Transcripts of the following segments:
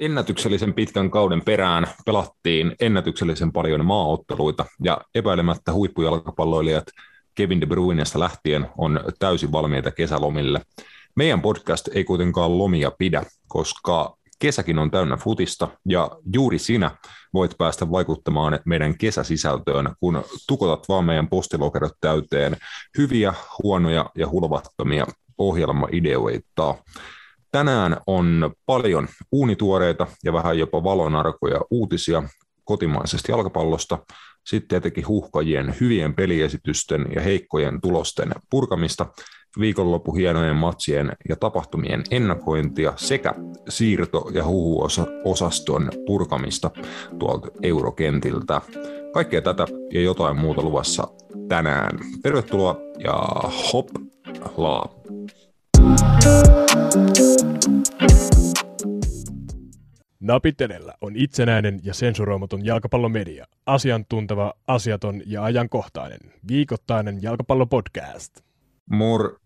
Ennätyksellisen pitkän kauden perään pelattiin ennätyksellisen paljon maaotteluita ja epäilemättä huippujalkapalloilijat Kevin De Bruynesta lähtien on täysin valmiita kesälomille. Meidän podcast ei kuitenkaan lomia pidä, koska kesäkin on täynnä futista ja juuri sinä voit päästä vaikuttamaan meidän kesäsisältöön, kun tukotat vaan meidän postilokerot täyteen hyviä, huonoja ja hulvattomia ohjelmaideoita. Tänään on paljon uunituoreita ja vähän jopa valonarkoja uutisia kotimaisesta jalkapallosta, sitten tietenkin huhkajien hyvien peliesitysten ja heikkojen tulosten purkamista, viikonloppu hienojen matsien ja tapahtumien ennakointia sekä siirto- ja huhuosaston purkamista tuolta eurokentiltä. Kaikkea tätä ja jotain muuta luvassa tänään. Tervetuloa ja hop laa. Napit edellä on itsenäinen ja sensuroimaton jalkapallomedia, asiantunteva, asiaton ja ajankohtainen, viikoittainen jalkapallopodcast. Morjesta.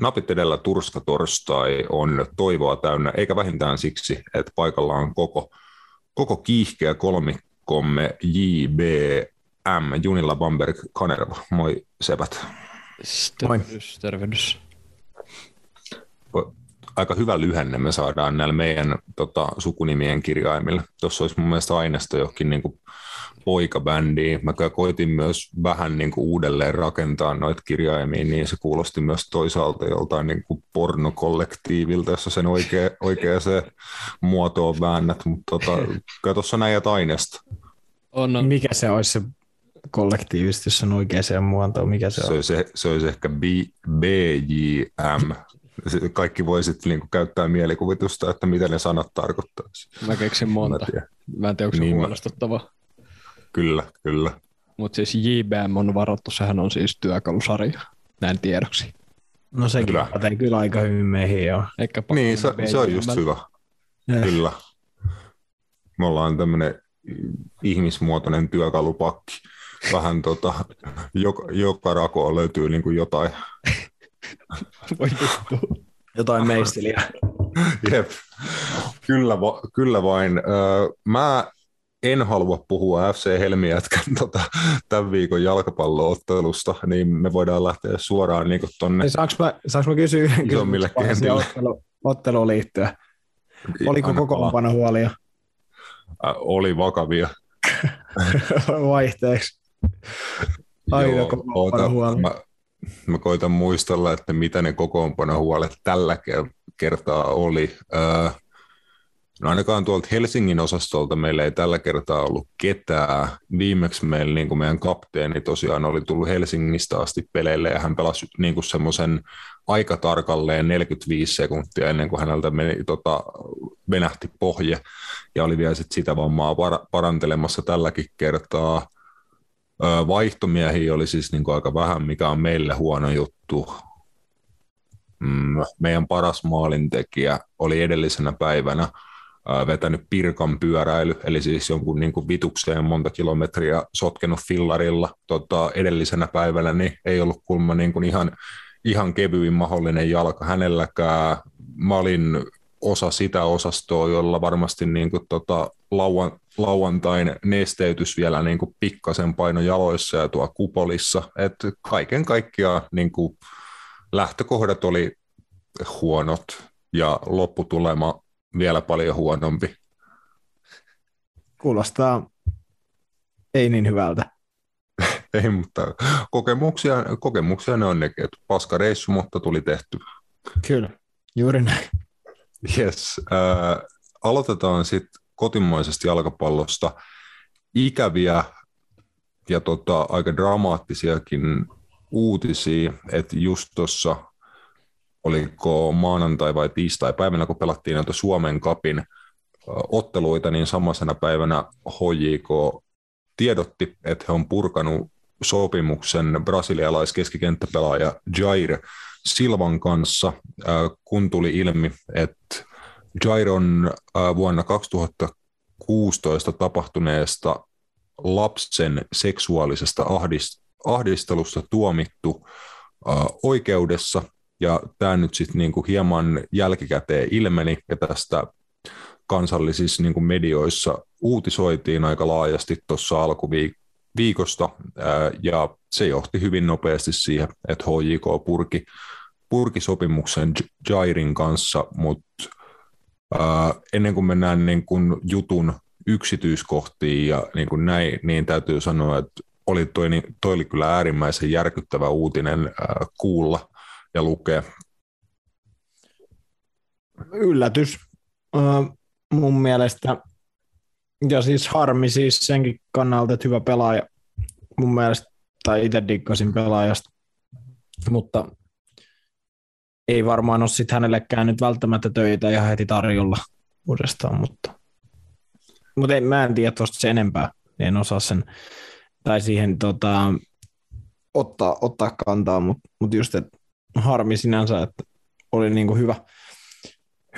Napit edellä Turska torstai on toivoa täynnä, eikä vähintään siksi, että paikalla on koko, koko kiihkeä kolmikkomme JBM, Junilla Bamberg Kanerva. Moi sepät. Tervehdys, tervehdys. Aika hyvä lyhenne me saadaan näillä meidän tota, sukunimien kirjaimilla. Tuossa olisi mun mielestä aineesta johonkin niin kuin poikabändiin. Mä koitin myös vähän niin kuin uudelleen rakentaa noita kirjaimia, niin se kuulosti myös toisaalta joltain niin kuin pornokollektiivilta, jossa sen oikea, oikea se muoto on väännät, mutta tota, kyllä tuossa näet aineesta. On, on. Mikä se olisi se kollektiivisesti, jos on oikeaan muotoon, mikä se, se on? Olisi, se olisi ehkä B, BJM. Kaikki voisit niin kuin käyttää mielikuvitusta, että mitä ne sanat tarkoittaa. Mä keksin monta. Mä, mä en tiedä, onko se Niin mä- huolestuttava. Kyllä, kyllä. Mutta siis JBM on varattu, sehän on siis työkalusarja. Näin tiedoksi. No sekin Kyllä. pätee kyllä aika hyvin meihin, joo. Eikä Niin, se, se on just hyvä. Kyllä. Me ollaan tämmöinen ihmismuotoinen työkalupakki. Vähän tota, joka, joka rakoon löytyy niin kuin jotain. Voi vittu. Jotain meisteliä. Jep. Kyllä, va, kyllä vain. Öö, mä en halua puhua FC Helmijätkän tota, tämän viikon jalkapalloottelusta, niin me voidaan lähteä suoraan niin tuonne saanko, mä, saanko mä kysyä Isommille kentille. ottelu, otteluun liittyen? Oliko kokoonpano huolia. Äh, oli vakavia. vaihteeksi? Aina Joo, kokoonpano oota, huoli. Mä, mä koitan muistella, että mitä ne kokoonpanohuolet tällä ker- kertaa oli. Öö, no ainakaan tuolta Helsingin osastolta meillä ei tällä kertaa ollut ketään. Viimeksi meillä niin kuin meidän kapteeni tosiaan oli tullut Helsingistä asti peleille ja hän pelasi niin kuin semmoisen aika tarkalleen 45 sekuntia ennen kuin häneltä meni, tota, venähti pohje ja oli vielä sit sitä vammaa par- parantelemassa tälläkin kertaa. Vaihtomiehiä oli siis niin kuin aika vähän, mikä on meille huono juttu. Mm, Meidän paras maalintekijä oli edellisenä päivänä vetänyt Pirkan pyöräily, eli siis jonkun niin kuin vitukseen monta kilometriä sotkenut fillarilla tota, edellisenä päivänä, niin ei ollut kulma niin kuin ihan, ihan kevyin mahdollinen jalka hänelläkään. Mä olin osa sitä osastoa, jolla varmasti niin kuin, tota, lauan, lauantain nesteytys vielä niin kuin pikkasen paino jaloissa ja tuo kupolissa. Et kaiken kaikkiaan niin kuin lähtökohdat oli huonot ja lopputulema vielä paljon huonompi. Kuulostaa ei niin hyvältä. Ei, mutta kokemuksia, kokemuksia ne on nekin, että paska reissu, mutta tuli tehty. Kyllä, juuri näin. Yes. Äh, aloitetaan sitten kotimaisesta jalkapallosta. Ikäviä ja tota, aika dramaattisiakin uutisia, että just tuossa oliko maanantai vai tiistai päivänä, kun pelattiin näitä Suomen kapin otteluita, niin samaisena päivänä HJK tiedotti, että he on purkanut sopimuksen brasilialais-keskikenttäpelaaja Jair Silvan kanssa, kun tuli ilmi, että Jair on äh, vuonna 2016 tapahtuneesta lapsen seksuaalisesta ahdis- ahdistelusta tuomittu äh, oikeudessa. Ja tämä nyt sitten niinku hieman jälkikäteen ilmeni, ja tästä kansallisissa niinku medioissa uutisoitiin aika laajasti tuossa alkuviikosta, ja se johti hyvin nopeasti siihen, että HJK purki, purki sopimuksen Jairin kanssa, mutta ennen kuin mennään niin kuin jutun yksityiskohtiin ja niin kuin näin, niin täytyy sanoa, että oli toi, niin, toi oli kyllä äärimmäisen järkyttävä uutinen kuulla ja lukea. Yllätys mun mielestä. Ja siis harmi siis senkin kannalta, että hyvä pelaaja mun mielestä, tai itse dikkasin pelaajasta, mutta ei varmaan ole sitten hänellekään nyt välttämättä töitä ihan heti tarjolla uudestaan, mutta, mutta ei, mä en tiedä tuosta sen enempää, en osaa sen, tai siihen tota, ottaa, ottaa kantaa, mutta, mutta just, että harmi sinänsä, että oli niinku hyvä,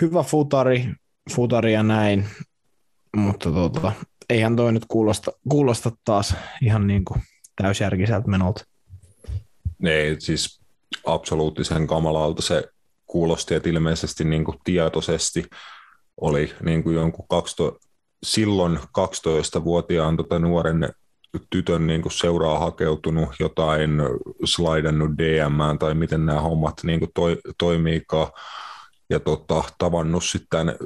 hyvä futari, futari ja näin, mutta tota, eihän toi nyt kuulosta, kuulosta taas ihan niin kuin täysjärkiseltä menolta. Ei, siis absoluuttisen kamalalta. Se kuulosti, että ilmeisesti niin kuin tietoisesti oli niin kuin jonkun 12, silloin 12-vuotiaan tota nuoren tytön niin kuin seuraa hakeutunut jotain, slaidannut DM tai miten nämä hommat niin kuin toi, toimiikaan. Ja tota, tavannut sitten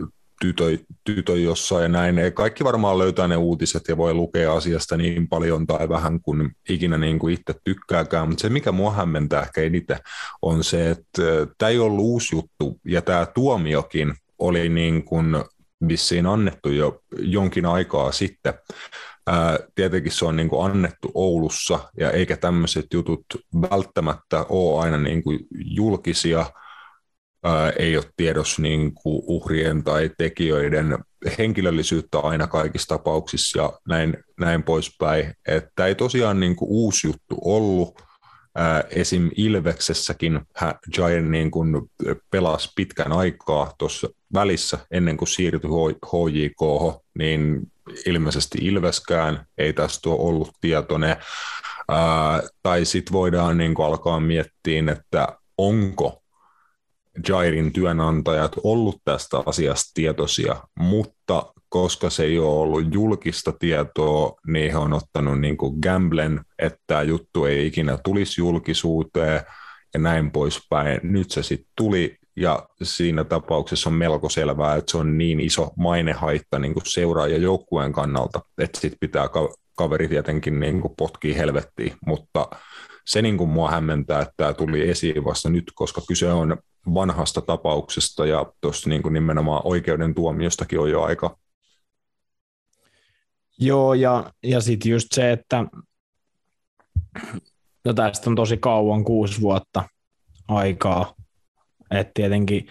tytö, tytö jossain ja näin. Kaikki varmaan löytää ne uutiset ja voi lukea asiasta niin paljon tai vähän kuin ikinä niin kuin itse tykkääkään, mutta se mikä mua hämmentää ehkä eniten on se, että tämä ei ollut uusi juttu ja tämä tuomiokin oli niin kuin vissiin annettu jo jonkin aikaa sitten. Tietenkin se on niin kuin annettu Oulussa ja eikä tämmöiset jutut välttämättä ole aina niin kuin julkisia – ei ole tiedossa niin kuin uhrien tai tekijöiden henkilöllisyyttä aina kaikissa tapauksissa ja näin, näin poispäin. Että ei tosiaan niin kuin uusi juttu ollut. esim. Ilveksessäkin Giant niin kuin pelasi pitkän aikaa tuossa välissä ennen kuin siirtyi HJK, niin ilmeisesti Ilveskään ei tästä ole ollut tietoinen. Ää, tai sitten voidaan niin kuin alkaa miettiä, että onko Jairin työnantajat ollut tästä asiasta tietoisia, mutta koska se ei ole ollut julkista tietoa, niin he on ottanut niin kuin gamblen, että tämä juttu ei ikinä tulisi julkisuuteen ja näin poispäin. Nyt se sitten tuli ja siinä tapauksessa on melko selvää, että se on niin iso mainehaitta niin kuin seuraaja joukkueen kannalta, että sitten pitää kaveri tietenkin niin kuin potkii helvettiin, mutta se niin kuin mua hämmentää, että tämä tuli esiin vasta nyt, koska kyse on vanhasta tapauksesta ja tuossa niin kuin nimenomaan oikeuden tuomiostakin on jo aika. Joo, ja, ja sitten just se, että no tästä on tosi kauan, kuusi vuotta aikaa, että tietenkin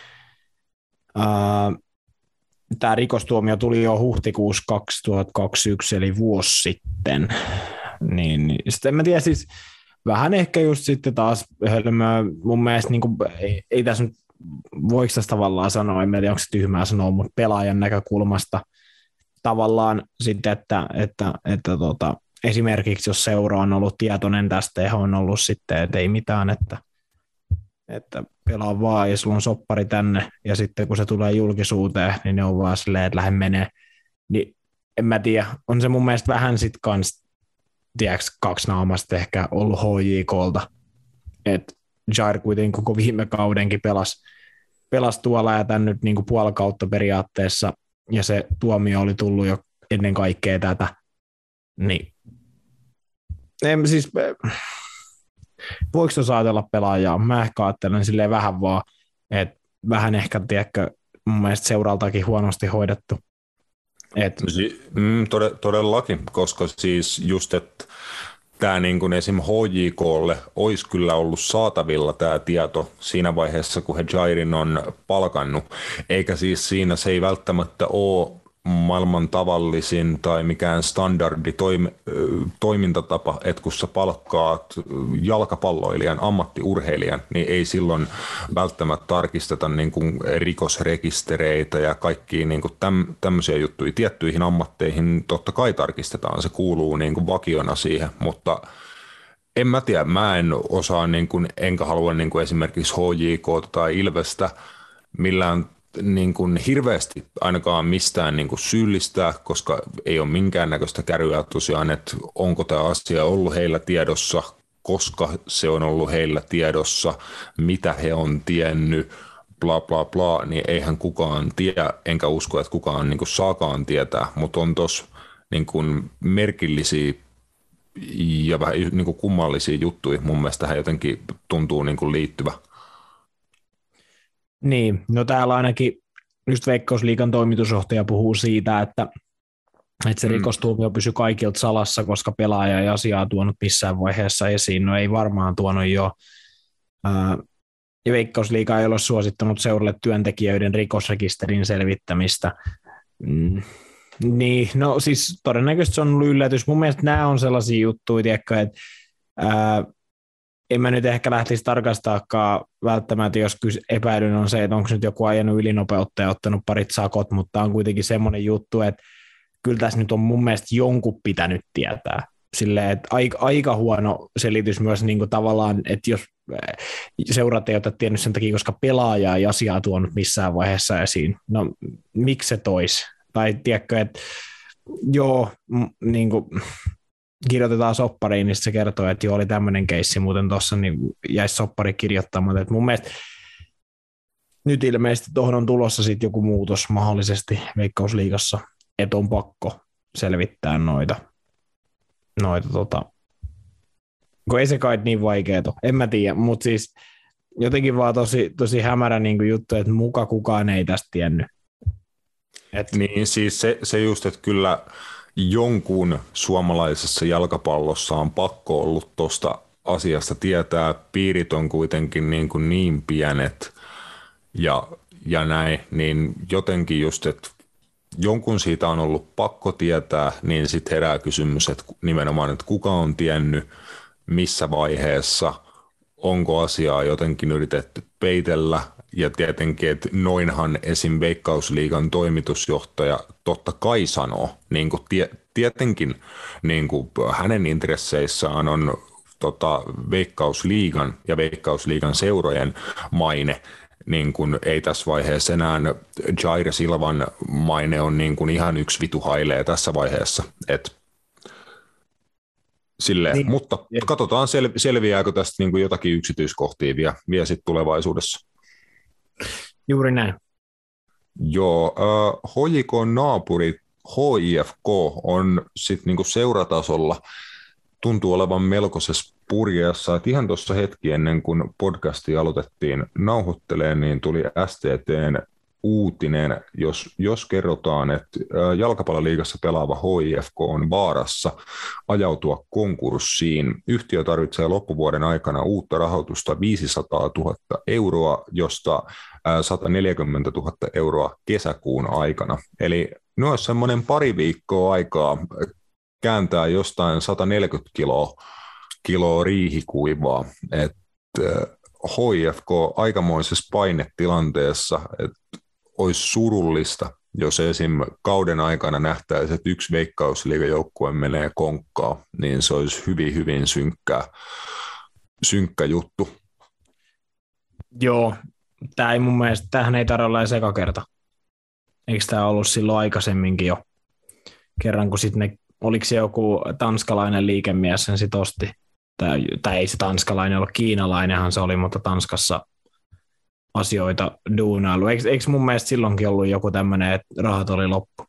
tämä rikostuomio tuli jo huhtikuussa 2021, eli vuosi sitten, niin, niin sitten en mä tiedä siis, vähän ehkä just sitten taas hölmöä, mun mielestä niin kuin, ei, ei tässä nyt, voiko tässä tavallaan sanoa, en tiedä onko se tyhmää sanoa, mutta pelaajan näkökulmasta tavallaan sitten, että, että, että tota, esimerkiksi jos seura on ollut tietoinen tästä ja on ollut sitten, että ei mitään, että, että pelaa vaan ja sulla on soppari tänne ja sitten kun se tulee julkisuuteen, niin ne on vaan silleen, että lähde menee, niin en mä tiedä, on se mun mielestä vähän sitten kans tiedätkö, kaksi naamasta ehkä ollut HJKlta. että Jair kuitenkin koko viime kaudenkin pelasi, pelasi tuolla ja tämän nyt niin kuin periaatteessa, ja se tuomio oli tullut jo ennen kaikkea tätä, niin en, siis, voiko tuossa ajatella pelaajaa? Mä ehkä ajattelen silleen vähän vaan, että vähän ehkä, tiedätkö, mun mielestä seuraltakin huonosti hoidettu. Et... Mm, todellakin, koska siis just, että tämä niin kuin esim. HJKlle olisi kyllä ollut saatavilla tämä tieto siinä vaiheessa, kun he Jairin on palkannut, eikä siis siinä se ei välttämättä ole maailman tavallisin tai mikään standardi toim, toimintatapa, että kun sä palkkaat jalkapalloilijan, ammattiurheilijan, niin ei silloin välttämättä tarkisteta niin kuin rikosrekistereitä ja kaikkia niin kuin täm, tämmöisiä juttuja. Tiettyihin ammatteihin totta kai tarkistetaan, se kuuluu niin kuin vakiona siihen, mutta en mä tiedä, mä en osaa, niin kuin, enkä halua niin kuin esimerkiksi HJK tai Ilvestä millään niin kuin hirveästi ainakaan mistään niin kuin syyllistää, koska ei ole minkäännäköistä kärryä tosiaan, että onko tämä asia ollut heillä tiedossa, koska se on ollut heillä tiedossa, mitä he on tiennyt, bla bla bla, niin eihän kukaan tiedä, enkä usko, että kukaan niin kuin saakaan tietää, mutta on tuossa niin kuin merkillisiä ja vähän niin kuin kummallisia juttuja mun mielestä tähän jotenkin tuntuu niin kuin liittyvä. Niin, no täällä ainakin just Veikkausliikan toimitusjohtaja puhuu siitä, että, että se mm. rikostuomio pysyy kaikilta salassa, koska pelaaja ei asiaa tuonut missään vaiheessa esiin. No ei varmaan tuonut jo. Ja Veikkausliiga ei ole suosittanut seuralle työntekijöiden rikosrekisterin selvittämistä. Mm. Niin, no siis todennäköisesti se on ollut yllätys. Mun mielestä nämä on sellaisia juttuja, tiedätkö, että ää, en mä nyt ehkä lähtisi tarkastaakaan välttämättä, jos epäilyn on se, että onko nyt joku ajanut ylinopeutta ja ottanut parit sakot, mutta on kuitenkin semmoinen juttu, että kyllä tässä nyt on mun mielestä jonkun pitänyt tietää. Silleen, että aika, aika huono selitys myös niin kuin tavallaan, että jos seurat ei ota tiennyt sen takia, koska pelaaja ei asiaa tuonut missään vaiheessa esiin. No miksi se tois? Tai tiedätkö, että joo, niin kuin, kirjoitetaan soppariin, niin se kertoo, että joo, oli tämmöinen keissi muuten tuossa, niin jäisi soppari kirjoittamaan. Että mun mielestä nyt ilmeisesti tuohon on tulossa sitten joku muutos mahdollisesti Veikkausliigassa, että on pakko selvittää noita, noita tota, kun ei se kai niin vaikeaa, en mä tiedä, mutta siis jotenkin vaan tosi, tosi hämärä niin juttu, että muka kukaan ei tästä tiennyt. Et... Niin, siis se, se just, että kyllä jonkun suomalaisessa jalkapallossa on pakko ollut tuosta asiasta tietää. Piirit on kuitenkin niin, kuin niin pienet ja, ja näin, niin jotenkin just, että jonkun siitä on ollut pakko tietää, niin sitten herää kysymys, että nimenomaan, että kuka on tiennyt, missä vaiheessa, onko asiaa jotenkin yritetty peitellä, ja tietenkin, että noinhan esim. Veikkausliigan toimitusjohtaja totta kai sanoo, niin kuin tie, tietenkin niin kuin hänen intresseissään on tota, Veikkausliigan ja Veikkausliigan seurojen maine, niin kuin ei tässä vaiheessa enää Jair Silvan maine on niin kuin ihan yksi vitu hailee tässä vaiheessa. Et silleen. Niin. Mutta katsotaan sel- selviääkö tästä niin kuin jotakin yksityiskohtia vielä, vielä sit tulevaisuudessa. Juuri näin. Joo, äh, HJK naapuri HIFK on sitten niinku seuratasolla tuntuu olevan melkoisessa purjeessa. Et ihan tuossa hetki ennen kuin podcasti aloitettiin nauhoitteleen, niin tuli STTn uutinen, jos, jos kerrotaan, että jalkapalloliigassa pelaava HIFK on vaarassa ajautua konkurssiin. Yhtiö tarvitsee loppuvuoden aikana uutta rahoitusta 500 000 euroa, josta 140 000 euroa kesäkuun aikana. Eli no olisi semmoinen pari viikkoa aikaa kääntää jostain 140 kiloa, kiloa riihikuivaa. että HIFK aikamoisessa painetilanteessa, että olisi surullista, jos esim. kauden aikana nähtäisiin, että yksi veikkausliigajoukkue menee konkkaa, niin se olisi hyvin, hyvin synkkää, synkkä juttu. Joo, tämä ei mun mielestä, tämähän ei tarvitse olla eka kerta. Eikö tämä ollut silloin aikaisemminkin jo? Kerran kun sitten ne, oliko se joku tanskalainen liikemies sen sitten osti, tai, tai ei se tanskalainen ollut, kiinalainenhan se oli, mutta Tanskassa asioita duunailu. Eikö, eikö mun mielestä silloinkin ollut joku tämmöinen, että rahat oli loppu?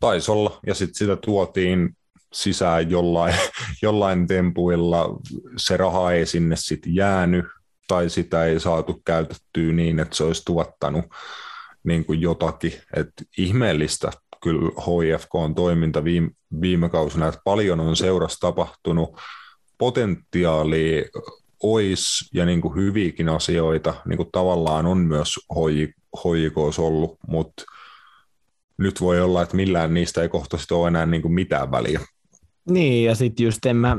Taisi olla, ja sitten sitä tuotiin sisään jollain, jollain tempuilla. Se raha ei sinne sitten jäänyt, tai sitä ei saatu käytettyä niin, että se olisi tuottanut niin kuin jotakin. Et ihmeellistä kyllä HIFK on toiminta viime, viime kausina, että paljon on seurassa tapahtunut, potentiaali ois ja niin kuin hyviäkin asioita, niin kuin tavallaan on myös HJKs ollut, mutta nyt voi olla, että millään niistä ei kohtaisesti ole enää niin kuin mitään väliä. Niin, ja sitten just en mä,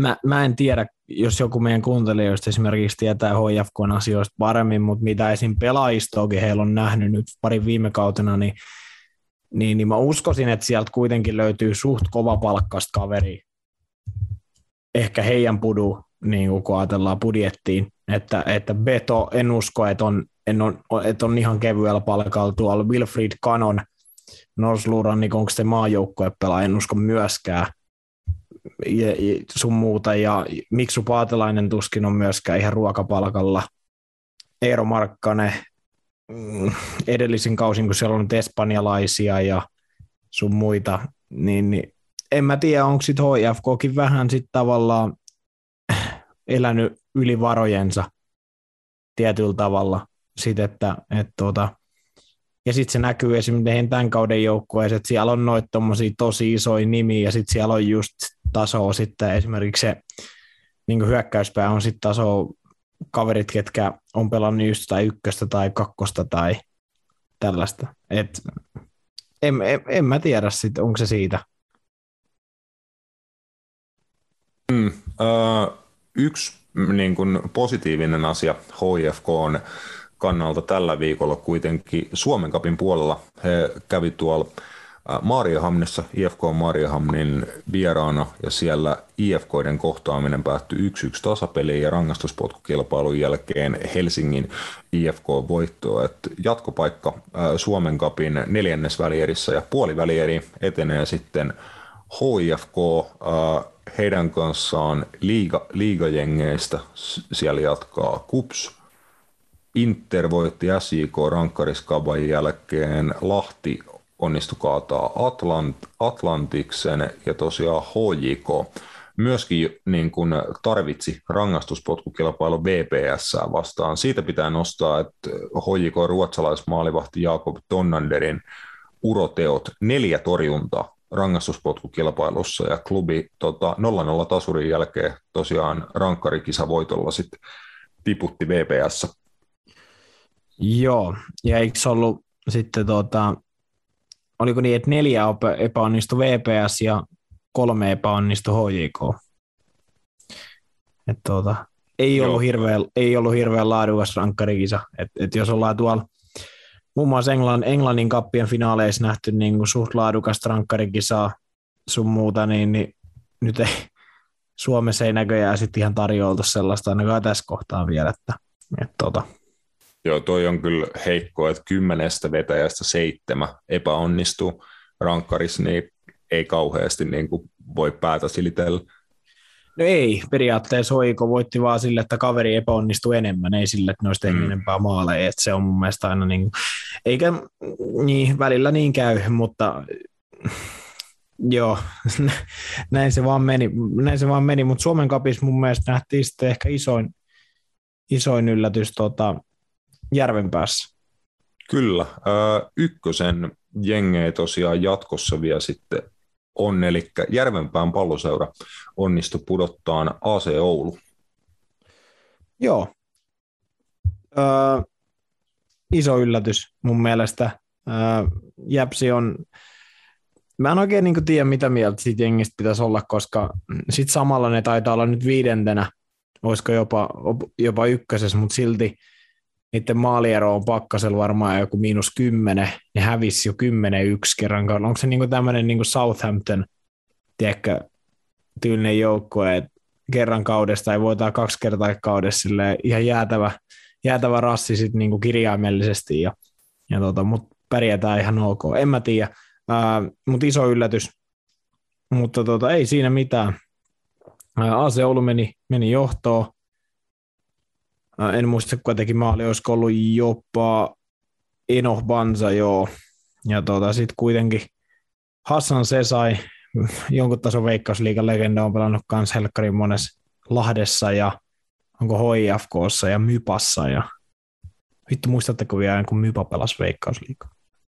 mä, mä en tiedä, jos joku meidän kuuntelijoista esimerkiksi tietää HFK asioista paremmin, mutta mitä esim. pelaajistoakin heillä on nähnyt nyt pari viime kautena, niin, niin, niin mä uskoisin, että sieltä kuitenkin löytyy suht kova palkkasta kaveri ehkä heidän pudu, niin kun ajatellaan budjettiin, että, että Beto, en usko, että on, en on, että on ihan kevyellä palkalla tuolla Wilfried Kanon, Norsluuran, niin onko se maajoukkuepelaaja, en usko myöskään, ja, ja sun muuta, ja Miksu Paatelainen tuskin on myöskään ihan ruokapalkalla. Eero Markkanen, mm, edellisin kausin, kun siellä on nyt espanjalaisia ja sun muita, niin, niin en mä tiedä, onko sitten HFKkin vähän sitten tavallaan elänyt yli varojensa tietyllä tavalla. Sit, että, että tuota, ja sitten se näkyy esimerkiksi tämän kauden joukkueessa, että siellä on noita tosi isoja nimiä, ja sitten siellä on just tasoa sitten esimerkiksi se niin hyökkäyspää on sitten taso kaverit, ketkä on pelannut just tai ykköstä tai kakkosta tai tällaista. Et, en, en, en mä tiedä, sit, onko se siitä. Mm, uh, yksi niin kun, positiivinen asia HIFK on kannalta tällä viikolla kuitenkin Suomen kapin puolella. He kävi tuolla Maariahamnissa, IFK Maariahamnin vieraana, ja siellä IFKiden kohtaaminen päättyi 1-1 tasapeliin ja rangaistuspotkukilpailun jälkeen Helsingin IFK voittoa. Et jatkopaikka Suomen kapin neljännesvälierissä ja puolivälieri etenee sitten HIFK heidän kanssaan liiga, liigajengeistä. Siellä jatkaa KUPS, Inter voitti SJK rankkariskaban jälkeen, Lahti onnistui kaataa Atlant, Atlantiksen ja tosiaan HJK myöskin niin kuin tarvitsi rangaistuspotkukilpailu VPS vastaan. Siitä pitää nostaa, että HJK ruotsalaismaalivahti Jakob Tonnanderin uroteot, neljä torjuntaa rangaistuspotkukilpailussa ja klubi tota, 0-0 tasurin jälkeen tosiaan rankkarikisavoitolla sitten tiputti VPS. Joo, ja eikö ollut sitten tuota, oliko niin, että neljä epäonnistui VPS ja kolme epäonnistui HJK? Et tuota, ei, ollut hirveän, ei ollut hirveän laadukas rankkarikisa. Et, et jos ollaan tuolla muun muassa Englannin, Englannin kappien finaaleissa nähty niin kuin suht laadukasta rankkarikisaa sun muuta, niin, niin nyt ei, Suomessa ei näköjään sitten ihan tarjolta sellaista ainakaan tässä kohtaa vielä, että, että tuota, Joo, toi on kyllä heikko, että kymmenestä vetäjästä seitsemän epäonnistuu rankkarissa, niin ei kauheasti niin kuin voi päätä silitellä. No ei, periaatteessa Hoiko voitti vaan sille, että kaveri epäonnistui enemmän, ei sille, että ne olisi mm. enempää maaleja, että se on mun mielestä aina niin, eikä niin, välillä niin käy, mutta joo, näin se vaan meni, näin se vaan meni, mutta Suomen kapissa mun mielestä nähtiin sitten ehkä isoin, isoin yllätys tota, Järvenpäässä. Kyllä. Ykkösen jengejä tosiaan jatkossa vielä sitten on, eli Järvenpään palloseura onnistui pudottaan AC Oulu. Joo. Öö, iso yllätys mun mielestä. Öö, Jäpsi on, mä en oikein niin tiedä mitä mieltä siitä jengistä pitäisi olla, koska sit samalla ne taitaa olla nyt viidentenä, olisiko jopa, jopa ykkösessä, mutta silti – niiden maaliero on pakkasella varmaan joku miinus kymmenen, ne hävisi jo kymmenen yksi kerran. Onko se niinku tämmöinen niinku Southampton, tiedätkö, tyylinen joukkue, että kerran kaudesta ei voita kaksi kertaa kaudessa ihan jäätävä, jäätävä rassi sit niinku kirjaimellisesti, ja, ja tota, mutta pärjätään ihan ok. En mä tiedä, mutta iso yllätys, mutta tota, ei siinä mitään. AC Oulu meni, meni johtoon, en muista, kuitenkin maali olisi ollut jopa Eno Banza, joo. Ja tota, sitten kuitenkin Hassan se sai jonkun tason veikkausliikan legenda on pelannut kans Helkkarin monessa Lahdessa ja onko HIFKssa ja Mypassa ja vittu muistatteko vielä, kun Mypa pelasi veikkausliikaa?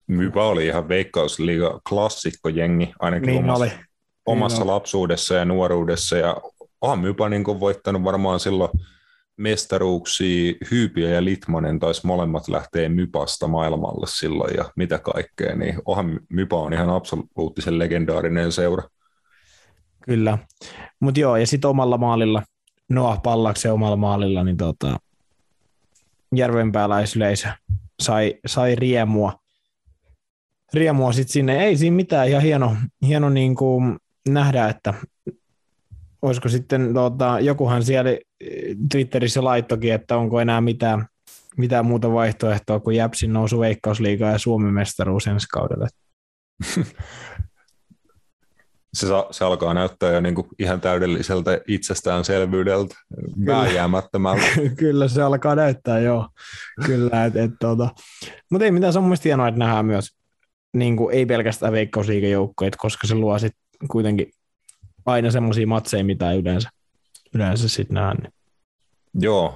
Mypa oli ihan veikkausliiga klassikko jengi, ainakin niin omassa, oli. omassa niin lapsuudessa ja nuoruudessa ja onhan Mypa niin voittanut varmaan silloin mestaruuksia, Hyypiä ja Litmanen taisi molemmat lähteä Mypasta maailmalle silloin ja mitä kaikkea, niin onhan Mypa on ihan absoluuttisen legendaarinen seura. Kyllä, mutta joo, ja sitten omalla maalilla, Noah Pallaksen omalla maalilla, niin tota, järvenpääläisyleisö sai, sai riemua, riemua sitten sinne. Ei siinä mitään, ihan hieno, hieno niin kuin nähdä, että olisiko sitten, tota, jokuhan siellä Twitterissä laittokin, että onko enää mitään, mitään muuta vaihtoehtoa kuin Jäpsin nousu Veikkausliigaa ja Suomen mestaruus ensi kaudelle. se, se alkaa näyttää jo niin kuin ihan täydelliseltä itsestäänselvyydeltä, vääjäämättömältä. Kyllä se alkaa näyttää, joo. Kyllä, et, et, tota. Mutta ei mitään, se on mielestäni hienoa, että nähdään myös niin kuin, ei pelkästään veikkausliikejoukkoja, koska se luo sit kuitenkin aina semmoisia matseja, mitä yleensä, yleensä sitten. Niin. Joo,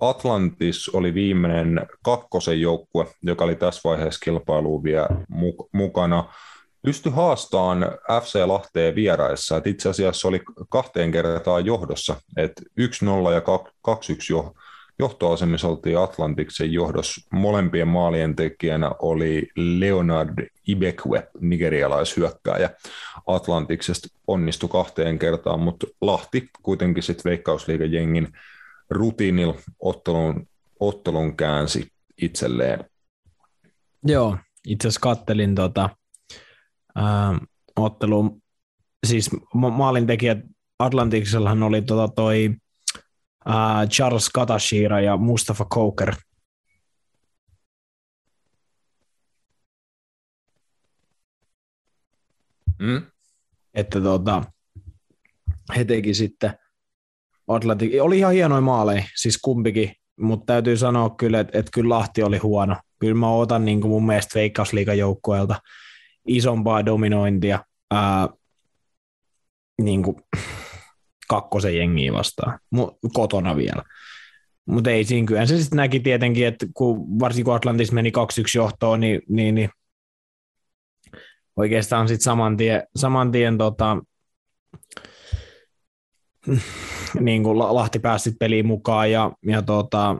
Atlantis oli viimeinen kakkosen joukkue, joka oli tässä vaiheessa kilpailuun vielä mukana pysty haastamaan FC Lahteen vieraissa. Et itse asiassa oli kahteen kertaan johdossa, että 1-0 ja 2-1 jo, johtoasemissa oltiin Atlantiksen johdossa. Molempien maalien tekijänä oli Leonard Ibekwe, nigerialaishyökkääjä. Atlantiksesta onnistui kahteen kertaan, mutta Lahti kuitenkin sitten Veikkausliigajengin rutiinil ottelun, ottelun käänsi itselleen. Joo, itse asiassa kattelin tota, äh, otteluun. Siis maalintekijät Atlantiksellahan oli tota toi äh, Charles Katashira ja Mustafa Coker. Mm. Että tota, he teki sitten Atlantik. Oli ihan hienoja maaleja, siis kumpikin, mutta täytyy sanoa kyllä, että, että kyllä Lahti oli huono. Kyllä mä otan niin kuin mun mielestä Veikkausliigan joukkueelta isompaa dominointia ää, niin kuin kakkosen jengiä vastaan, kotona vielä. Mutta ei siinä kyllä. Se sitten näki tietenkin, että kun, varsinkin kun Atlantis meni 2-1 johtoon, niin, niin, niin oikeastaan sitten saman tien, saman tien tota, niin kuin Lahti pääsi peliin mukaan ja, ja tota,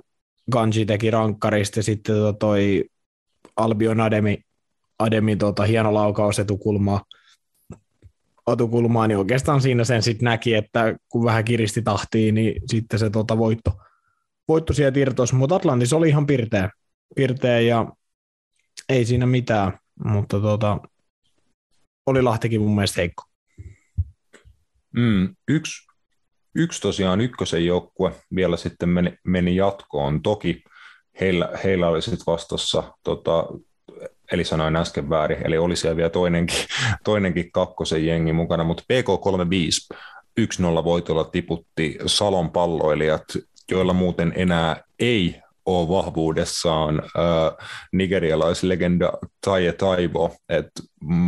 Ganji teki rankkarista ja sitten tota toi Albion Ademi Ademi tota, hieno laukaus etukulmaa, etukulmaa, niin oikeastaan siinä sen sitten näki, että kun vähän kiristi tahtiin, niin sitten se tota, voitto, voitto sieltä irtosi, mutta Atlantis oli ihan pirteä, pirteä ja ei siinä mitään, mutta tota, oli Lahtikin mun mielestä heikko. Mm, yksi, yksi tosiaan ykkösen joukkue vielä sitten meni, meni jatkoon. Toki heillä, heillä oli sitten vastassa tota, eli sanoin äsken väärin, eli oli siellä vielä toinenkin, toinenkin kakkosen jengi mukana, mutta PK35 1-0 voitolla tiputti Salon palloilijat, joilla muuten enää ei ole vahvuudessaan äh, nigerialaislegenda Taye Taivo. Et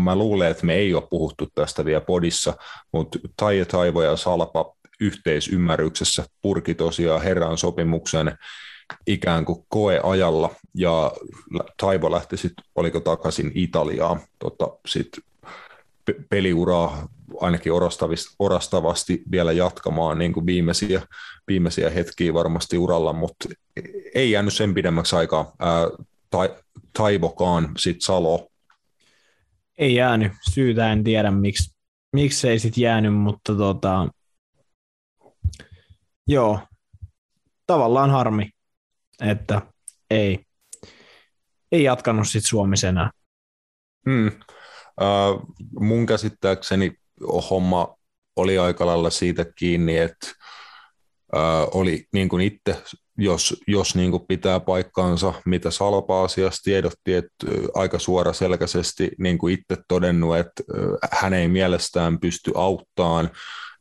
mä luulen, että me ei ole puhuttu tästä vielä podissa, mutta Taye Taivo ja Salpa yhteisymmärryksessä purki tosiaan herran sopimuksen ikään kuin koeajalla ja Taivo lähti sitten, oliko takaisin Italiaan, tota, sitten peliuraa ainakin orastavasti vielä jatkamaan niin kuin viimeisiä, viimeisiä hetkiä varmasti uralla, mutta ei jäänyt sen pidemmäksi aikaa. Ää, ta, Taivokaan, sitten Salo. Ei jäänyt. Syytä en tiedä, miksi, miksi ei sitten jäänyt, mutta tota, joo, tavallaan harmi että ei, ei jatkanut sitten Suomessa enää. Hmm. Uh, mun käsittääkseni homma oli aika lailla siitä kiinni, että uh, oli niin kuin itse, jos, jos niin kuin pitää paikkaansa, mitä Salpa asiassa tiedotti, että aika suoraselkäisesti niin kuin itse todennut, että uh, hän ei mielestään pysty auttamaan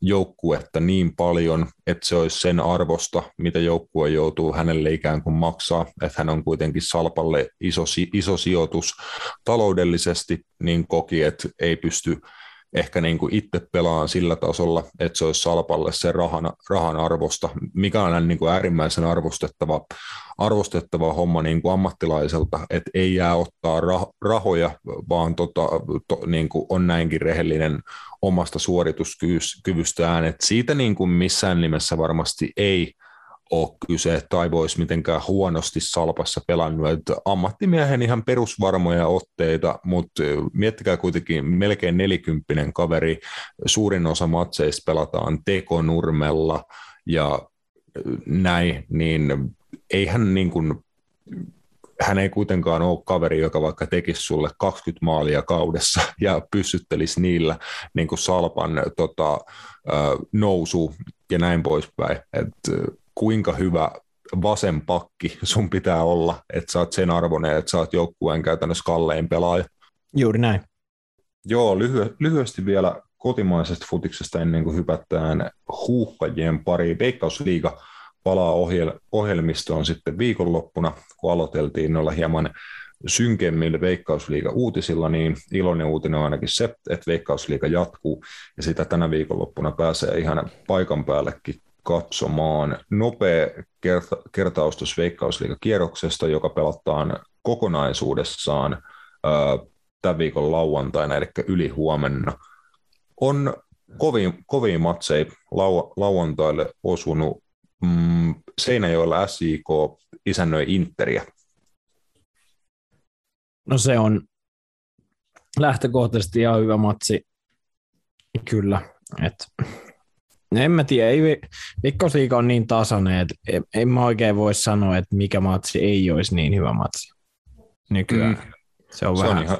joukkuetta niin paljon, että se olisi sen arvosta, mitä joukkue joutuu hänelle ikään kuin maksaa, että hän on kuitenkin Salpalle iso, iso sijoitus taloudellisesti, niin koki, että ei pysty ehkä niin kuin itse pelaan sillä tasolla, että se olisi Salpalle se rahan, rahan arvosta, mikä on niin kuin äärimmäisen arvostettava, arvostettava homma niin kuin ammattilaiselta, että ei jää ottaa rah, rahoja, vaan tota, to, niin kuin on näinkin rehellinen omasta suorituskyvystään, että siitä niin kuin missään nimessä varmasti ei ole kyse, tai voisi mitenkään huonosti salpassa pelannut. Että ammattimiehen ihan perusvarmoja otteita, mutta miettikää kuitenkin melkein nelikymppinen kaveri. Suurin osa matseista pelataan tekonurmella ja näin, niin eihän niin kuin hän ei kuitenkaan ole kaveri, joka vaikka tekisi sulle 20 maalia kaudessa ja pysyttelisi niillä niin kuin Salpan tota, nousu ja näin poispäin. Et, kuinka hyvä vasen pakki sun pitää olla, että sä oot sen arvoinen, että sä oot joukkueen käytännössä kallein pelaaja. Juuri näin. Joo, lyhy- lyhyesti vielä kotimaisesta futiksesta ennen kuin hypätään huuhkajien pari. Veikkausliiga palaa ohjel- ohjelmistoon sitten viikonloppuna, kun aloiteltiin noilla hieman synkemmillä Veikkausliiga-uutisilla, niin iloinen uutinen on ainakin se, että Veikkausliiga jatkuu, ja sitä tänä viikonloppuna pääsee ihan paikan päällekin katsomaan. Nopea kerta- kertaustus Veikkausliiga-kierroksesta, joka pelataan kokonaisuudessaan ää, tämän viikon lauantaina, eli yli huomenna. On kovin, kovin matseja lau, lauantaille osunut. Mm, Seinäjoella SIK isännöi Interiä. No se on lähtökohtaisesti ihan hyvä matsi, kyllä. Et, en mä tiedä, ei, Veikkausliiga on niin tasainen, että en, en mä oikein voi sanoa, että mikä matsi ei olisi niin hyvä matsi nykyään. Mm. Se on, se vähän... on ihan,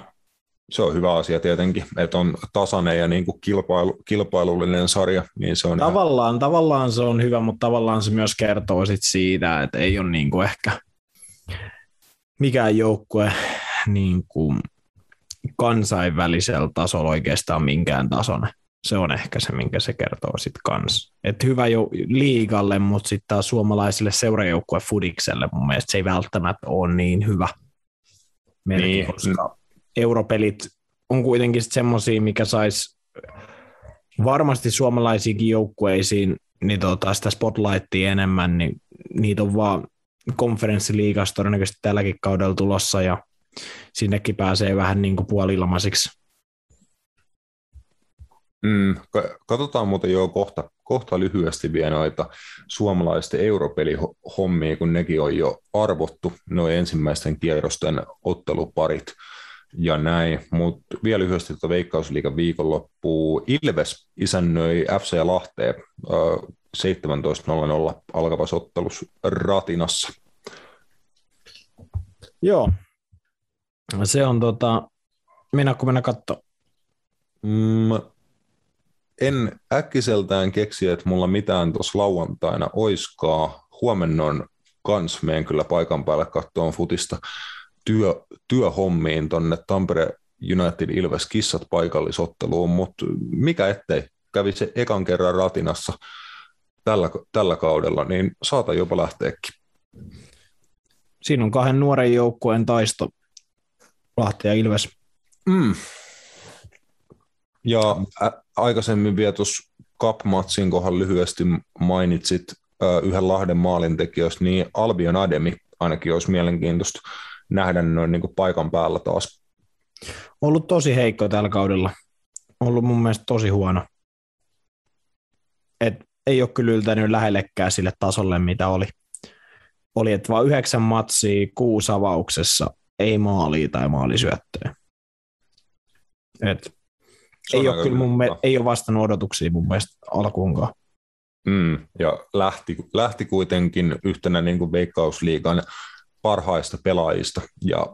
se on hyvä asia tietenkin, että on tasainen ja niin kuin kilpailu, kilpailullinen sarja. Niin se on tavallaan, ihan... tavallaan se on hyvä, mutta tavallaan se myös kertoo sit siitä, että ei ole niin kuin ehkä mikään joukkue niin kuin kansainvälisellä tasolla oikeastaan minkään tason. Se on ehkä se, minkä se kertoo sitten kans. Että hyvä jo liigalle, mutta sitten taas suomalaisille seurajoukkue Fudikselle mun mielestä se ei välttämättä ole niin hyvä merkki, niin. koska europelit on kuitenkin semmoisia, mikä saisi varmasti suomalaisiinkin joukkueisiin niin tota, sitä spotlightia enemmän, niin niitä on vaan konferenssiliigassa todennäköisesti tälläkin kaudella tulossa ja sinnekin pääsee vähän niin kuin puolilmaisiksi. Mm, katsotaan muuten jo kohta, kohta lyhyesti vielä noita suomalaisten europelihommia, kun nekin on jo arvottu, noin ensimmäisten kierrosten otteluparit ja näin, mutta vielä lyhyesti tuota Veikkausliikan viikonloppuun. Ilves isännöi FC Lahteen äh, 17.00 alkavassa ottelussa Ratinassa. Joo, se on tota, mennäänkö mennä katsoa? Mm, en äkkiseltään keksi, että mulla mitään tuossa lauantaina oiskaa. Huomenna on kans, meen kyllä paikan päälle katsomaan futista työ, työhommiin tonne Tampere United Ilves kissat paikallisotteluun, mutta mikä ettei kävi se ekan kerran ratinassa tällä, tällä kaudella, niin saata jopa lähteäkin. Siinä on kahden nuoren joukkueen taisto, Lahti ja Ilves. Mm. Ja ä- aikaisemmin vielä tuossa Cup-matsin kohdalla lyhyesti mainitsit yhden Lahden maalintekijöistä, niin Albion Ademi ainakin olisi mielenkiintoista nähdä noin niin kuin paikan päällä taas. Ollut tosi heikko tällä kaudella. Ollut mun mielestä tosi huono. Et ei ole kyllä yltänyt lähellekään sille tasolle, mitä oli. Oli, että vain yhdeksän matsia kuusi avauksessa, ei maalia tai maalisyöttöä. Et ei ole, kyllä mun me, ei ole vastannut odotuksia mun mielestä alkuunkaan. Mm, ja lähti, lähti kuitenkin yhtenä niin kuin veikkausliigan parhaista pelaajista. Ja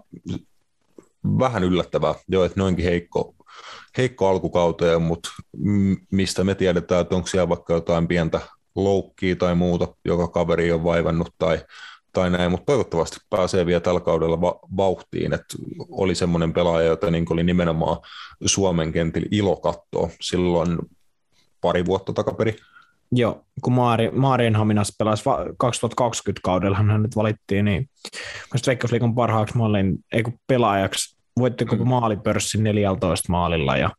vähän yllättävää. Jo, että noinkin heikko, heikko alkukauteen, mutta mistä me tiedetään, että onko siellä vaikka jotain pientä loukkia tai muuta, joka kaveri on vaivannut tai, tai näin, mutta toivottavasti pääsee vielä tällä kaudella va- vauhtiin, että oli semmoinen pelaaja, jota niin oli nimenomaan Suomen kentillä ilo katsoa silloin pari vuotta takaperi. Joo, kun Maari, Maarienhaminas pelasi 2020 kaudella, hän nyt valittiin, niin Veikkausliikan parhaaksi maalin, ei kun pelaajaksi, voitti koko mm. maalipörssin 14 maalilla ja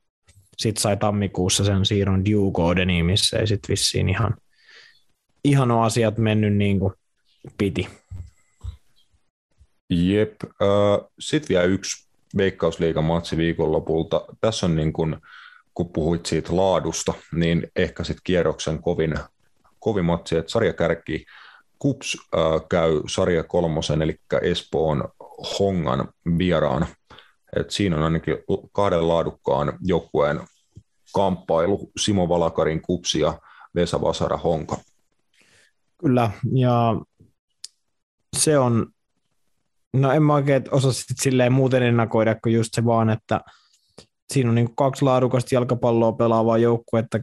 sitten sai tammikuussa sen siirron Duke missä ei sitten vissiin ihan, ihan ole asiat mennyt niin kuin piti. Jep. Äh, sitten vielä yksi Veikkausliigan matsi viikonlopulta. Tässä on niin kuin, kun puhuit siitä laadusta, niin ehkä sitten kierroksen kovin, kovin matsi, että sarjakärki Kups äh, käy sarja kolmosen, eli Espoon Hongan vieraana. Et siinä on ainakin kahden laadukkaan joukkueen kamppailu, Simo Valakarin Kupsi ja Vesa Vasara Honka. Kyllä, ja se on No en mä oikein osaa sit silleen muuten ennakoida, kuin just se vaan, että siinä on niin kaksi laadukasta jalkapalloa pelaavaa joukkuetta.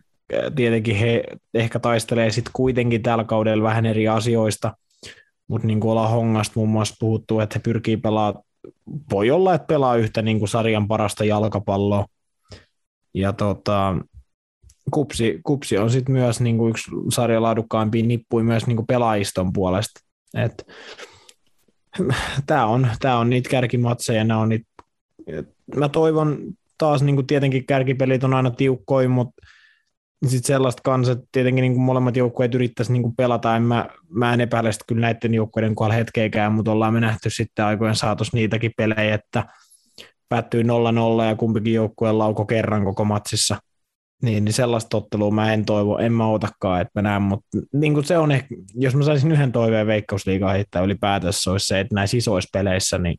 Tietenkin he ehkä taistelee sitten kuitenkin tällä kaudella vähän eri asioista, mutta niin kuin ollaan Hongasta muun muassa puhuttu, että he pyrkii pelaamaan, voi olla, että pelaa yhtä niin kuin sarjan parasta jalkapalloa. Ja tota, kupsi, kupsi on sitten myös niin kuin yksi sarjan laadukkaimpia nippuja myös niin kuin pelaajiston puolesta. Et, tämä on, tää on niitä kärkimatseja, nämä on niitä, mä toivon taas niin tietenkin kärkipelit on aina tiukkoja, mutta sitten sellaista kanssa, että tietenkin niin molemmat joukkueet yrittäisi niin pelata, en mä, mä en epäile sitä kyllä näiden joukkueiden kohdalla hetkeäkään, mutta ollaan me nähty sitten aikojen saatossa niitäkin pelejä, että päättyy 0-0 ja kumpikin joukkue lauko kerran koko matsissa. Niin, niin sellaista ottelua mä en toivo, en mä otakaan, että mä näen, mutta niin se on ehkä, jos mä saisin yhden toiveen veikkausliikaa heittää ylipäätänsä, se olisi se, että näissä isoissa peleissä niin,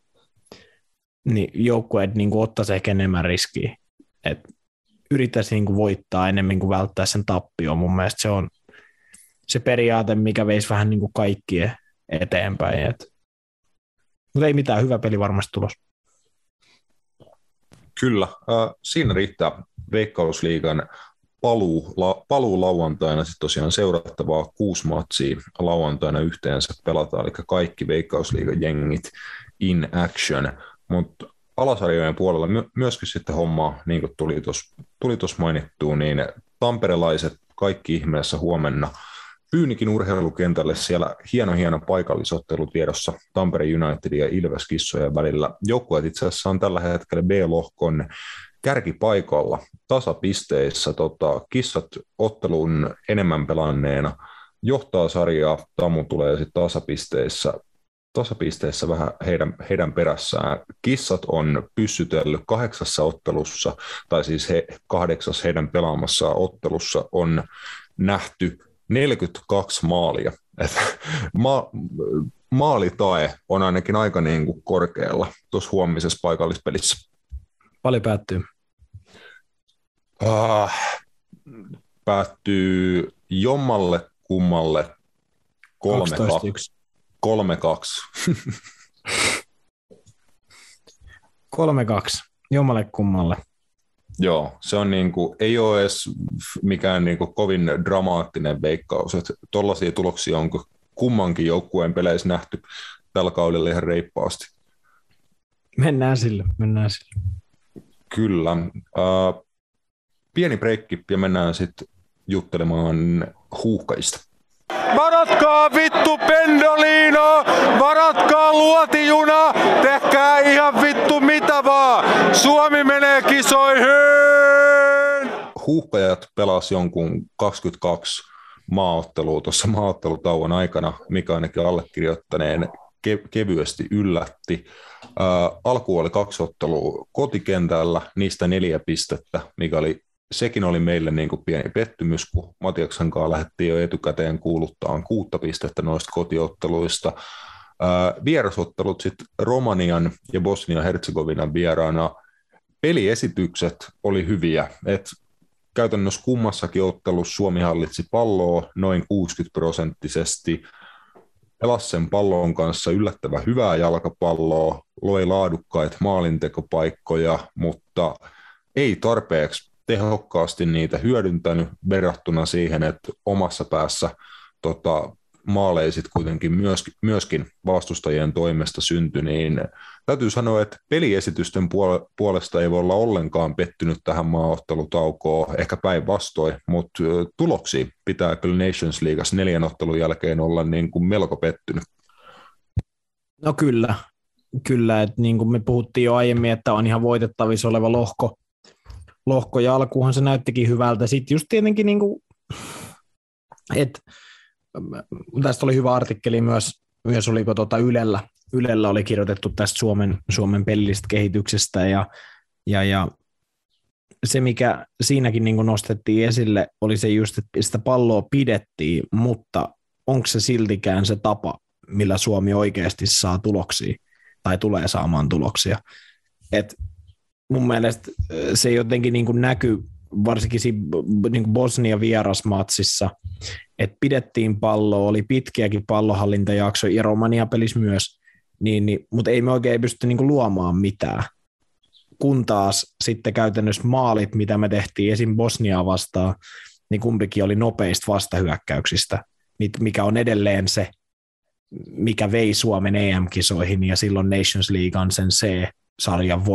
niin joukkueet niin ottaisi ehkä enemmän riskiä. että yrittäisi niin kuin voittaa enemmän kuin välttää sen tappio. Mun mielestä se on se periaate, mikä veisi vähän niin kuin kaikkien eteenpäin. Et. Mutta ei mitään, hyvä peli varmasti tulos. Kyllä, äh, siinä riittää Veikkausliigan paluu, la, paluu lauantaina, sitten tosiaan seurattavaa kuusi matsia lauantaina yhteensä pelataan, eli kaikki Veikkausliigan jengit in action, mutta alasarjojen puolella my- myöskin sitten hommaa, niin kuin tuli tuossa tuli mainittuun, niin tamperelaiset kaikki ihmeessä huomenna Pyynikin urheilukentälle siellä hieno hieno paikallisottelu tiedossa Tampere United ja Ilves kissojen välillä. Joukkueet itse asiassa on tällä hetkellä B-lohkon kärkipaikalla tasapisteissä. Tota, kissat ottelun enemmän pelanneena johtaa sarjaa, Tamu tulee sitten tasapisteissä tasapisteissä vähän heidän, heidän perässään. Kissat on pyssytellyt kahdeksassa ottelussa, tai siis he, kahdeksas heidän pelaamassa ottelussa on nähty 42 maalia. Et ma, maalitae on ainakin aika niin kuin korkealla tuossa huomisessa paikallispelissä. Paljon päättyy? Uh, päättyy jommalle kummalle kolme 12 3-2. 3-2, jommalle kummalle. Joo, se on niin kuin, ei ole edes mikään niin kuin kovin dramaattinen veikkaus. Tuollaisia tuloksia on kummankin joukkueen peleissä nähty tällä kaudella ihan reippaasti. Mennään sille, mennään sille. Kyllä. Uh, pieni breikki ja mennään sitten juttelemaan huuhkajista. Varatkaa vittu pendolino, varatkaa luotijuna, tehkää ihan vittu mitä vaan. Suomi menee kisoihin! Huuhkajat pelasi jonkun 22 maaottelua tuossa maaottelutauon aikana, mikä ainakin allekirjoittaneen ke- kevyesti yllätti. Ää, alku oli kaksi ottelua kotikentällä, niistä neljä pistettä, mikä oli sekin oli meille niin kuin pieni pettymys, kun Matiaksen kanssa lähdettiin jo etukäteen kuuluttaan kuutta pistettä noista kotiotteluista. vierasottelut sitten Romanian ja Bosnia-Herzegovinan vieraana. Peliesitykset oli hyviä, et käytännössä kummassakin ottelussa Suomi hallitsi palloa noin 60 prosenttisesti, pelasi sen pallon kanssa yllättävän hyvää jalkapalloa, loi laadukkaita maalintekopaikkoja, mutta ei tarpeeksi tehokkaasti niitä hyödyntänyt verrattuna siihen, että omassa päässä tota, maaleisit kuitenkin myöskin, myöskin vastustajien toimesta syntyi, niin täytyy sanoa, että peliesitysten puolesta ei voi olla ollenkaan pettynyt tähän maaottelutaukoon, ehkä päinvastoin, mutta tuloksia pitää kyllä Nations Leagueassa neljän ottelun jälkeen olla niin kuin melko pettynyt. No kyllä, kyllä, että niin kuin me puhuttiin jo aiemmin, että on ihan voitettavissa oleva lohko, lohko ja alkuunhan se näyttikin hyvältä. Sitten just tietenkin, niin kuin, että tästä oli hyvä artikkeli myös, myös oliko tuota Ylellä, Ylellä oli kirjoitettu tästä Suomen, Suomen pellistä kehityksestä ja, ja, ja se, mikä siinäkin niin nostettiin esille, oli se just, että sitä palloa pidettiin, mutta onko se siltikään se tapa, millä Suomi oikeasti saa tuloksia tai tulee saamaan tuloksia. Et mun mielestä se jotenkin niin näkyy varsinkin niin Bosnia vierasmatsissa, että pidettiin palloa, oli pitkiäkin pallohallintajaksoja ja Romania pelissä myös, niin, niin, mutta ei me oikein pysty niin luomaan mitään. Kun taas sitten käytännössä maalit, mitä me tehtiin esim. Bosniaa vastaan, niin kumpikin oli nopeista vastahyökkäyksistä, mikä on edelleen se, mikä vei Suomen EM-kisoihin ja silloin Nations Leaguean sen C-sarjan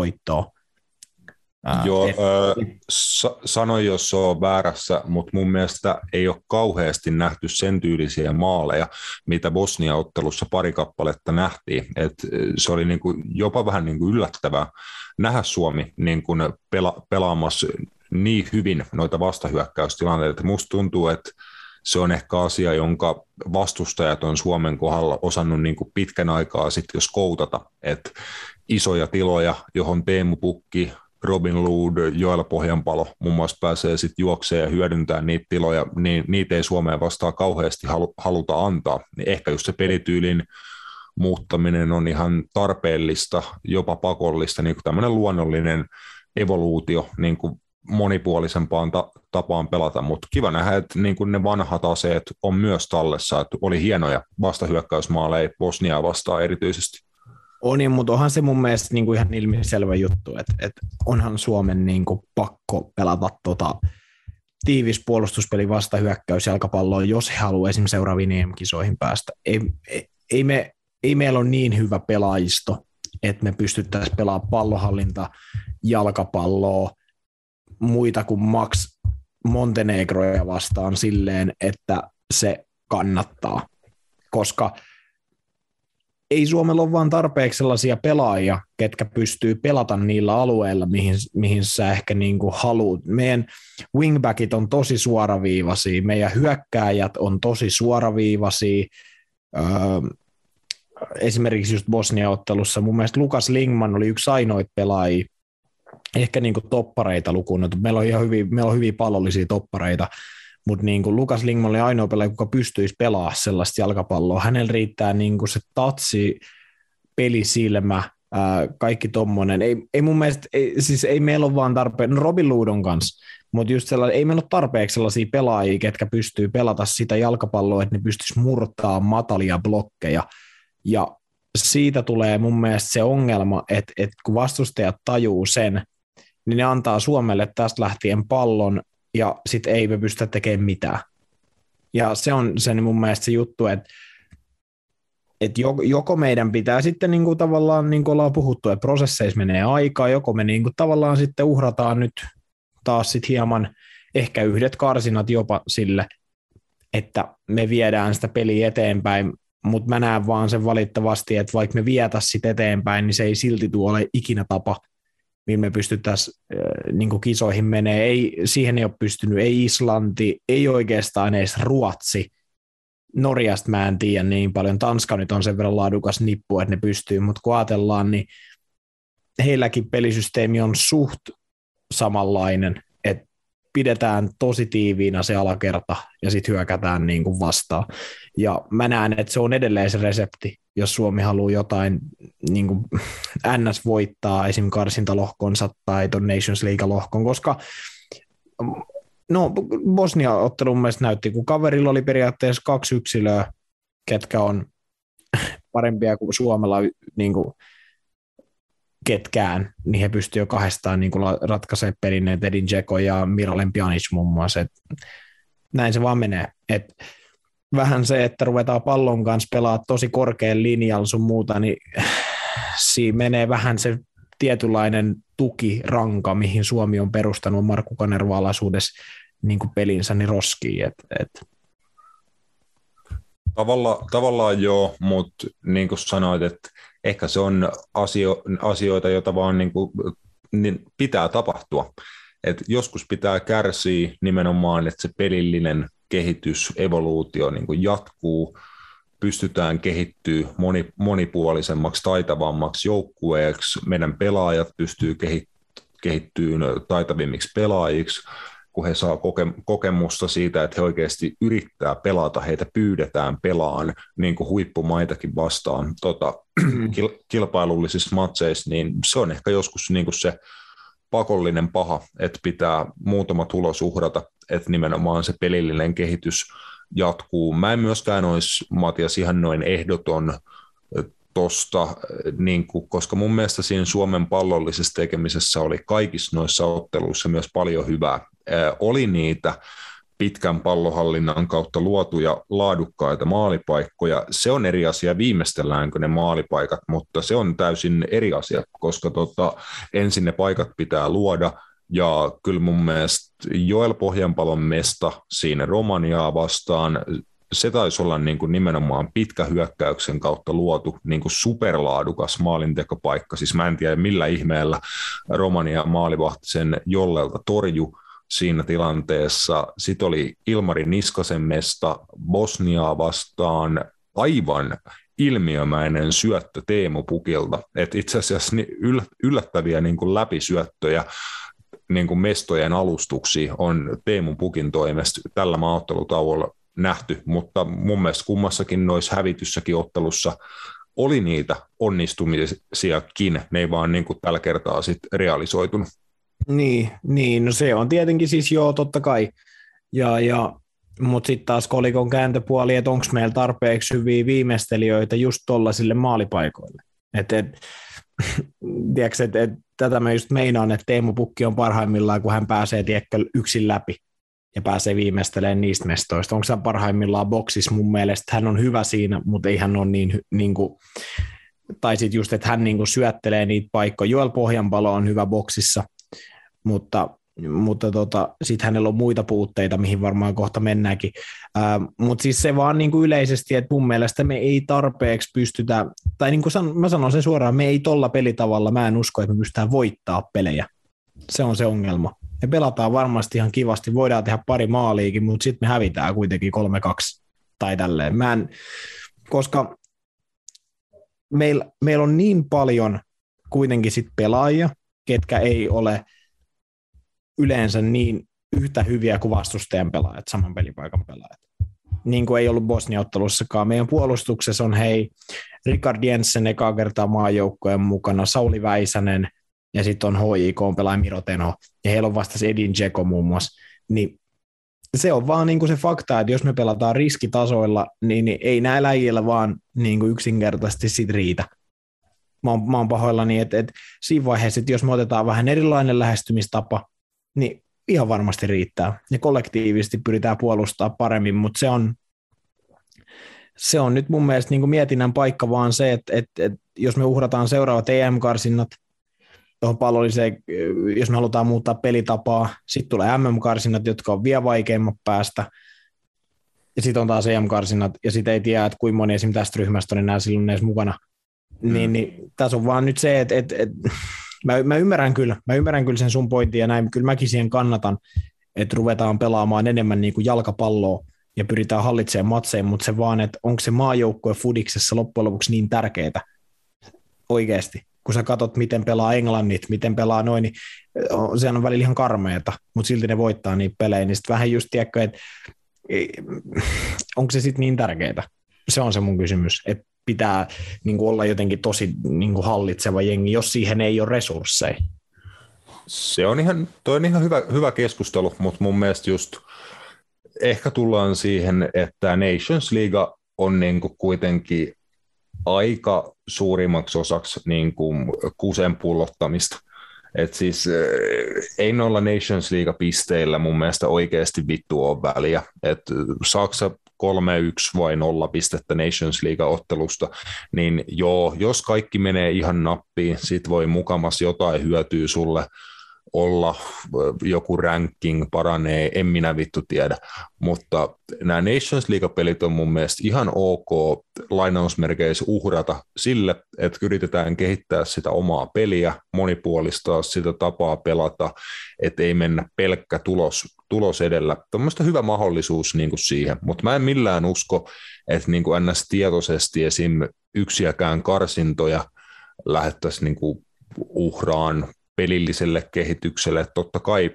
voittoon. Joo, et, äh, sa- sano jos se on väärässä, mutta mun mielestä ei ole kauheasti nähty sen tyylisiä maaleja, mitä Bosnia-ottelussa pari kappaletta nähtiin. Et se oli niinku jopa vähän niinku yllättävää nähdä Suomi niinku pela- pelaamassa niin hyvin noita vastahyökkäystilanteita. Musta tuntuu, että se on ehkä asia, jonka vastustajat on Suomen kohdalla osannut niin kuin pitkän aikaa sitten jos koutata, että isoja tiloja, johon Teemu Pukki, Robin Lood, Joel Pohjanpalo muun muassa pääsee sitten juokseen ja hyödyntää niitä tiloja, niin niitä ei Suomeen vastaan kauheasti haluta antaa. Niin ehkä just se pelityylin muuttaminen on ihan tarpeellista, jopa pakollista, niin kuin tämmöinen luonnollinen evoluutio niin kuin monipuolisempaan ta- tapaan pelata, mutta kiva nähdä, että niin kuin ne vanhat aseet on myös tallessa, että oli hienoja vastahyökkäysmaaleja Bosniaa vastaan erityisesti. On, mutta onhan se mun mielestä niin kuin ihan ilmiselvä juttu, että, että onhan Suomen niin kuin pakko pelata tota, tiivis puolustuspeli vastahyökkäys jalkapalloa, jos he haluavat esimerkiksi seuraaviin EM-kisoihin päästä. Ei, ei, ei, me, ei meillä ole niin hyvä pelaajisto, että me pystyttäisiin pelaamaan pallohallinta, jalkapalloa, muita kuin Max Montenegroja vastaan silleen, että se kannattaa. Koska ei Suomella ole vaan tarpeeksi sellaisia pelaajia, ketkä pystyy pelata niillä alueilla, mihin, mihin sä ehkä niin kuin haluat. Meidän wingbackit on tosi suoraviivaisia, meidän hyökkääjät on tosi suoraviivaisia. Öö, esimerkiksi just Bosnia-ottelussa mun mielestä Lukas Lingman oli yksi ainoita pelaajia, ehkä niin kuin toppareita lukuun. Meillä on ihan hyviä, meillä on hyviä pallollisia toppareita, mutta niin kuin Lukas Lingman oli ainoa pelaaja, joka pystyisi pelaamaan sellaista jalkapalloa. Hänellä riittää niin kuin se tatsi, pelisilmä, kaikki tommonen. Ei, ei mun mielestä, ei, siis ei meillä ole vaan tarpeen, no Robin Luudon kanssa, mutta just sellainen, ei meillä ole tarpeeksi sellaisia pelaajia, ketkä pystyy pelata sitä jalkapalloa, että ne pystyisi murtaa matalia blokkeja. Ja siitä tulee mun mielestä se ongelma, että, että kun vastustajat tajuu sen, niin ne antaa Suomelle tästä lähtien pallon ja sitten ei me pystytä tekemään mitään. Ja se on sen mun mielestä se juttu, että että joko meidän pitää sitten niin kuin tavallaan, niin kuin ollaan puhuttu, että prosesseissa menee aikaa, joko me niin kuin tavallaan sitten uhrataan nyt taas sitten hieman ehkä yhdet karsinat jopa sille, että me viedään sitä peliä eteenpäin, mutta mä näen vaan sen valittavasti, että vaikka me vietä sitä eteenpäin, niin se ei silti tuo ole ikinä tapa millä me pystyttäisiin niin kisoihin menee. Ei, siihen ei ole pystynyt, ei Islanti, ei oikeastaan edes Ruotsi. Norjasta mä en tiedä niin paljon. Tanska nyt on sen verran laadukas nippu, että ne pystyy, mutta kun ajatellaan, niin heilläkin pelisysteemi on suht samanlainen, että pidetään tosi tiiviinä se alakerta ja sitten hyökätään niin kuin vastaan. Ja mä näen, että se on edelleen se resepti, jos Suomi haluaa jotain niin kuin NS voittaa esim. karsintalohkonsa tai tuon Nations League-lohkon, koska no, Bosnia-ottelu mun mielestä näytti, kun kaverilla oli periaatteessa kaksi yksilöä, ketkä on parempia kuin Suomella niin kuin ketkään, niin he pystyvät jo kahdestaan niin ratkaisemaan pelin, Edin Dzeko ja Miralem Pjanic muun muassa. Et näin se vaan menee. Et vähän se, että ruvetaan pallon kanssa pelaa tosi korkean linjalla sun muuta, niin siinä menee vähän se tietynlainen tukiranka, mihin Suomi on perustanut Markku Kanerva alaisuudessa niin pelinsä, niin roskii. Et, et. Tavalla, tavallaan joo, mutta niin kuin sanoit, että ehkä se on asio, asioita, joita vaan niin kuin, niin pitää tapahtua. Et joskus pitää kärsiä nimenomaan, että se pelillinen kehitys, evoluutio niin kuin jatkuu, pystytään kehittyä moni, monipuolisemmaksi, taitavammaksi joukkueeksi, meidän pelaajat pystyy kehittyä taitavimmiksi pelaajiksi, kun he saa koke, kokemusta siitä, että he oikeasti yrittää pelata, heitä pyydetään pelaan niin kuin huippumaitakin vastaan tota, mm. kil, kilpailullisissa matseissa, niin se on ehkä joskus niin kuin se pakollinen paha, että pitää muutama tulos uhrata, että nimenomaan se pelillinen kehitys jatkuu. Mä en myöskään olisi, Matias, ihan noin ehdoton tosta, niin kuin, koska mun mielestä siinä Suomen pallollisessa tekemisessä oli kaikissa noissa otteluissa myös paljon hyvää. Oli niitä pitkän pallohallinnan kautta luotuja laadukkaita maalipaikkoja. Se on eri asia, viimeistelläänkö ne maalipaikat, mutta se on täysin eri asia, koska tota, ensin ne paikat pitää luoda, ja kyllä mun mielestä Joel Pohjanpalon mesta siinä Romaniaa vastaan, se taisi olla niin kuin nimenomaan pitkä hyökkäyksen kautta luotu niin kuin superlaadukas maalintekopaikka. Siis mä en tiedä millä ihmeellä Romania maalivahti sen jollelta torju, siinä tilanteessa. Sitten oli Ilmari Niskasen mesta Bosniaa vastaan aivan ilmiömäinen syöttö Teemu Pukilta. Et itse asiassa yllättäviä niin kuin läpisyöttöjä niin kuin mestojen alustuksia on Teemu Pukin toimesta tällä maaottelutauolla nähty, mutta mun mielestä kummassakin noissa hävityssäkin ottelussa oli niitä onnistumisiakin, ne ei vaan niin kuin tällä kertaa sit realisoitunut. Niin, niin, no se on tietenkin siis joo, totta kai. Ja, ja, mutta sitten taas kolikon kääntöpuoli, että onko meillä tarpeeksi hyviä viimeistelijöitä just tuollaisille maalipaikoille. Et, et, tiedätkö, et, et, tätä mä just meinaan, että Teemu Pukki on parhaimmillaan, kun hän pääsee tiedätkö, yksin läpi ja pääsee viimeistelemään niistä mestoista. Onko hän parhaimmillaan boksissa? Mun mielestä hän on hyvä siinä, mutta ei hän ole niin, niin kuin, tai sitten just, että hän niin kuin syöttelee niitä paikkoja. Joel Pohjanpalo on hyvä boksissa – mutta, mutta tota, sitten hänellä on muita puutteita, mihin varmaan kohta mennäänkin. Mutta siis se vaan niin kuin yleisesti, että mun mielestä me ei tarpeeksi pystytä, tai niin kuin san, mä sanon sen suoraan, me ei tolla pelitavalla, mä en usko, että me pystytään voittaa pelejä. Se on se ongelma. Me pelataan varmasti ihan kivasti, voidaan tehdä pari maaliikin, mutta sitten me hävitään kuitenkin 3-2 tai tälleen. Mä en, koska meillä meil on niin paljon kuitenkin sit pelaajia, ketkä ei ole – yleensä niin yhtä hyviä kuin vastustajan pelaajat, saman pelipaikan pelaajat. Niin kuin ei ollut Bosnia-ottelussakaan. Meidän puolustuksessa on hei, Richard Jensen eka kertaa maajoukkojen mukana, Sauli Väisänen ja sitten on HIK on pelaaja Miro ja heillä on vasta Edin Dzeko muun muassa. Niin se on vaan niin kuin se fakta, että jos me pelataan riskitasoilla, niin, niin ei näillä äijillä vaan niin kuin yksinkertaisesti sit riitä. Mä oon, mä oon pahoillani, että, että siinä vaiheessa, että jos me otetaan vähän erilainen lähestymistapa, niin ihan varmasti riittää. Ja kollektiivisesti pyritään puolustaa paremmin, mutta se on, se on nyt mun mielestä niin kuin mietinnän paikka vaan se, että, että, että jos me uhrataan seuraavat EM-karsinnat tuohon pallolliseen, jos me halutaan muuttaa pelitapaa, sitten tulee MM-karsinnat, jotka on vielä vaikeimmat päästä, ja sitten on taas EM-karsinnat, ja sitten ei tiedä, että kuinka moni esim. tästä ryhmästä on enää silloin edes mukana. Mm. Niin, niin tässä on vaan nyt se, että, että, että mä, mä, ymmärrän kyllä, mä ymmärrän kyllä sen sun pointin ja näin, kyllä mäkin siihen kannatan, että ruvetaan pelaamaan enemmän niin kuin jalkapalloa ja pyritään hallitsemaan matseja, mutta se vaan, että onko se maajoukkue Fudiksessa loppujen lopuksi niin tärkeää oikeasti. Kun sä katsot, miten pelaa Englannit, miten pelaa noin, niin sehän on välillä ihan karmeeta, mutta silti ne voittaa niitä pelejä, niin sitten vähän just tiedätkö, että onko se sitten niin tärkeää? Se on se mun kysymys, että pitää niin kuin olla jotenkin tosi niin kuin hallitseva jengi, jos siihen ei ole resursseja. Se on ihan, toi on ihan hyvä, hyvä keskustelu, mutta mun mielestä just ehkä tullaan siihen, että Nations League on niin kuin kuitenkin aika suurimmaksi osaksi niin kuin kusen pullottamista. Et siis ei noilla Nations League-pisteillä mun mielestä oikeasti vittu ole väliä. Et Saksa 3-1 vai 0 pistettä Nations League-ottelusta, niin joo, jos kaikki menee ihan nappiin, sit voi mukamas jotain hyötyä sulle olla, joku ranking paranee, en minä vittu tiedä, mutta nämä Nations League-pelit on mun mielestä ihan ok lainausmerkeissä uhrata sille, että yritetään kehittää sitä omaa peliä, monipuolistaa sitä tapaa pelata, että ei mennä pelkkä tulos, tulos edellä. Tuommoista hyvä mahdollisuus niin kuin siihen, mutta mä en millään usko, että niin kuin ns. tietoisesti esim. yksiäkään karsintoja lähettäisiin niin kuin uhraan pelilliselle kehitykselle. Totta kai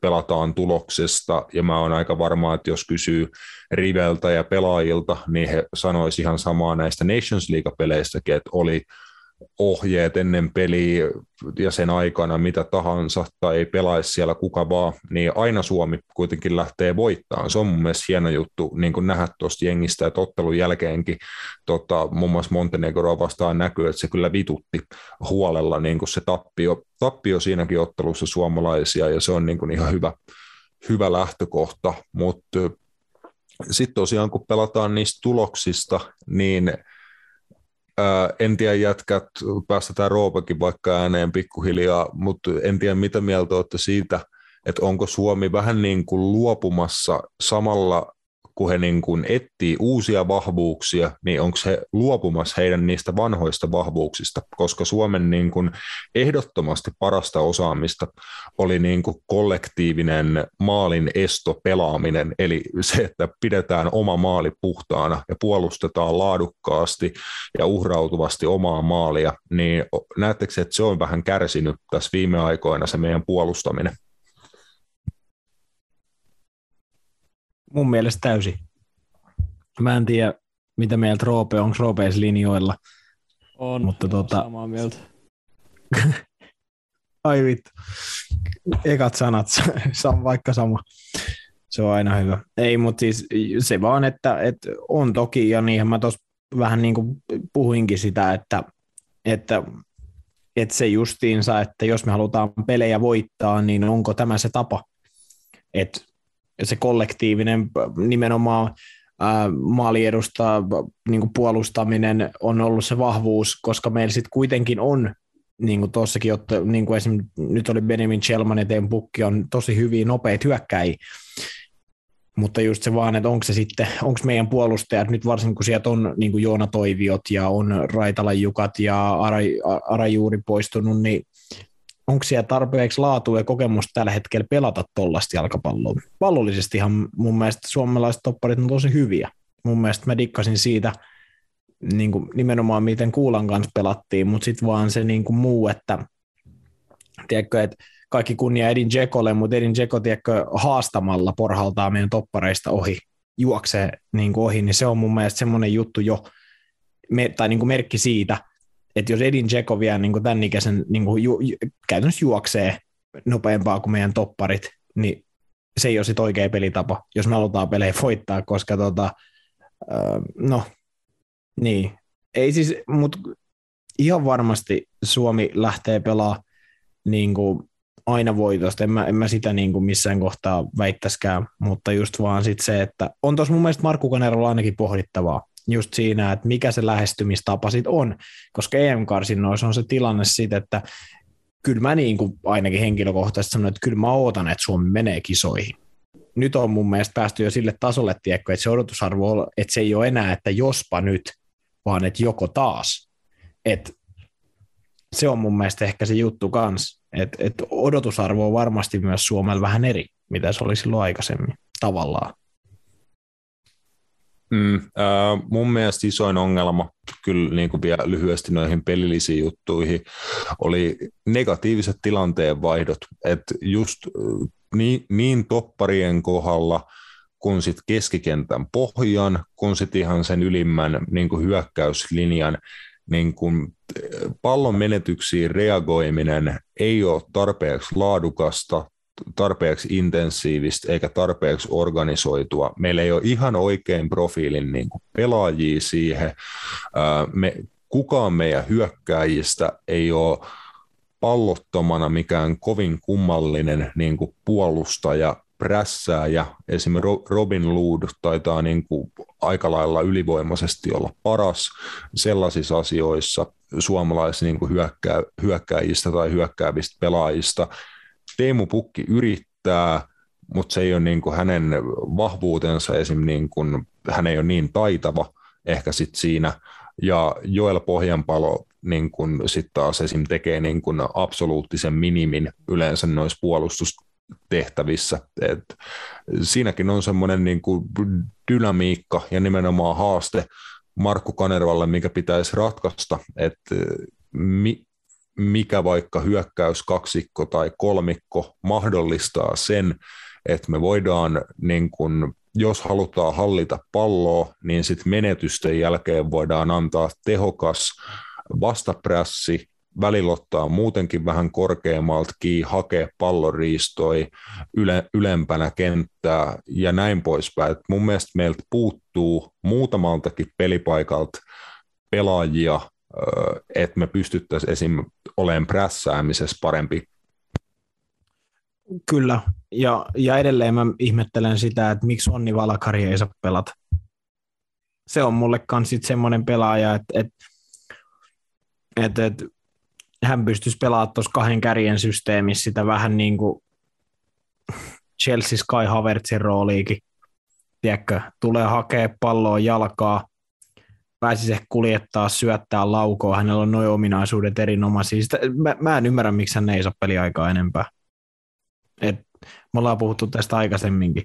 pelataan tuloksesta, ja mä oon aika varma, että jos kysyy Riveltä ja pelaajilta, niin he sanoisivat ihan samaa näistä Nations League-peleistäkin, että oli ohjeet ennen peliä ja sen aikana mitä tahansa tai ei pelaisi siellä kuka vaan, niin aina Suomi kuitenkin lähtee voittamaan. Se on mun mielestä hieno juttu niin kuin nähdä tuosta jengistä, että ottelun jälkeenkin tota, muun muassa Montenegroa vastaan näkyy, että se kyllä vitutti huolella niin kuin se tappio, tappio siinäkin ottelussa suomalaisia ja se on niin kuin ihan hyvä, hyvä lähtökohta, mutta sitten tosiaan kun pelataan niistä tuloksista, niin ää, en tiedä jätkät, päästetään Roopakin vaikka ääneen pikkuhiljaa, mutta en tiedä mitä mieltä olette siitä, että onko Suomi vähän niin kuin luopumassa samalla kun he niin kuin etsii uusia vahvuuksia, niin onko he luopumassa heidän niistä vanhoista vahvuuksista, koska Suomen niin kuin ehdottomasti parasta osaamista oli niin kuin kollektiivinen maalin esto pelaaminen, eli se, että pidetään oma maali puhtaana ja puolustetaan laadukkaasti ja uhrautuvasti omaa maalia, niin näettekö, että se on vähän kärsinyt tässä viime aikoina se meidän puolustaminen? Mun mielestä täysin. Mä en tiedä, mitä mieltä Roope, onko Roopeis linjoilla. On, Mutta tota- samaa mieltä. Ai vittu. Ekat sanat, on vaikka sama. Se on aina hyvä. Ei, mutta siis se vaan, että, että on toki, ja niinhän mä tuossa vähän niin kuin puhuinkin sitä, että, että, että se justiinsa, että jos me halutaan pelejä voittaa, niin onko tämä se tapa? Että se kollektiivinen nimenomaan ää, maaliedustaa niin puolustaminen on ollut se vahvuus, koska meillä sitten kuitenkin on niin kuin tuossakin, että niin kuin esim. nyt oli Benjamin Chelman Teemu Pukki on tosi hyviä, nopeita hyökkäjiä, mutta just se vaan, että onko se sitten, onko meidän puolustajat, nyt varsinkin kun sieltä on niin kuin Joona Toiviot ja on Raitalan Jukat ja Ara, Ara Juuri poistunut, niin onko siellä tarpeeksi laatua ja kokemusta tällä hetkellä pelata tuollaista jalkapalloa. Pallollisestihan mun mielestä suomalaiset topparit on tosi hyviä. Mun mielestä mä dikkasin siitä niin kuin nimenomaan, miten Kuulan kanssa pelattiin, mutta sitten vaan se niin kuin muu, että tiedätkö, että kaikki kunnia Edin Jekolle, mutta Edin Jeko, tiedätkö, haastamalla porhaltaa meidän toppareista ohi, juoksee niin kuin ohi, niin se on mun mielestä semmoinen juttu jo, tai niin kuin merkki siitä, että jos Edin Dzeko vielä niin tämän ikäisen niin ju, ju, käytännössä juoksee nopeampaa kuin meidän topparit, niin se ei ole sit oikea pelitapa, jos me halutaan pelejä voittaa, koska tota, äh, no, niin, ei siis, mutta ihan varmasti Suomi lähtee pelaamaan niin kuin aina voitosta, en mä, en mä sitä niin kuin missään kohtaa väittäskään, mutta just vaan sit se, että on tuossa mun mielestä Markku Kanerolla ainakin pohdittavaa, just siinä, että mikä se lähestymistapa sitten on, koska EM-karsinnoissa on se tilanne siitä, että kyllä mä niin kuin ainakin henkilökohtaisesti sanon, että kyllä mä ootan, että Suomi menee kisoihin. Nyt on mun mielestä päästy jo sille tasolle, tiedätkö, että se odotusarvo on, että se ei ole enää, että jospa nyt, vaan että joko taas. Et se on mun mielestä ehkä se juttu kans, että et odotusarvo on varmasti myös Suomella vähän eri, mitä se oli silloin aikaisemmin tavallaan. Mm, äh, mun mielestä isoin ongelma, kyllä niin kuin vielä lyhyesti noihin pelillisiin juttuihin, oli negatiiviset tilanteen vaihdot. että just niin, niin topparien kohdalla, kun sit keskikentän pohjan, kun sit ihan sen ylimmän niin kuin hyökkäyslinjan, niin kun pallon menetyksiin reagoiminen ei ole tarpeeksi laadukasta tarpeeksi intensiivistä eikä tarpeeksi organisoitua. Meillä ei ole ihan oikein profiilin niin kuin pelaajia siihen. Me, kukaan meidän hyökkääjistä ei ole pallottomana mikään kovin kummallinen niin kuin puolustaja, prässääjä. Esimerkiksi Robin Lood taitaa niin kuin aika lailla ylivoimaisesti olla paras sellaisissa asioissa suomalaisista niin kuin hyökkää, hyökkääjistä tai hyökkäävistä pelaajista, Teemu Pukki yrittää, mutta se ei ole niin kuin hänen vahvuutensa, esim. Niin kuin, hän ei ole niin taitava ehkä sit siinä, ja Joel Pohjanpalo niin kuin sit taas esim. tekee niin kuin absoluuttisen minimin yleensä noissa puolustustehtävissä. Et siinäkin on semmoinen niin kuin dynamiikka ja nimenomaan haaste Markku Kanervalle, mikä pitäisi ratkaista, että mi, mikä vaikka hyökkäys kaksikko tai kolmikko mahdollistaa sen, että me voidaan, niin kun, jos halutaan hallita palloa, niin sitten menetysten jälkeen voidaan antaa tehokas vastaprässi, välillä ottaa muutenkin vähän korkeammalta kiinni, hakee palloriistoi yle, ylempänä kenttää ja näin poispäin. Et mun mielestä meiltä puuttuu muutamaltakin pelipaikalta pelaajia, että me pystyttäisiin esim. olemaan prässäämisessä parempi. Kyllä, ja, ja edelleen mä ihmettelen sitä, että miksi Onni Valakari ei saa pelata. Se on mulle kans semmoinen pelaaja, että, että, että, että hän pystyisi pelaamaan tuossa kahden kärjen systeemissä sitä vähän niin kuin Chelsea Sky Havertzin rooliikin. Tiedätkö, tulee hakea palloa jalkaa, pääsisi ehkä kuljettaa, syöttää laukoa, hänellä on noin ominaisuudet erinomaisia. Sitä, mä, mä en ymmärrä, miksi hän ei saa peliaikaa enempää. Et, me ollaan puhuttu tästä aikaisemminkin.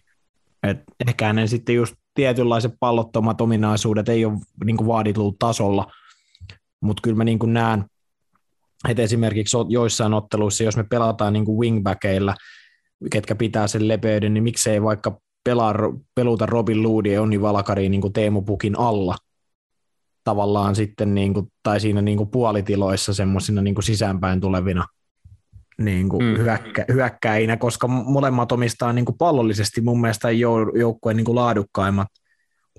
Et ehkä hänen sitten just tietynlaiset pallottomat ominaisuudet ei ole niin vaaditulla tasolla, mutta kyllä mä niin näen, että esimerkiksi joissain otteluissa, jos me pelataan niin wingbackeilla, ketkä pitää sen lepeyden, niin miksei vaikka pelaa, peluta Robin Loodi ja Onni Valakari niin Teemu Pukin alla tavallaan sitten, niin kuin, tai siinä niin kuin puolitiloissa semmoisina niin sisäänpäin tulevina niin kuin mm. hyökkä, hyökkäinä, koska molemmat omistaa niin kuin pallollisesti mun mielestä joukkueen niin kuin laadukkaimmat,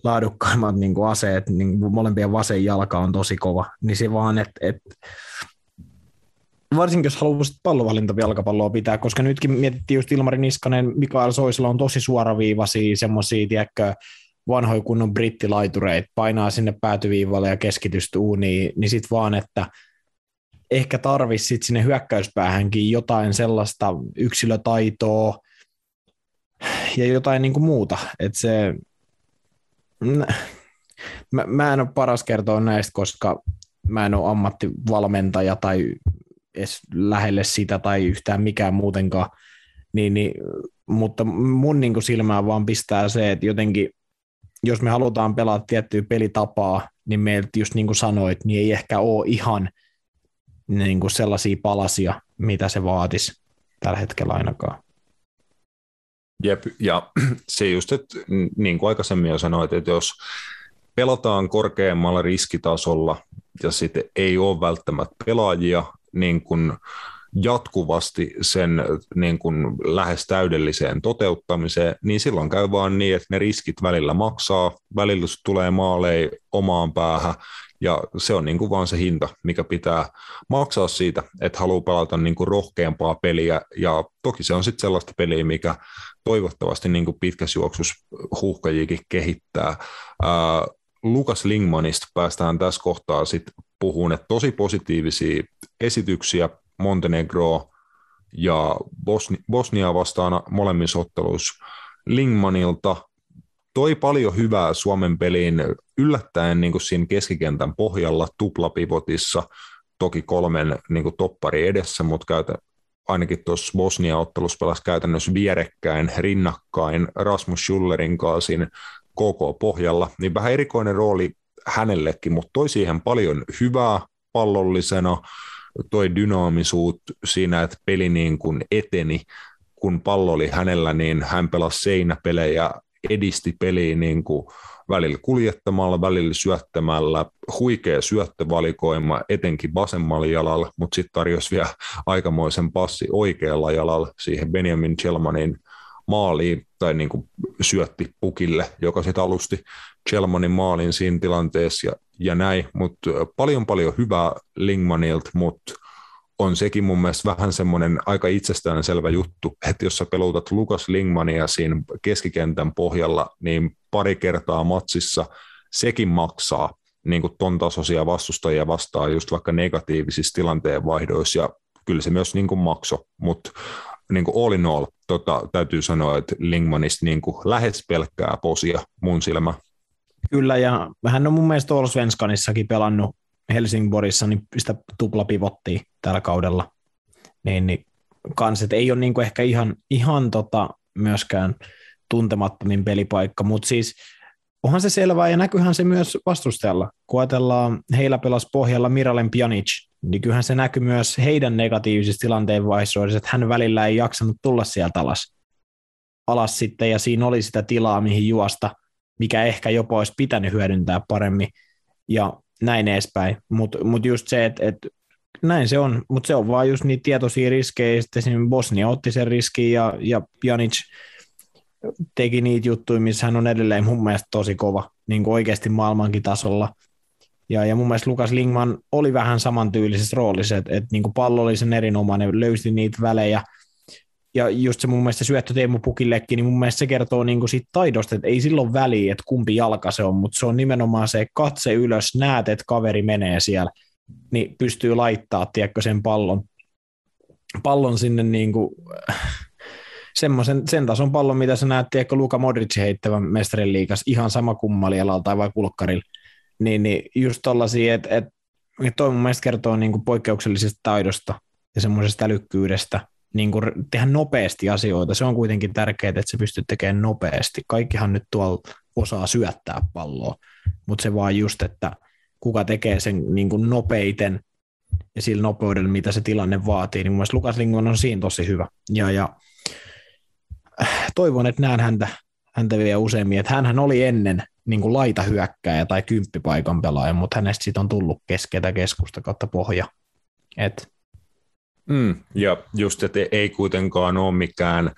laadukkaimmat niin kuin aseet, niin kuin molempien vasen jalka on tosi kova, niin se vaan, että et, varsinkin jos haluaisit pallovalinta jalkapalloa pitää, koska nytkin mietittiin just Ilmari Niskanen, Mikael Soisilla on tosi suoraviivaisia semmoisia, tiedätkö, vanhoja kunnon brittilaitureita, painaa sinne päätyviivalle ja keskitystä uuniin, niin sit vaan, että ehkä tarvisi sinne hyökkäyspäähänkin jotain sellaista yksilötaitoa ja jotain niin kuin muuta, että se mä, mä en ole paras kertoa näistä, koska mä en ole ammattivalmentaja tai edes lähelle sitä tai yhtään mikään muutenkaan, niin, niin, mutta mun niin kuin silmään vaan pistää se, että jotenkin jos me halutaan pelata tiettyä pelitapaa, niin meiltä just niin kuin sanoit, niin ei ehkä ole ihan niin kuin sellaisia palasia, mitä se vaatisi tällä hetkellä ainakaan. Jep, ja se just, että niin kuin aikaisemmin jo sanoit, että jos pelataan korkeammalla riskitasolla ja sitten ei ole välttämättä pelaajia, niin kuin jatkuvasti sen niin kuin lähes täydelliseen toteuttamiseen, niin silloin käy vaan niin, että ne riskit välillä maksaa, välillä tulee maaleja omaan päähän, ja se on niin kuin vaan se hinta, mikä pitää maksaa siitä, että haluaa pelata niin kuin rohkeampaa peliä, ja toki se on sitten sellaista peliä, mikä toivottavasti niin kuin pitkässä juoksussa huuhkajikin kehittää. Ää, Lukas Lingmanista päästään tässä kohtaa sitten puhumaan, että tosi positiivisia esityksiä Montenegro ja Bosni, Bosnia vastaan molemmissa otteluissa Lingmanilta. Toi paljon hyvää Suomen peliin yllättäen niin kuin siinä keskikentän pohjalla tuplapivotissa, toki kolmen niin kuin toppari edessä, mutta käytä, ainakin tuossa Bosnia-ottelussa pelasi käytännössä vierekkäin, rinnakkain Rasmus Schullerin kanssa siinä koko pohjalla, niin vähän erikoinen rooli hänellekin, mutta toi siihen paljon hyvää pallollisena, toi dynaamisuus siinä, että peli niin kuin eteni, kun pallo oli hänellä, niin hän pelasi seinäpelejä, edisti peliä niin kuin välillä kuljettamalla, välillä syöttämällä, huikea syöttövalikoima, etenkin vasemmalla jalalla, mutta sitten tarjosi vielä aikamoisen passi oikealla jalalla siihen Benjamin Chelmanin maaliin, tai niin kuin syötti pukille, joka sitten alusti Chelmanin maalin siinä tilanteessa, ja ja näin, mutta paljon paljon hyvää Lingmanilta, mutta on sekin mun mielestä vähän semmoinen aika itsestäänselvä juttu, että jos sä pelutat Lukas Lingmania siinä keskikentän pohjalla, niin pari kertaa matsissa sekin maksaa niin kuin ton tasoisia vastustajia vastaan just vaikka negatiivisissa tilanteenvaihdoissa ja kyllä se myös niin kuin makso, mutta niin kuin all in all, tota, täytyy sanoa, että Lingmanista niin kuin lähes pelkkää posia mun silmä. Kyllä, ja hän on mun mielestä Svenskanissakin pelannut Helsingborissa, niin sitä tuplapivottia tällä kaudella. Niin, niin kans, ei ole niin kuin ehkä ihan, ihan tota myöskään tuntemattomin pelipaikka, mutta siis onhan se selvää ja näkyhän se myös vastustajalla. Kun ajatellaan, heillä pelasi pohjalla Miralem Pjanic, niin kyllähän se näkyy myös heidän negatiivisissa tilanteen vaiheissa, että hän välillä ei jaksanut tulla sieltä alas, alas sitten, ja siinä oli sitä tilaa, mihin juosta, mikä ehkä jopa olisi pitänyt hyödyntää paremmin. Ja näin edespäin. Mutta mut just se, että et, näin se on, mutta se on vaan just niitä tietoisia riskejä, sitten esimerkiksi Bosnia otti sen riskin ja, ja Janic teki niitä juttuja, missä hän on edelleen mun mielestä tosi kova, niin kuin oikeasti maailmankin tasolla. Ja, ja mun mielestä Lukas Lingman oli vähän samantyylisessä roolissa, että, että niin pallo oli sen erinomainen, löysi niitä välejä, ja just se mun mielestä syöttö Teemu Pukillekin, niin mun mielestä se kertoo niin siitä taidosta, että ei silloin väliä, että kumpi jalka se on, mutta se on nimenomaan se katse ylös, näet, että kaveri menee siellä, niin pystyy laittaa, tiedätkö, sen pallon, pallon sinne niin kuin, semmoisen, sen tason pallon, mitä sä näet, tiedätkö, Luka Modric heittävän mestarin liikas, ihan sama kummalialalla tai vai kulkkarilla, niin, niin just tollasia, että et, et toi mun mielestä kertoo niin kuin poikkeuksellisesta taidosta ja semmoisesta älykkyydestä, niin kuin tehdä nopeasti asioita. Se on kuitenkin tärkeää, että se pystyy tekemään nopeasti. Kaikkihan nyt tuolla osaa syöttää palloa, mutta se vaan just, että kuka tekee sen niin kuin nopeiten ja sillä nopeudella, mitä se tilanne vaatii, niin mun mielestä Lukas Lingman on siinä tosi hyvä. Ja, ja toivon, että näen häntä, häntä vielä useammin, että hänhän oli ennen niin kuin laita hyökkääjä tai kymppipaikan pelaaja, mutta hänestä siitä on tullut keskeitä keskusta kautta pohja. Et Mm, ja just, että ei kuitenkaan ole mikään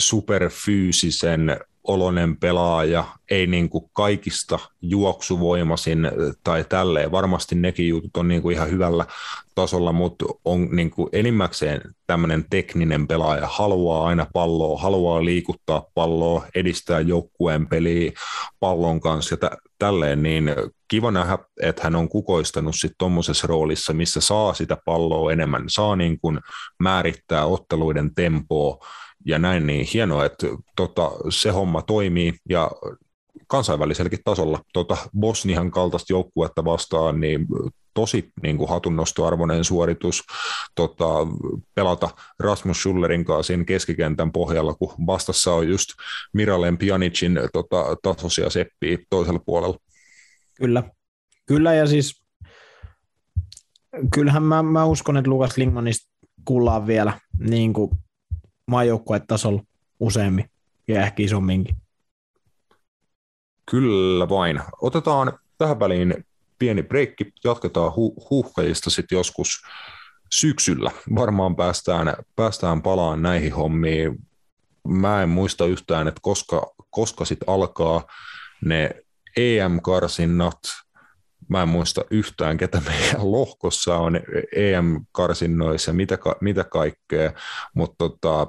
superfyysisen olonen pelaaja, ei niin kuin kaikista juoksuvoimasin tai tälleen. Varmasti nekin jutut on niin kuin ihan hyvällä tasolla, mutta on niin kuin enimmäkseen tämmöinen tekninen pelaaja, haluaa aina palloa, haluaa liikuttaa palloa, edistää joukkueen peliä pallon kanssa ja tä- tälleen, niin kiva nähdä, että hän on kukoistanut sitten tuommoisessa roolissa, missä saa sitä palloa enemmän, saa niin kuin määrittää otteluiden tempoa, ja näin, niin hienoa, että tota, se homma toimii ja kansainväliselläkin tasolla. Tota Bosnian kaltaista joukkuetta vastaan, niin tosi niin kuin hatunnostoarvoinen suoritus. Tota, pelata Rasmus Schullerin kanssa keskikentän pohjalla, kun vastassa on just Miralem Pjanicin tota, tasoisia seppiä toisella puolella. Kyllä, kyllä ja siis kyllähän mä, mä uskon, että Lukas Lingmanista kuullaan vielä niin kuin maajoukkuetasolla useammin ja ehkä isomminkin. Kyllä vain. Otetaan tähän väliin pieni breikki. Jatketaan hu- huuhkajista sitten joskus syksyllä. Varmaan päästään, päästään palaan näihin hommiin. Mä en muista yhtään, että koska, koska sitten alkaa ne EM-karsinnat. Mä en muista yhtään, ketä meidän lohkossa on EM-karsinnoissa, mitä, mitä kaikkea, mutta tota,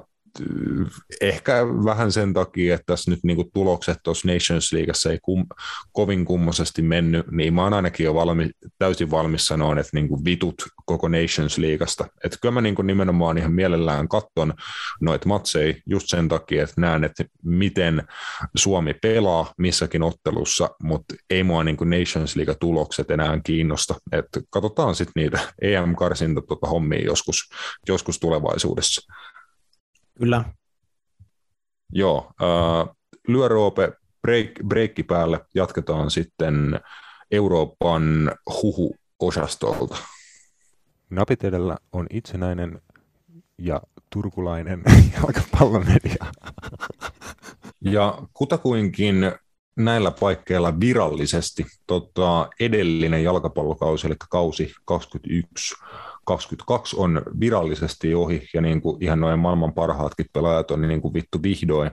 ehkä vähän sen takia, että tässä nyt niin tulokset tuossa Nations Leagueassa ei kum, kovin kummoisesti mennyt, niin mä oon ainakin jo valmi, täysin valmis sanoa, että niin vitut koko Nations Leagueasta. Että kyllä mä niin nimenomaan ihan mielellään katton noita matseja just sen takia, että näen, että miten Suomi pelaa missäkin ottelussa, mutta ei mua niin Nations League-tulokset enää kiinnosta. Että katsotaan sitten niitä EM-karsinta tuota hommia joskus, joskus tulevaisuudessa. Kyllä. Joo, äh, lyö Roope break, breikki päälle, jatketaan sitten Euroopan huhu-osastolta. Napit edellä on itsenäinen ja turkulainen jalkapallomedia. ja kutakuinkin näillä paikkeilla virallisesti tota, edellinen jalkapallokausi, eli kausi 21 22 on virallisesti ohi ja niin kuin ihan noin maailman parhaatkin pelaajat on niin kuin vittu vihdoin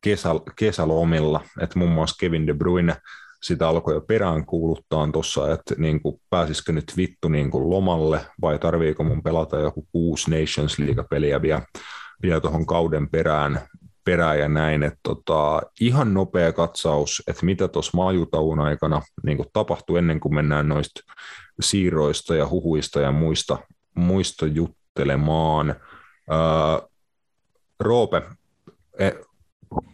kesä, kesälomilla, että muun muassa Kevin De Bruyne sitä alkoi jo perään kuuluttaa tuossa, että niin kuin, pääsisikö nyt vittu niin kuin lomalle vai tarviiko mun pelata joku kuusi Nations League-peliä vielä, vielä tuohon kauden perään, perään ja näin. Että tota, ihan nopea katsaus, että mitä tuossa maajutauun aikana niin kuin tapahtui ennen kuin mennään noista siirroista ja huhuista ja muista, muista juttelemaan. Ää, Roope, e,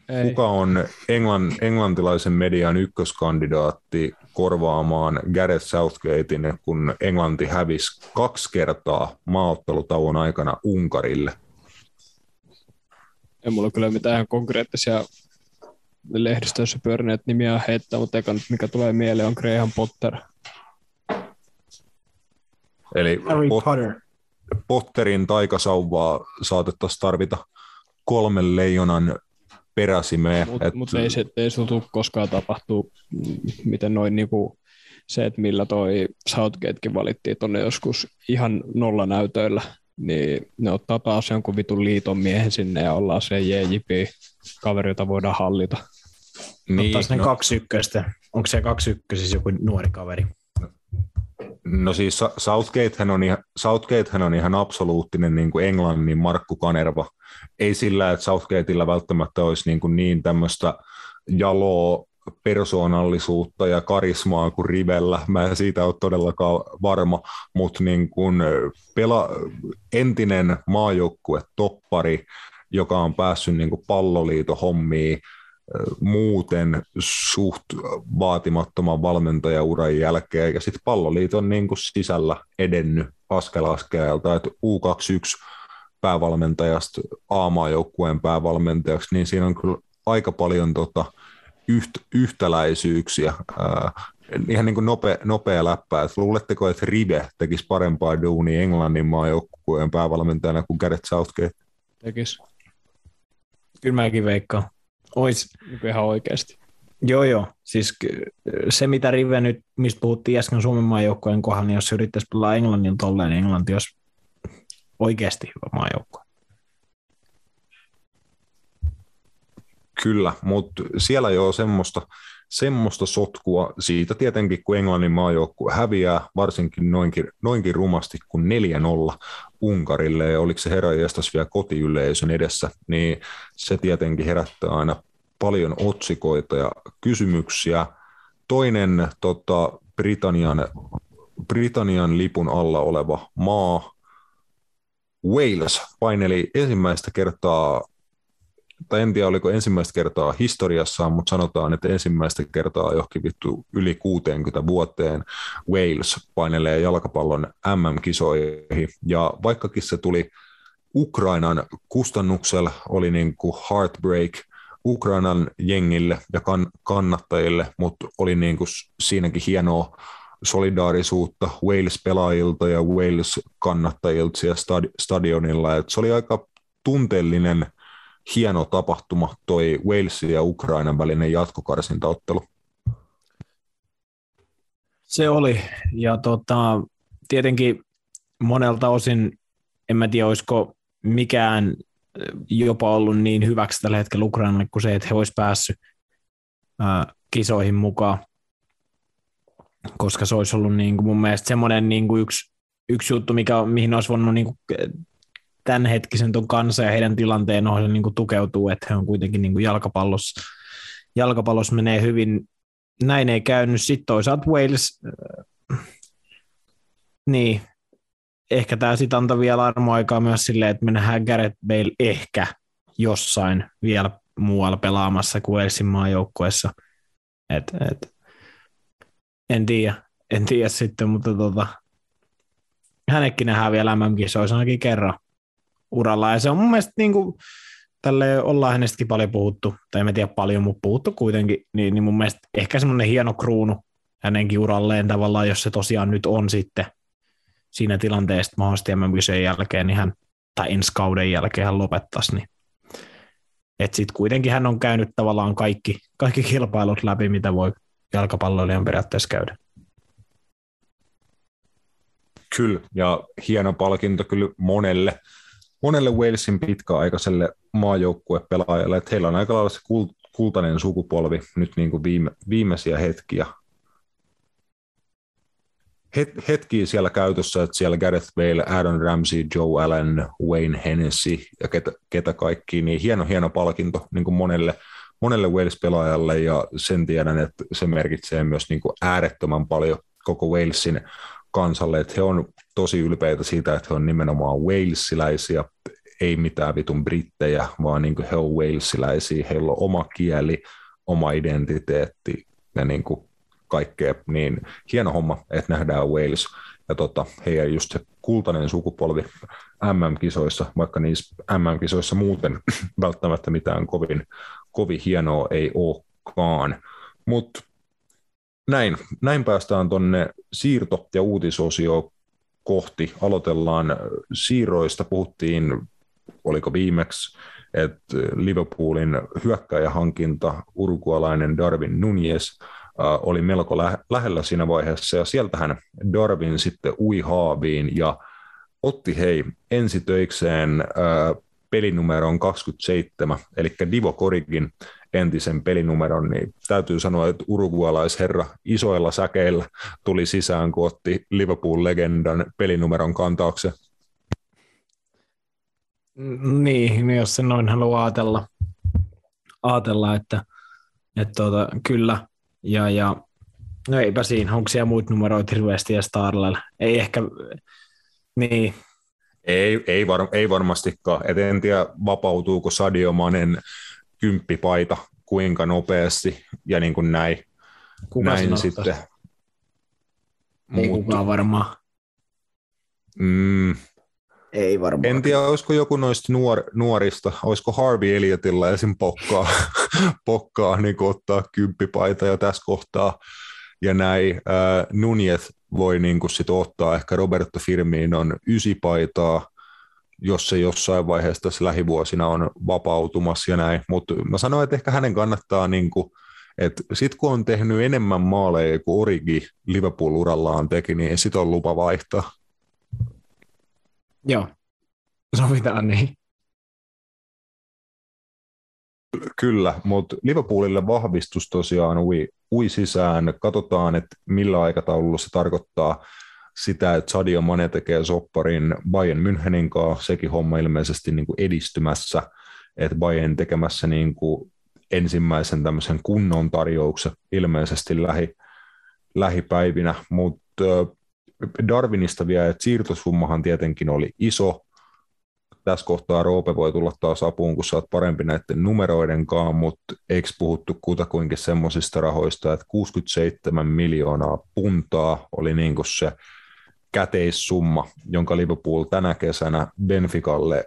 Ei. kuka on englann, englantilaisen median ykköskandidaatti korvaamaan Gareth Southgatein, kun Englanti hävisi kaksi kertaa maaottelutauon aikana Unkarille? Ei mulla kyllä mitään konkreettisia lehdistössä pyörineet nimiä heittää, mutta eka mikä tulee mieleen on Graham Potter – Eli Harry Pot- Potter. Potterin taikasauvaa saatettaisiin tarvita kolmen leijonan peräsimeen. Mutta et... mut ei se ei tule koskaan tapahtuu, miten noin niinku se, että millä toi Southgatekin valittiin tuonne joskus ihan nolla näytöillä, niin ne ottaa taas jonkun vitun liiton miehen sinne ja ollaan se JJP kaveri, jota voidaan hallita. Niin, Ottaa ne no. kaksi ykköstä. Onko se kaksi ykkössä joku nuori kaveri? No siis Southgatehän on ihan, Southgatehän on ihan absoluuttinen niin kuin Englannin Markku Kanerva. Ei sillä, että Southgateilla välttämättä olisi niin, kuin niin tämmöistä jaloa persoonallisuutta ja karismaa kuin Rivellä. Mä en siitä ole todellakaan varma, mutta niin kuin pela, entinen maajoukkue toppari, joka on päässyt niin palloliito hommiin muuten suht vaatimattoman valmentajauran jälkeen ja sitten palloliiton niin sisällä edennyt askel askeleelta, että U21 päävalmentajasta A-maajoukkueen päävalmentajaksi, niin siinä on kyllä aika paljon tota, yht, yhtäläisyyksiä. Ää, ihan niin kuin nopea, nopea läppä, että luuletteko, että Rive tekisi parempaa duunia Englannin maajoukkueen päävalmentajana kuin Gareth Southgate? Tekisi. Kyllä mäkin veikkaan. Ois. Niin ihan oikeasti. Joo, joo. Siis se, mitä Rive nyt, mistä puhuttiin äsken Suomen maajoukkueen kohdalla, niin jos se yrittäisi pelaa Englannin tolleen, niin Englanti olisi oikeasti hyvä maajoukkue. Kyllä, mutta siellä jo semmoista, semmoista sotkua siitä tietenkin, kun Englannin maajoukkue häviää, varsinkin noinkin, noinkin rumasti kuin 4-0 Unkarille, ja oliko se heräjästäs vielä kotiyleisön edessä, niin se tietenkin herättää aina paljon otsikoita ja kysymyksiä. Toinen tota, Britannian, Britannian lipun alla oleva maa, Wales, paineli ensimmäistä kertaa tai en tiedä oliko ensimmäistä kertaa historiassaan, mutta sanotaan, että ensimmäistä kertaa johonkin vittu yli 60 vuoteen Wales painelee jalkapallon MM-kisoihin. Ja vaikkakin se tuli Ukrainan kustannuksella, oli niin kuin heartbreak Ukrainan jengille ja kan- kannattajille, mutta oli niin kuin siinäkin hienoa solidaarisuutta Wales-pelaajilta ja Wales-kannattajilta siellä stadi- stadionilla. Et se oli aika tunteellinen – hieno tapahtuma, toi Walesin ja Ukrainan välinen jatkokarsintaottelu. Se oli, ja tota, tietenkin monelta osin, en mä tiedä, olisiko mikään jopa ollut niin hyväksi tällä hetkellä Ukrainalle kuin se, että he olisi päässyt ää, kisoihin mukaan, koska se olisi ollut niin kuin mun mielestä semmoinen niin kuin yksi, yksi juttu, mikä, mihin olisi voinut niin kuin tämänhetkisen tuon kanssa ja heidän tilanteen ohjelma niin tukeutuu, että he on kuitenkin niin kuin jalkapallossa, jalkapallossa menee hyvin. Näin ei käynyt. Sitten toisaalta Wales, äh, niin, ehkä tämä sitten antoi vielä armoaikaa myös silleen, että me nähdään Gareth Bale ehkä jossain vielä muualla pelaamassa kuin Walesin maajoukkueessa. Et, et, en tiedä, en tiedä sitten, mutta tota, hänekin nähdään vielä MM-kisoissa ainakin kerran uralla. Ja se on mun mielestä niin kuin, tälle ollaan hänestäkin paljon puhuttu, tai en tiedä paljon, mutta puhuttu kuitenkin, niin, niin mun mielestä ehkä semmoinen hieno kruunu hänenkin uralleen tavallaan, jos se tosiaan nyt on sitten siinä tilanteessa mahdollisesti mm jälkeen, niin hän, tai ensi kauden jälkeen hän lopettaisi, niin että sitten kuitenkin hän on käynyt tavallaan kaikki, kaikki kilpailut läpi, mitä voi jalkapalloilijan periaatteessa käydä. Kyllä, ja hieno palkinto kyllä monelle monelle Walesin pitkäaikaiselle maajoukkuepelaajalle, että heillä on aika lailla se kultainen sukupolvi nyt niin kuin viime, viimeisiä hetkiä. Het, hetkiä siellä käytössä, että siellä Gareth Bale, Aaron Ramsey, Joe Allen, Wayne Hennessy ja ketä, ketä kaikki, niin hieno, hieno palkinto niin kuin monelle, monelle Wales-pelaajalle ja sen tiedän, että se merkitsee myös niin kuin äärettömän paljon koko Walesin kansalle, että he on tosi ylpeitä siitä, että he on nimenomaan walesiläisiä, ei mitään vitun brittejä, vaan niin kuin he on walesiläisiä, heillä on oma kieli, oma identiteetti ja niin kuin kaikkea, niin hieno homma, että nähdään Wales. Ja tota, heidän just se kultainen sukupolvi MM-kisoissa, vaikka niissä MM-kisoissa muuten välttämättä mitään kovin, kovin hienoa ei olekaan. Mutta näin, näin päästään tuonne siirto- ja uutisosio kohti. Aloitellaan siirroista. Puhuttiin, oliko viimeksi, että Liverpoolin hyökkäjähankinta, urkualainen Darwin Nunez oli melko lähellä siinä vaiheessa, ja sieltähän Darwin sitten ui haaviin ja otti hei ensitöikseen pelinumeron 27, eli Divo Korigin entisen pelinumeron, niin täytyy sanoa, että urugualaisherra isoilla säkeillä tuli sisään, kun otti Liverpool-legendan pelinumeron kantaakseen. Niin, niin jos se noin haluaa ajatella, ajatella että, että tuota, kyllä, ja, ja no eipä siinä, onko siellä muita numeroita hirveästi ja Starlella, ei ehkä, niin. Ei, ei, var, ei varmastikaan, et en tiedä vapautuuko Sadio Manen kymppipaita kuinka nopeasti ja niin kuin näin, Kuka näin sitten. Ei kukaan varmaan. Mm, ei varmaan. En tiedä, olisiko joku noista nuor, nuorista, olisiko Harvey Elliottilla esim. pokkaa, pokkaa niin ottaa kymppipaita ja tässä kohtaa ja näin. Äh, Nunez voi niin sit ottaa ehkä Roberto Firmiin on ysipaitaa, jos se jossain vaiheessa tässä lähivuosina on vapautumassa ja näin. Mutta mä sanoin, että ehkä hänen kannattaa, niin kuin, että sit kun on tehnyt enemmän maaleja kuin Origi Liverpool-urallaan teki, niin sit on lupa vaihtaa. Joo, sovitaan niin. Kyllä, mutta Liverpoolille vahvistus tosiaan ui, ui sisään. Katsotaan, että millä aikataululla se tarkoittaa sitä, että Sadio Mane tekee sopparin Bayern Münchenin kanssa, sekin homma ilmeisesti niin kuin edistymässä, että Bayern tekemässä niin kuin ensimmäisen tämmöisen kunnon tarjouksen ilmeisesti lähi, lähipäivinä, mutta Darwinista vielä, että siirtosummahan tietenkin oli iso, tässä kohtaa Roope voi tulla taas apuun, kun sä oot parempi näiden numeroiden kanssa, mutta eikö puhuttu kutakuinkin semmoisista rahoista, että 67 miljoonaa puntaa oli niin kuin se käteissumma, jonka Liverpool tänä kesänä Benficalle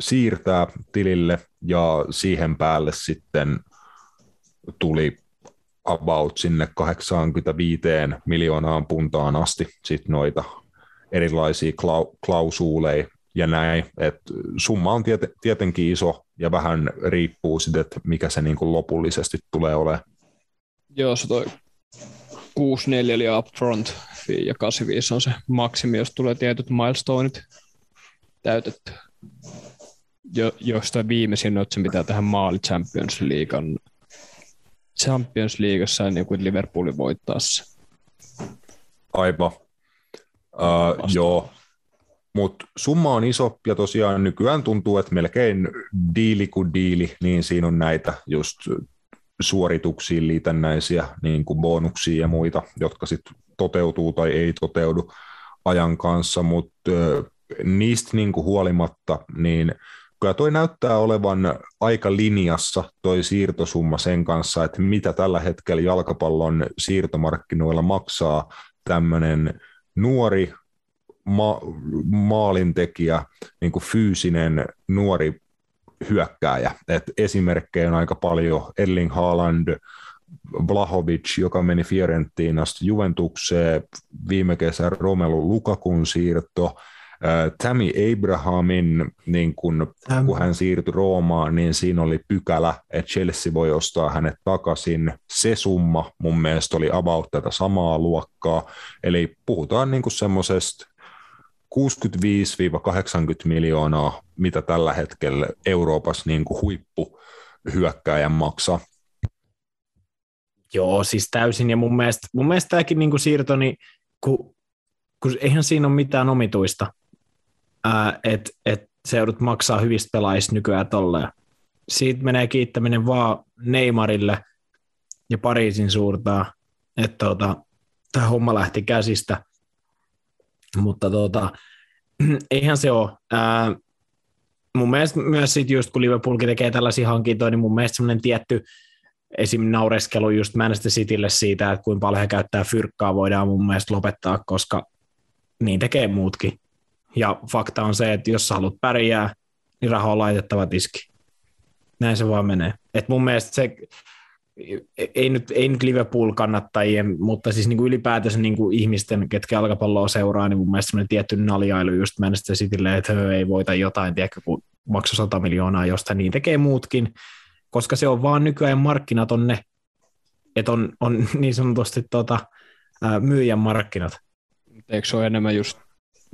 siirtää tilille ja siihen päälle sitten tuli about sinne 85 miljoonaan puntaan asti sit noita erilaisia klausuuleja ja näin. Et summa on tiet- tietenkin iso ja vähän riippuu sitten, että mikä se niinku lopullisesti tulee olemaan. Joo, se toi 64 eli upfront fee ja 85 on se maksimi, jos tulee tietyt milestoneit täytetty. Jo, josta viimeisin on se, mitä tähän maali Champions Leaguean Champions Leagueassa niin kuin Liverpoolin voittaessa. Aivan. Uh, joo, mutta summa on iso ja tosiaan nykyään tuntuu, että melkein diili kuin diili, niin siinä on näitä just suorituksiin liitännäisiä niin kuin bonuksia ja muita, jotka sitten toteutuu tai ei toteudu ajan kanssa, mutta niistä niin kuin huolimatta, niin kyllä toi näyttää olevan aika linjassa toi siirtosumma sen kanssa, että mitä tällä hetkellä jalkapallon siirtomarkkinoilla maksaa tämmöinen nuori ma- maalintekijä, niin kuin fyysinen nuori hyökkääjä. Et esimerkkejä on aika paljon. Erling Haaland, Vlahovic, joka meni Fiorentinasta Juventukseen, viime kesän Romelu Lukakun siirto, Tammy Abrahamin, niin kun, kun hän siirtyi Roomaan, niin siinä oli pykälä, että Chelsea voi ostaa hänet takaisin. Se summa mun mielestä oli about tätä samaa luokkaa. Eli puhutaan niin semmoisesta 65-80 miljoonaa, mitä tällä hetkellä Euroopassa niin kuin huippuhyökkääjän maksaa. Joo, siis täysin. Ja mun mielestä, mun mielestä tämäkin niin kuin siirto, niin kun, kun eihän siinä ole mitään omituista, että et se joudut maksaa hyvistä pelaajista nykyään tolleen. Siitä menee kiittäminen vaan Neymarille ja Pariisin suurtaa, että tota, tämä homma lähti käsistä. Mutta tota, eihän se ole. Ää, mun mielestä myös sit just kun Liverpoolkin tekee tällaisia hankintoja, niin mun mielestä semmoinen tietty esim. naureskelu just Manchester Citylle siitä, että kuinka paljon he käyttää fyrkkaa, voidaan mun mielestä lopettaa, koska niin tekee muutkin. Ja fakta on se, että jos sä haluat pärjää, niin raha on laitettava tiski. Näin se vaan menee. Et mun mielestä se, ei nyt, ei nyt Liverpool-kannattajien, mutta siis niin kuin ylipäätänsä niin kuin ihmisten, ketkä jalkapalloa seuraa, niin mun mielestä tietty naljailu just Manchester Citylle, että ei voita jotain, tiedätkö, kun maksoi 100 miljoonaa jostain, niin tekee muutkin, koska se on vaan nykyään markkinat on ne, että on, on niin sanotusti tota, myyjän markkinat. Eikö se ole enemmän just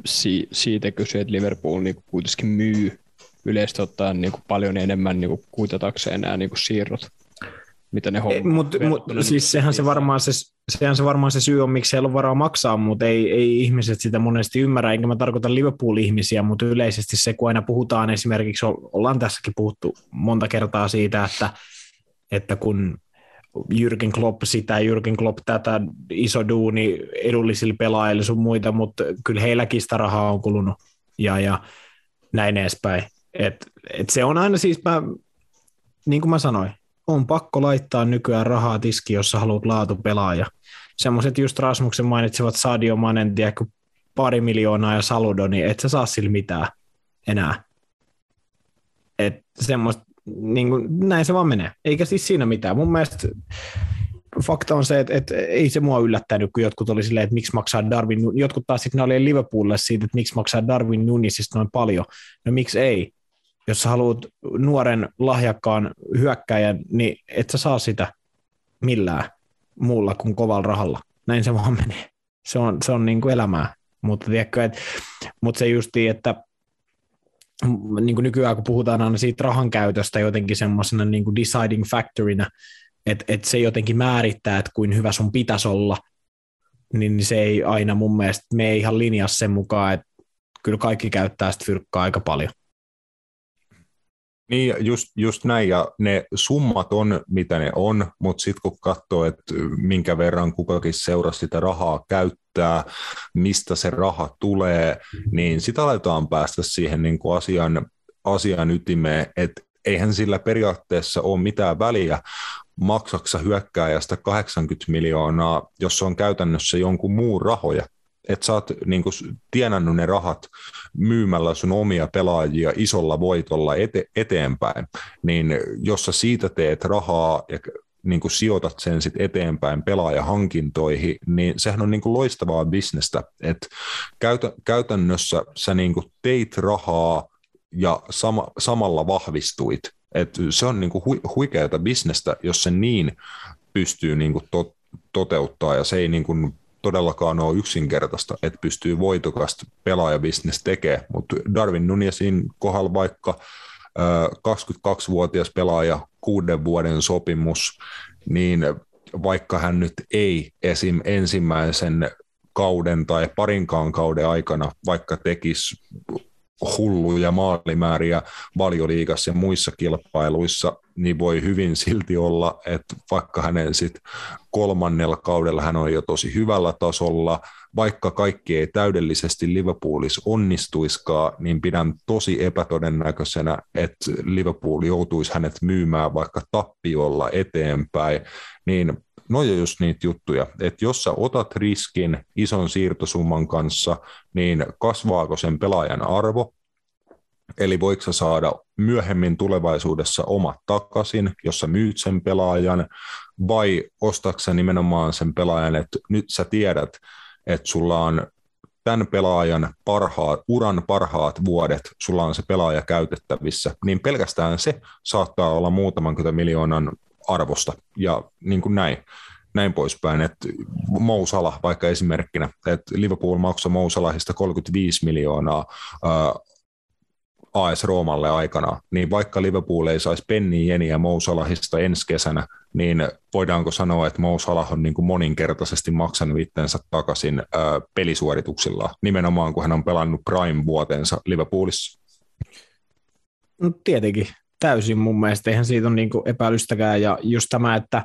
si- siitä kyse, että Liverpool niin kuitenkin myy yleisesti ottaen niin kuin paljon enemmän niin kuin kuitatakseen nämä niin kuin siirrot, mitä ne hommaa. Mutta mut, siis sehän se, varmaan se, sehän se varmaan se syy on, miksi heillä on varaa maksaa, mutta ei, ei ihmiset sitä monesti ymmärrä, enkä mä tarkoita Liverpool-ihmisiä, mutta yleisesti se, kun aina puhutaan esimerkiksi, ollaan tässäkin puhuttu monta kertaa siitä, että, että kun Jürgen Klopp sitä, Jürgen Klopp tätä, iso duuni edullisille pelaajille sun muita, mutta kyllä heilläkin sitä rahaa on kulunut ja, ja näin edespäin. Et, et se on aina siis, mä, niin kuin mä sanoin, on pakko laittaa nykyään rahaa tiski, jos sä haluat laatupelaaja. Semmoiset just Rasmuksen mainitsevat Sadio Manen, tiedätkö, pari miljoonaa ja Saludo, niin et sä saa sillä mitään enää. Et semmoista, niin kuin, näin se vaan menee. Eikä siis siinä mitään. Mun mielestä fakta on se, että, että ei se mua yllättänyt, kun jotkut oli silleen, että miksi maksaa Darwin, jotkut taas sitten oli Liverpoolille siitä, että miksi maksaa Darwin Nunisista noin paljon. No miksi ei? Jos sä haluat nuoren lahjakkaan hyökkäjän, niin et sä saa sitä millään muulla kuin kovalla rahalla. Näin se vaan menee. Se on, se on niin kuin elämää. Mutta, tiedätkö, et, se justi, että niin kuin nykyään kun puhutaan aina siitä rahan käytöstä jotenkin semmoisena niin kuin deciding factorina, että et se jotenkin määrittää, että kuin hyvä sun pitäisi olla, niin se ei aina mun mielestä me ihan linjaa sen mukaan, että kyllä kaikki käyttää sitä fyrkkaa aika paljon. Niin, just, just näin, ja ne summat on, mitä ne on, mutta sitten kun katsoo, että minkä verran kukakin seura sitä rahaa käyttää, mistä se raha tulee, niin sitä aletaan päästä siihen niin kuin asian, asian ytimeen, että eihän sillä periaatteessa ole mitään väliä, maksaksa hyökkääjästä 80 miljoonaa, jos on käytännössä jonkun muun rahoja. Että sä oot niin kuin, tienannut ne rahat myymällä sun omia pelaajia isolla voitolla ete- eteenpäin, niin jos sä siitä teet rahaa ja niin kuin sijoitat sen sit eteenpäin pelaajahankintoihin, niin sehän on niin kuin loistavaa bisnestä. Et käytä, käytännössä sä niin kuin teit rahaa ja sama, samalla vahvistuit. Et se on niin kuin hu, huikeata bisnestä, jos se niin pystyy niin kuin to, toteuttaa ja se ei niin kuin todellakaan ole yksinkertaista, että pystyy voitokasta pelaajabisnes tekemään, mutta Darwin Nunesin kohdalla vaikka 22-vuotias pelaaja, kuuden vuoden sopimus, niin vaikka hän nyt ei esim. ensimmäisen kauden tai parinkaan kauden aikana vaikka tekisi hulluja maalimääriä valioliigassa ja muissa kilpailuissa, niin voi hyvin silti olla, että vaikka hänen sit kolmannella kaudella hän on jo tosi hyvällä tasolla, vaikka kaikki ei täydellisesti Liverpoolissa onnistuiskaan, niin pidän tosi epätodennäköisenä, että Liverpool joutuisi hänet myymään vaikka tappiolla eteenpäin, niin no on just niitä juttuja, että jos sä otat riskin ison siirtosumman kanssa, niin kasvaako sen pelaajan arvo, Eli voiko sä saada myöhemmin tulevaisuudessa omat takaisin, jos sä myyt sen pelaajan, vai ostatko nimenomaan sen pelaajan, että nyt sä tiedät, että sulla on tämän pelaajan parhaat, uran parhaat vuodet, sulla on se pelaaja käytettävissä, niin pelkästään se saattaa olla muutaman miljoonan arvosta ja niin kuin näin, näin poispäin. Että Mousala vaikka esimerkkinä, että Liverpool maksoi Mousalahista 35 miljoonaa AS Roomalle aikana, niin vaikka Liverpool ei saisi penni jeniä Mousalahista ensi kesänä, niin voidaanko sanoa, että Mousalah on niin kuin moninkertaisesti maksanut itsensä takaisin ää, pelisuorituksilla, nimenomaan kun hän on pelannut Prime-vuotensa Liverpoolissa? No tietenkin, täysin mun mielestä, eihän siitä ole niin epäilystäkään, ja just tämä, että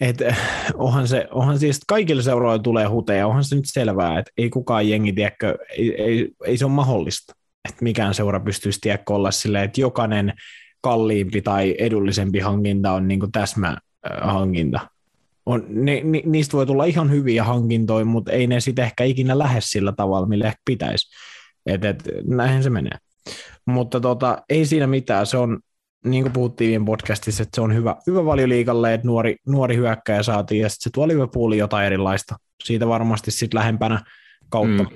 et, onhan, se, onhan siis kaikille seuroille tulee huteja, onhan se nyt selvää, että ei kukaan jengi, tiedäkö, ei, ei, ei se ole mahdollista että mikään seura pystyisi tiedäkö olla silleen, että jokainen kalliimpi tai edullisempi hankinta on niin täsmähankinta. On, ni, ni, niistä voi tulla ihan hyviä hankintoja, mutta ei ne sitten ehkä ikinä lähde sillä tavalla, millä ehkä pitäisi. Et, et, näinhän se menee. Mutta tota, ei siinä mitään. Se on, niin kuin puhuttiin viime podcastissa, että se on hyvä, hyvä valioliikalle, että nuori, nuori hyökkäjä saatiin, ja sitten se tuo Liverpoolin jotain erilaista. Siitä varmasti sitten lähempänä kautta mm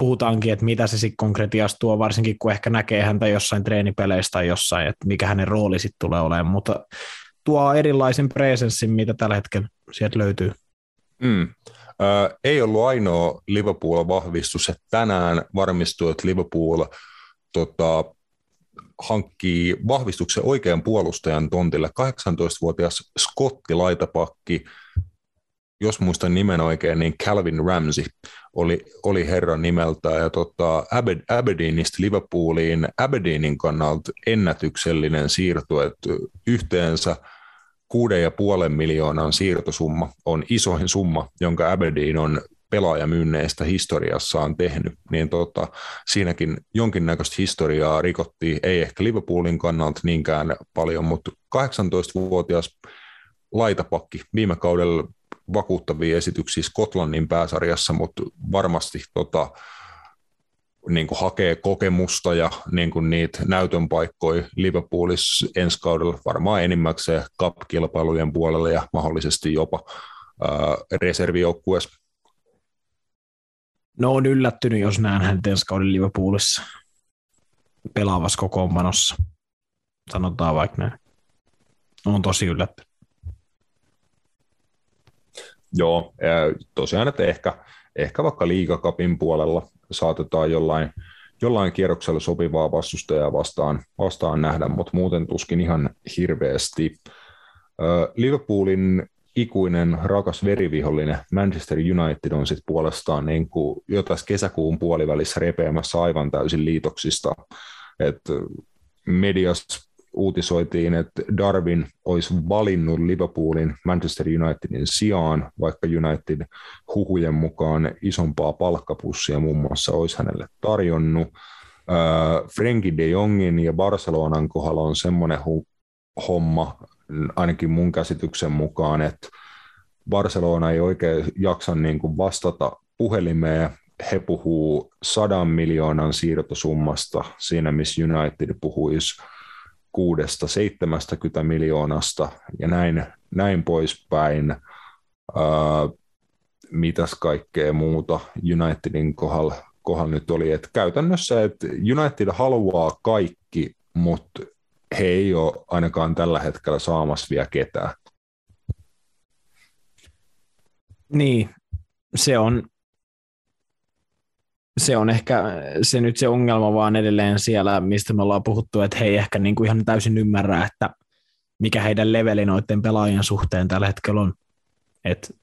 puhutaankin, että mitä se sitten konkretiassa tuo, varsinkin kun ehkä näkee häntä jossain treenipeleistä tai jossain, että mikä hänen rooli sitten tulee olemaan, mutta tuo erilaisen presenssin, mitä tällä hetkellä sieltä löytyy. Mm. Ö, ei ollut ainoa Liverpool-vahvistus, että tänään varmistui, että Liverpool tota, hankkii vahvistuksen oikean puolustajan tontille. 18-vuotias Scotti laitapakki, jos muistan nimen oikein, niin Calvin Ramsey oli, oli herran nimeltä. Ja tota, Aberdeenista Liverpooliin Aberdeenin kannalta ennätyksellinen siirto, että yhteensä 6,5 miljoonan siirtosumma on isoin summa, jonka Aberdeen on pelaajamyynneistä historiassaan tehnyt, niin tota, siinäkin jonkinnäköistä historiaa rikottiin, ei ehkä Liverpoolin kannalta niinkään paljon, mutta 18-vuotias laitapakki viime kaudella vakuuttavia esityksiä Skotlannin pääsarjassa, mutta varmasti tota, niin kuin hakee kokemusta ja niin kuin niitä näytön paikkoja Liverpoolissa ensi kaudella varmaan enimmäkseen cup-kilpailujen puolella ja mahdollisesti jopa reservijoukkueessa. No on yllättynyt, jos näen hänet ensi kauden Liverpoolissa pelaavassa kokoonpanossa. Sanotaan vaikka näin. On tosi yllättynyt. Joo, tosiaan, että ehkä, ehkä vaikka liigakapin puolella saatetaan jollain, jollain kierroksella sopivaa vastustajaa vastaan, vastaan nähdä, mutta muuten tuskin ihan hirveästi. Liverpoolin ikuinen rakas verivihollinen Manchester United on sitten puolestaan niin jo tässä kesäkuun puolivälissä repeämässä aivan täysin liitoksista. Et mediassa uutisoitiin, että Darwin olisi valinnut Liverpoolin Manchester Unitedin sijaan, vaikka United huhujen mukaan isompaa palkkapussia muun muassa olisi hänelle tarjonnut. Frenkie de Jongin ja Barcelonan kohdalla on semmoinen hu- homma, ainakin mun käsityksen mukaan, että Barcelona ei oikein jaksa niin kuin vastata puhelimeen. He puhuu sadan miljoonan siirtosummasta siinä, missä United puhuisi kuudesta 70 miljoonasta ja näin, näin poispäin. Uh, mitäs kaikkea muuta Unitedin kohdalla, kohdalla nyt oli, että käytännössä että United haluaa kaikki, mutta he ei ole ainakaan tällä hetkellä saamassa vielä ketään. Niin, se on, se on ehkä se nyt se ongelma vaan edelleen siellä, mistä me ollaan puhuttu, että he ei ehkä niin kuin ihan täysin ymmärrä, että mikä heidän leveli noiden pelaajien suhteen tällä hetkellä on. Et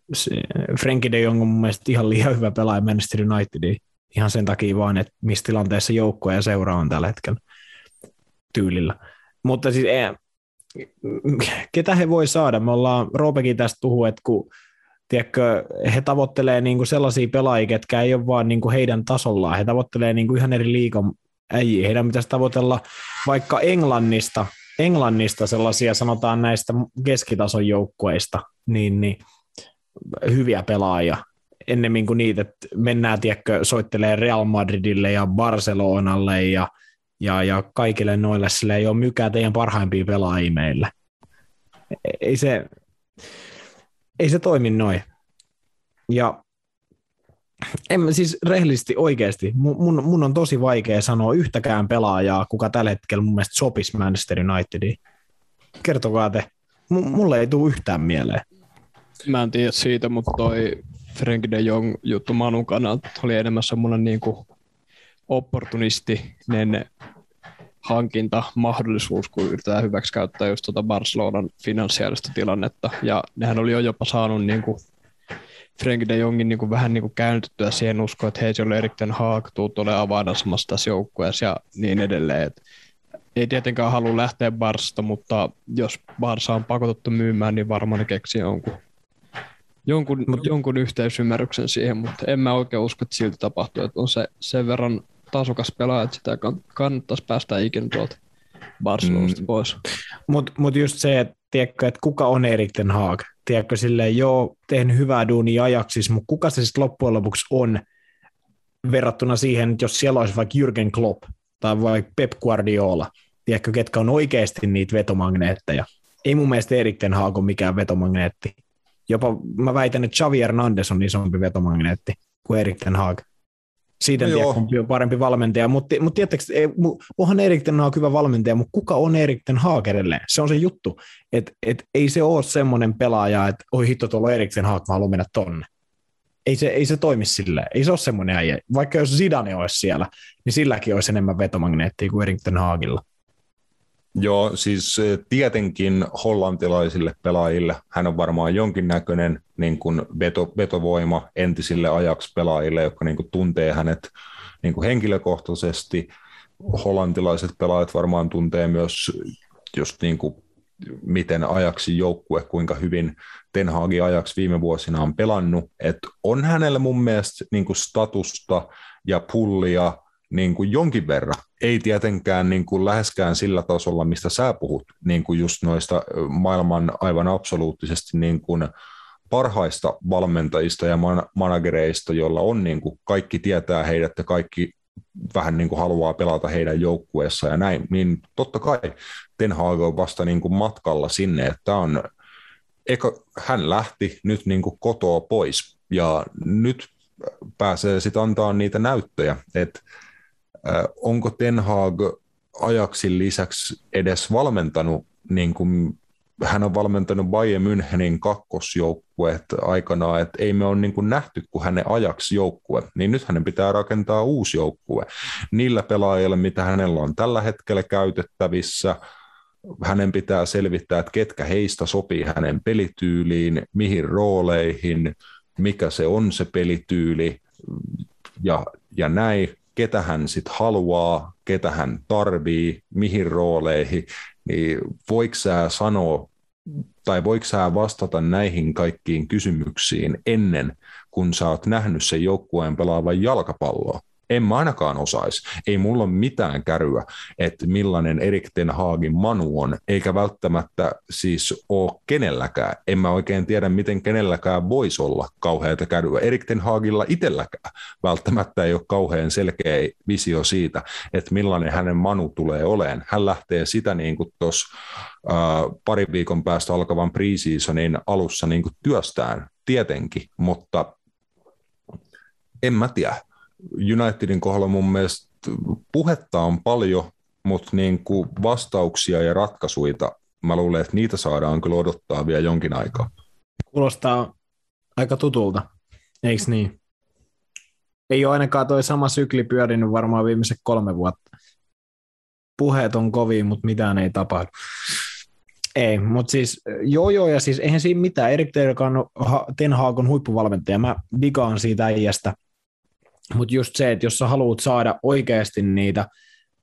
Frankie de Jong on mun mielestä ihan liian hyvä pelaaja Manchester Unitediin. Ihan sen takia vaan, että missä tilanteessa joukko ja seura on tällä hetkellä tyylillä. Mutta siis ei, ketä he voi saada? Me ollaan, Roopekin tästä puhuu, että kun tiedätkö, he tavoittelee niin kuin sellaisia pelaajia, ketkä ei ole vaan niin kuin heidän tasollaan. He tavoittelee niin kuin ihan eri liikan äijiä. Heidän pitäisi tavoitella vaikka Englannista, Englannista sellaisia, sanotaan näistä keskitason joukkueista, niin, niin hyviä pelaajia ennemmin kuin niitä, että mennään, tiedätkö, soittelee Real Madridille ja Barcelonalle ja ja, ja kaikille noille sille ei ole mykää teidän parhaimpia pelaajia meillä. Ei se, ei se toimi noin. Ja en siis rehellisesti oikeasti, mun, mun on tosi vaikea sanoa yhtäkään pelaajaa, kuka tällä hetkellä mun mielestä sopisi Manchester Unitediin. Kertokaa te. M- mulle ei tule yhtään mieleen. Mä en tiedä siitä, mutta toi Frank de Jong juttu Manun kannalta oli enemmän semmoinen niin kuin opportunistinen hankinta, mahdollisuus, kun yritetään hyväksi käyttää just tuota Barcelonan finanssiaalista tilannetta. Ja nehän oli jo jopa saanut niin kuin Frank de Jongin niin kuin vähän niin kuin käännytettyä siihen uskoon, että hei, se oli erittäin haak, tuu tulee avainasemassa tässä joukkueessa ja niin edelleen. Et ei tietenkään halua lähteä Barsta, mutta jos Barsa on pakotettu myymään, niin varmaan ne keksii jonkun, jonkun, Mut, jonkun yhteisymmärryksen siihen, mutta en mä oikein usko, että siltä tapahtuu, että on se sen verran tasokas pelaaja, että sitä kannattaisi päästä ikinä tuolta Barcelonasta mm. pois. Mutta mut just se, että, tiedätkö, että kuka on Erik Ten Hag? Tiedätkö, silleen, joo, tehnyt hyvää duunia ajaksis, mutta kuka se sitten loppujen lopuksi on verrattuna siihen, että jos siellä olisi vaikka Jürgen Klopp tai vaikka Pep Guardiola, tiedätkö, ketkä on oikeasti niitä vetomagneetteja. Ei mun mielestä Erik Ten Hag ole mikään vetomagneetti. Jopa mä väitän, että Xavi Hernandez on isompi vetomagneetti kuin Erik Ten Hag. Siitä en No tiedä, kumpi on parempi valmentaja, mutta, mutta tiedättekö, ei, onhan Erik Ten Hag hyvä valmentaja, mutta kuka on Erik Ten Hag edelleen? Se on se juttu, että et ei se ole semmoinen pelaaja, että oi hitto, tuolla on Erik Ten Hag, mä haluan mennä tonne. Ei se, ei se toimi silleen, ei se ole semmoinen äijä. Vaikka jos Zidane olisi siellä, niin silläkin olisi enemmän vetomagneettia kuin Erik Ten Hagilla. Joo, siis eh, tietenkin hollantilaisille pelaajille hän on varmaan jonkinnäköinen niin kuin veto, vetovoima entisille ajaksi pelaajille, jotka niin kuin tuntee hänet niin kuin henkilökohtaisesti. Hollantilaiset pelaajat varmaan tuntee myös just niin kuin miten ajaksi joukkue, kuinka hyvin Ten Hagin ajaksi viime vuosina on pelannut. Et on hänellä mun mielestä niin kuin statusta ja pullia niin kuin jonkin verran. Ei tietenkään niin kuin läheskään sillä tasolla, mistä sä puhut, niin kuin just noista maailman aivan absoluuttisesti niin kuin parhaista valmentajista ja man- managereista, joilla on niin kuin kaikki tietää heidät ja kaikki vähän niin kuin haluaa pelata heidän joukkueessa ja näin, niin totta kai Ten Hag on vasta niin kuin matkalla sinne, että on, eka, hän lähti nyt niin kuin kotoa pois ja nyt pääsee sitten antaa niitä näyttöjä, että onko Ten Hag ajaksin lisäksi edes valmentanut, niin kuin hän on valmentanut Bayern Münchenin kakkosjoukkueet aikanaan, että ei me ole niin kuin nähty, kun hänen ajaksi joukkue, niin nyt hänen pitää rakentaa uusi joukkue. Niillä pelaajilla, mitä hänellä on tällä hetkellä käytettävissä, hänen pitää selvittää, että ketkä heistä sopii hänen pelityyliin, mihin rooleihin, mikä se on se pelityyli ja, ja näin, ketä hän sitten haluaa, ketä hän tarvii, mihin rooleihin, niin voiko sä sanoa tai voiko sä vastata näihin kaikkiin kysymyksiin ennen kuin sä oot nähnyt sen joukkueen pelaavan jalkapalloa? En mä ainakaan osaisi. Ei mulla ole mitään käryä, että millainen Erik Ten Hagin Manu on, eikä välttämättä siis ole kenelläkään. En mä oikein tiedä, miten kenelläkään voisi olla kauheata käryä. Erik Ten Hagilla itselläkään välttämättä ei ole kauhean selkeä visio siitä, että millainen hänen Manu tulee oleen. Hän lähtee sitä niin kuin tuossa pari viikon päästä alkavan preseasonin alussa niin kuin työstään, tietenkin, mutta en mä tiedä. Unitedin kohdalla mun mielestä puhetta on paljon, mutta niin kuin vastauksia ja ratkaisuja, mä luulen, että niitä saadaan kyllä odottaa vielä jonkin aikaa. Kuulostaa aika tutulta, eikö niin? Ei ole ainakaan toi sama sykli pyörinyt varmaan viimeiset kolme vuotta. Puheet on kovin, mutta mitään ei tapahdu. Ei, mutta siis joo joo, ja siis eihän siinä mitään. Erik Ten Hag on huippuvalmentaja. Mä digaan siitä äijästä. Mutta just se, että jos sä haluat saada oikeasti niitä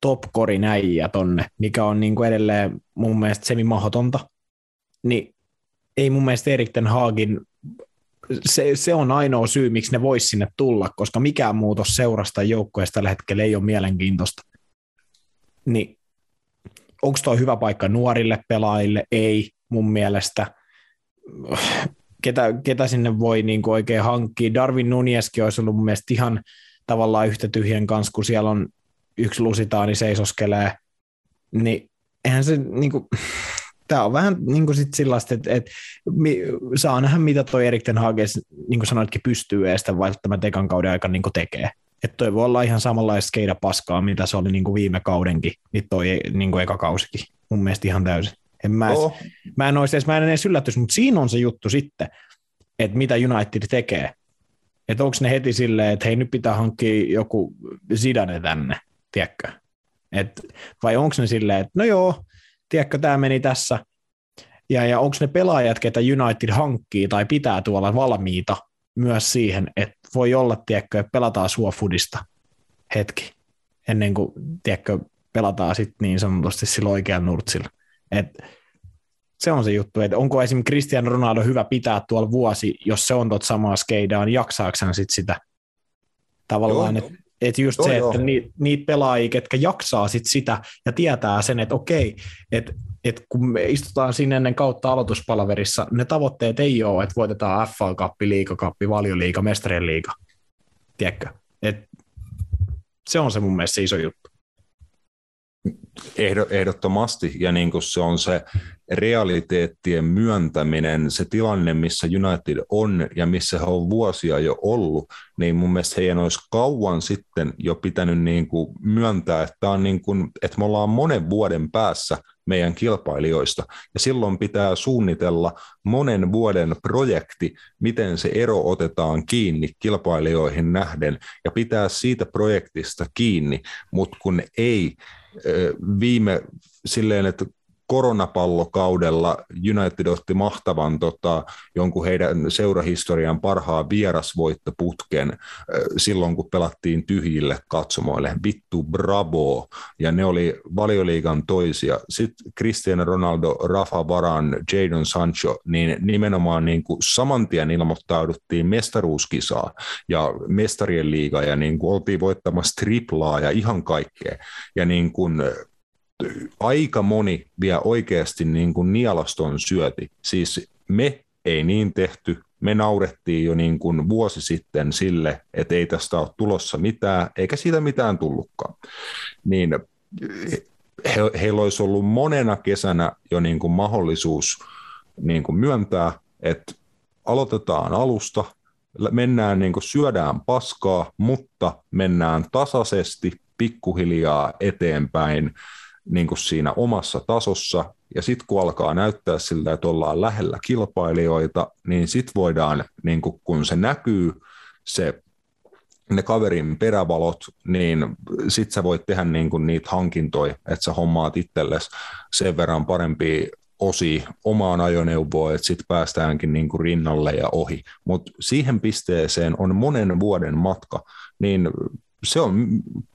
topkorin äijä tonne, mikä on niinku edelleen mun mielestä semi-mahdotonta, niin ei mun mielestä Erik Ten Hagin, se, se on ainoa syy, miksi ne vois sinne tulla, koska mikään muutos seurasta joukkueesta tällä hetkellä ei ole mielenkiintoista. Niin onko tuo hyvä paikka nuorille pelaajille? Ei mun mielestä. Ketä, ketä sinne voi niin kuin oikein hankkia? Darwin Nunieskin olisi ollut mun mielestä ihan tavallaan yhtä tyhjän kanssa, kun siellä on yksi lusitaani seisoskelee. Niin eihän se niin kuin, tämä on vähän niin kuin sit sellaista, että, että mi, saa nähdä, mitä toi Erik Ten Hag, niin kuin sanoitkin, pystyy edes välttämättä ekan kauden aikana niin tekee. Että toi voi olla ihan samanlaista skeida paskaa, mitä se oli niin kuin viime kaudenkin, niin toi niin kuin eka kausikin. Mun mielestä ihan täysin. En mä, edes, Oh. mä en olisi edes, mä en edes yllätys, mutta siinä on se juttu sitten, että mitä United tekee. Että onko ne heti silleen, että hei nyt pitää hankkia joku Zidane tänne, tiedätkö? Et, vai onko ne silleen, että no joo, tiedätkö, tämä meni tässä. Ja, ja onko ne pelaajat, ketä United hankkii tai pitää tuolla valmiita myös siihen, että voi olla, tiedätkö, että pelataan sua fudista hetki, ennen kuin, tiedätkö, pelataan sitten niin sanotusti sillä oikealla nurtsilla. Et se on se juttu, että onko esimerkiksi Cristiano Ronaldo hyvä pitää tuolla vuosi, jos se on tuota samaa skeidaa, niin jaksaako hän sit sitä tavallaan, että et just Joo, se, joo. että niitä niit pelaajia, ketkä jaksaa sit sitä ja tietää sen, että okei, että et kun me istutaan sinne ennen kautta aloituspalaverissa, ne tavoitteet ei ole, että voitetaan FA Cup, Liigakappi, Valioliiga, Mestarien liiga. Tiedätkö? Et se on se mun mielestä se iso juttu. Ehdo, ehdottomasti, ja niin kuin se on se realiteettien myöntäminen, se tilanne, missä United on ja missä he on vuosia jo ollut, niin mun mielestä heidän olisi kauan sitten jo pitänyt niin kuin myöntää, että, on niin kuin, että me ollaan monen vuoden päässä meidän kilpailijoista. Ja silloin pitää suunnitella monen vuoden projekti, miten se ero otetaan kiinni kilpailijoihin nähden. Ja pitää siitä projektista kiinni, mutta kun ei viime silleen, että koronapallokaudella United otti mahtavan tota, jonkun heidän seurahistorian parhaan vierasvoittoputken silloin, kun pelattiin tyhjille katsomoille. Vittu bravo! Ja ne oli valioliigan toisia. Sitten Cristiano Ronaldo, Rafa Varan, Jadon Sancho, niin nimenomaan niin kuin saman tien ilmoittauduttiin mestaruuskisaa ja mestarien liiga ja niin kuin oltiin voittamassa triplaa ja ihan kaikkea. Ja niin kuin aika moni vielä oikeasti niin kuin nielaston syöti. Siis me ei niin tehty, me naurettiin jo niin kuin vuosi sitten sille, että ei tästä ole tulossa mitään, eikä siitä mitään tullutkaan. Niin he, heillä olisi ollut monena kesänä jo niin kuin mahdollisuus niin kuin myöntää, että aloitetaan alusta, mennään niin kuin syödään paskaa, mutta mennään tasaisesti, pikkuhiljaa eteenpäin, niin kuin siinä omassa tasossa, ja sitten kun alkaa näyttää siltä, että ollaan lähellä kilpailijoita, niin sitten voidaan, niin kuin kun se näkyy, se ne kaverin perävalot, niin sit sä voit tehdä niin kuin niitä hankintoja, että sä hommaat itsellesi sen verran parempi osi omaan ajoneuvoon, että sitten päästäänkin niin kuin rinnalle ja ohi. Mutta siihen pisteeseen on monen vuoden matka, niin se on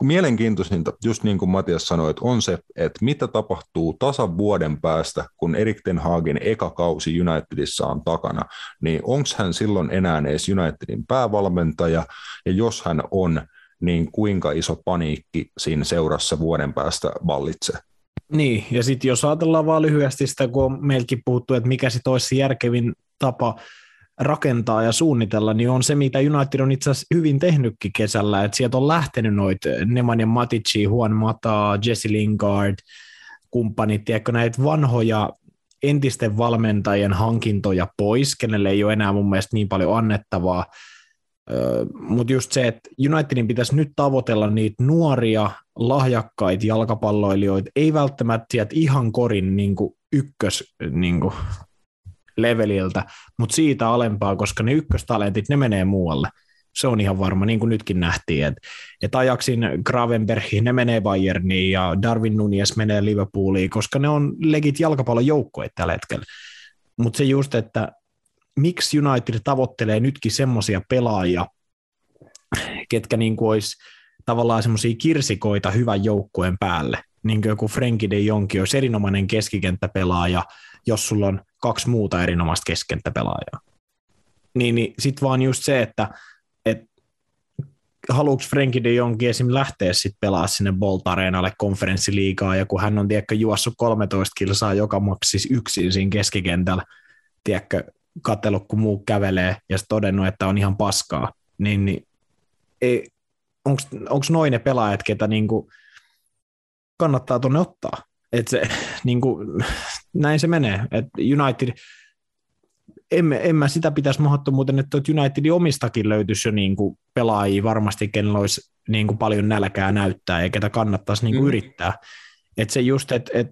mielenkiintoisinta, just niin kuin Matias sanoi, että on se, että mitä tapahtuu tasan vuoden päästä, kun Erik Ten Hagin eka kausi Unitedissa on takana, niin onko hän silloin enää edes Unitedin päävalmentaja, ja jos hän on, niin kuinka iso paniikki siinä seurassa vuoden päästä vallitsee? Niin, ja sitten jos ajatellaan vaan lyhyesti sitä, kun on meilläkin puhuttu, että mikä sitten olisi järkevin tapa rakentaa ja suunnitella, niin on se, mitä United on itse asiassa hyvin tehnytkin kesällä, että sieltä on lähtenyt noita Nemanja Matici, Juan Mata, Jesse Lingard, kumppanit, tiedätkö, näitä vanhoja entisten valmentajien hankintoja pois, kenelle ei ole enää mun mielestä niin paljon annettavaa, mutta just se, että Unitedin pitäisi nyt tavoitella niitä nuoria, lahjakkaita jalkapalloilijoita, ei välttämättä sieltä ihan korin niin ykkös niin leveliltä, mutta siitä alempaa, koska ne ykköstalentit, ne menee muualle. Se on ihan varma, niin kuin nytkin nähtiin, että et ajaksin Gravenbergiin, ne menee Bayerniin ja Darwin Nunes menee Liverpooliin, koska ne on legit jalkapallon joukkoja tällä hetkellä. Mutta se just, että miksi United tavoittelee nytkin semmoisia pelaajia, ketkä niin kuin olisi tavallaan semmoisia kirsikoita hyvän joukkueen päälle, niin kuin joku Frenkie de Jonki olisi erinomainen keskikenttäpelaaja, jos sulla on kaksi muuta erinomaista keskentäpelaajaa. Niin, niin sitten vaan just se, että et, haluuks Frenkie de Jong esim. lähteä sitten pelaa sinne Bolt Areenalle konferenssiliigaa, ja kun hän on tiedätkö, juossut 13 kilsaa joka maksis yksin siinä keskikentällä, tiedätkö, katsellut kun muu kävelee, ja todennut, että on ihan paskaa, niin, niin onko noin ne pelaajat, ketä niinku kannattaa tuonne ottaa? Et se, niin kuin, näin se menee. Et United, en, en mä sitä pitäisi mahdottomuuten, että Unitedin omistakin löytyisi jo niin kuin pelaajia varmasti, kenellä olisi niin kuin paljon nälkää näyttää ja ketä kannattaisi niin kuin mm. yrittää. Et se just, että et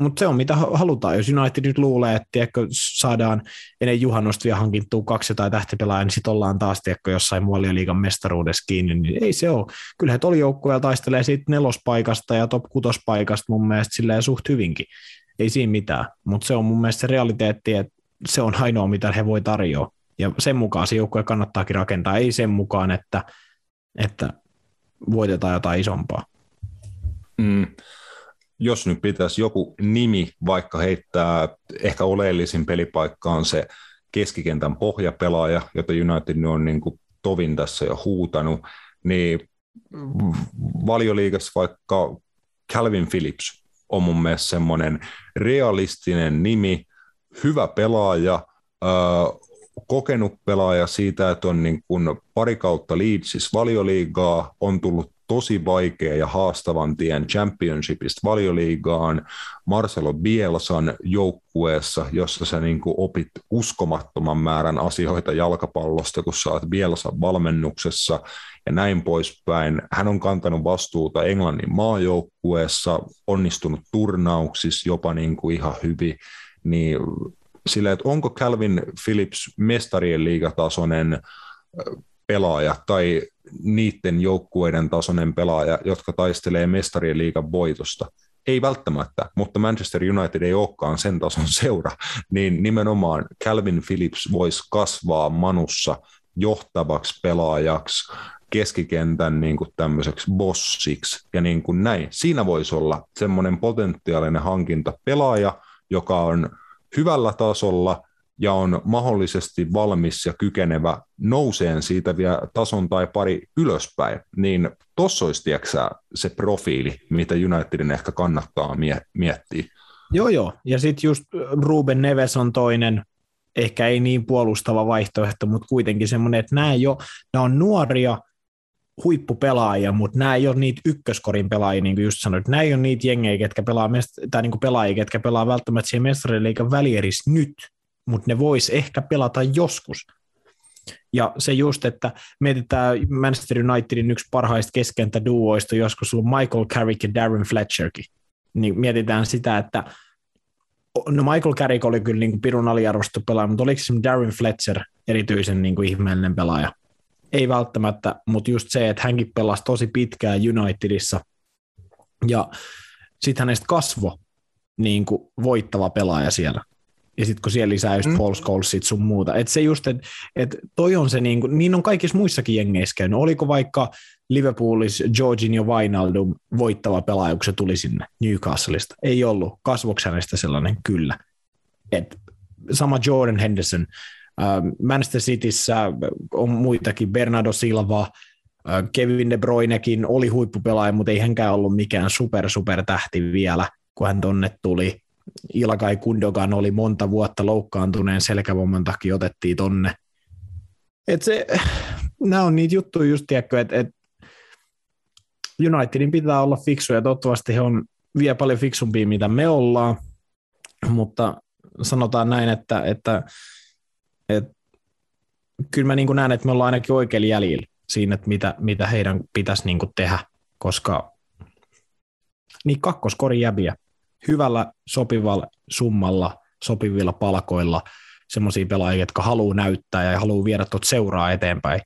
mutta se on mitä halutaan. Jos United nyt luulee, että tiedätkö, saadaan ennen juhannosta vielä hankittua kaksi tai tähtipelaajaa, niin sitten ollaan taas tiedätkö, jossain liigan mestaruudessa kiinni, niin ei se ole. Kyllä tuolla joukkueella taistelee siitä nelospaikasta ja top kutospaikasta mun mielestä silleen suht hyvinkin. Ei siinä mitään, mutta se on mun mielestä se realiteetti, että se on ainoa, mitä he voi tarjoa. Ja sen mukaan se joukkue kannattaakin rakentaa, ei sen mukaan, että, että voitetaan jotain isompaa. Mm jos nyt pitäisi joku nimi vaikka heittää, ehkä oleellisin pelipaikka on se keskikentän pohjapelaaja, jota United on niin kuin tovin tässä jo huutanut, niin valioliigassa vaikka Calvin Phillips on mun mielestä semmoinen realistinen nimi, hyvä pelaaja, kokenut pelaaja siitä, että on niin kuin pari kautta Leedsissä valioliigaa, on tullut tosi vaikea ja haastavan tien championshipista valioliigaan Marcelo Bielsan joukkueessa, jossa sä niin kuin opit uskomattoman määrän asioita jalkapallosta, kun sä oot Bielsan valmennuksessa ja näin poispäin. Hän on kantanut vastuuta Englannin maajoukkueessa, onnistunut turnauksissa jopa niin kuin ihan hyvin, niin sille, että onko Calvin Phillips mestarien liigatasoinen pelaaja tai niiden joukkueiden tasoinen pelaaja, jotka taistelee mestarien liigan voitosta. Ei välttämättä, mutta Manchester United ei olekaan sen tason seura, niin nimenomaan Calvin Phillips voisi kasvaa Manussa johtavaksi pelaajaksi, keskikentän niin kuin tämmöiseksi bossiksi ja niin kuin näin. Siinä voisi olla semmoinen potentiaalinen hankinta pelaaja, joka on hyvällä tasolla ja on mahdollisesti valmis ja kykenevä nouseen siitä vielä tason tai pari ylöspäin, niin tuossa olisi tiiäksä, se profiili, mitä Unitedin ehkä kannattaa mie- miettiä. Joo, joo. Ja sitten just Ruben Neves on toinen, ehkä ei niin puolustava vaihtoehto, mutta kuitenkin semmoinen, että nämä, jo, nämä on nuoria huippupelaajia, mutta nämä ei ole niitä ykköskorin pelaajia, niin kuin just sanoit. Nämä ei ole niitä jengejä, ketkä pelaa, mest- tai niin kuin pelaajia, ketkä pelaa välttämättä siihen mestariliikan välierissä nyt, mutta ne vois ehkä pelata joskus. Ja se just, että mietitään Manchester Unitedin yksi parhaista keskentäduoista, joskus sulla on Michael Carrick ja Darren Fletcherkin, niin mietitään sitä, että no Michael Carrick oli kyllä niin kuin pirun aliarvostettu pelaaja, mutta oliko se Darren Fletcher erityisen niin kuin ihmeellinen pelaaja? Ei välttämättä, mutta just se, että hänkin pelasi tosi pitkään Unitedissa ja sitten hänestä kasvo niin kuin voittava pelaaja siellä ja sitten kun siellä lisää just mm. Paul Scholesit sun muuta. Että se just, että et toi on se, niin, kuin, niin on kaikissa muissakin jengeissä käynyt. Oliko vaikka Liverpoolissa Jorginho Wijnaldum voittava pelaaja, kun se tuli sinne Newcastleista? Ei ollut. Kasvoksi hänestä sellainen? Kyllä. Et sama Jordan Henderson. Manchester Cityssä on muitakin, Bernardo Silva, Kevin De Bruynekin oli huippupelaaja, mutta ei hänkään ollut mikään super super tähti vielä, kun hän tonne tuli. Ilkai Kundogan oli monta vuotta loukkaantuneen selkävamman takia otettiin tonne. Et se, nämä on niitä juttuja just, tiedätkö, että et Unitedin pitää olla fiksu ja toivottavasti he on vielä paljon fiksumpia, mitä me ollaan, mutta sanotaan näin, että, että, että kyllä mä niin näen, että me ollaan ainakin oikein jäljellä siinä, että mitä, mitä heidän pitäisi niin tehdä, koska niin kakkoskori jäbiä hyvällä sopivalla summalla, sopivilla palkoilla semmoisia pelaajia, jotka haluaa näyttää ja haluaa viedä tuot seuraa eteenpäin.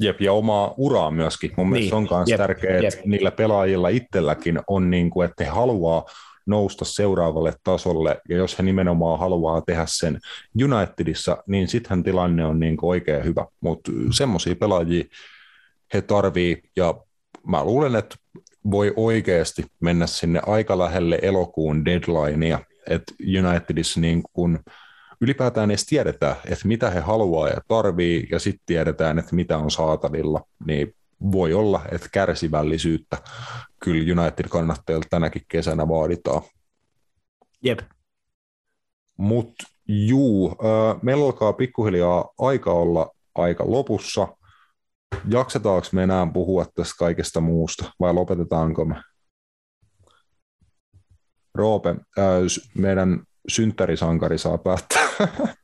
Jep, ja omaa uraa myöskin. Mun niin. mielestä on myös tärkeää, että jep. niillä pelaajilla itselläkin on, niin kuin, että he haluaa nousta seuraavalle tasolle, ja jos he nimenomaan haluaa tehdä sen Unitedissa, niin sittenhän tilanne on niin kuin oikein hyvä. Mutta semmoisia pelaajia he tarvii, ja mä luulen, että voi oikeasti mennä sinne aika lähelle elokuun deadlinea, että Unitedissa niin kun ylipäätään edes tiedetään, että mitä he haluaa ja tarvii, ja sitten tiedetään, että mitä on saatavilla, niin voi olla, että kärsivällisyyttä kyllä United-kannattajilta tänäkin kesänä vaaditaan. Jep. Mutta juu, meillä alkaa pikkuhiljaa aika olla aika lopussa jaksetaanko me enää puhua tästä kaikesta muusta vai lopetetaanko me? Roope, ää, meidän synttärisankari saa päättää.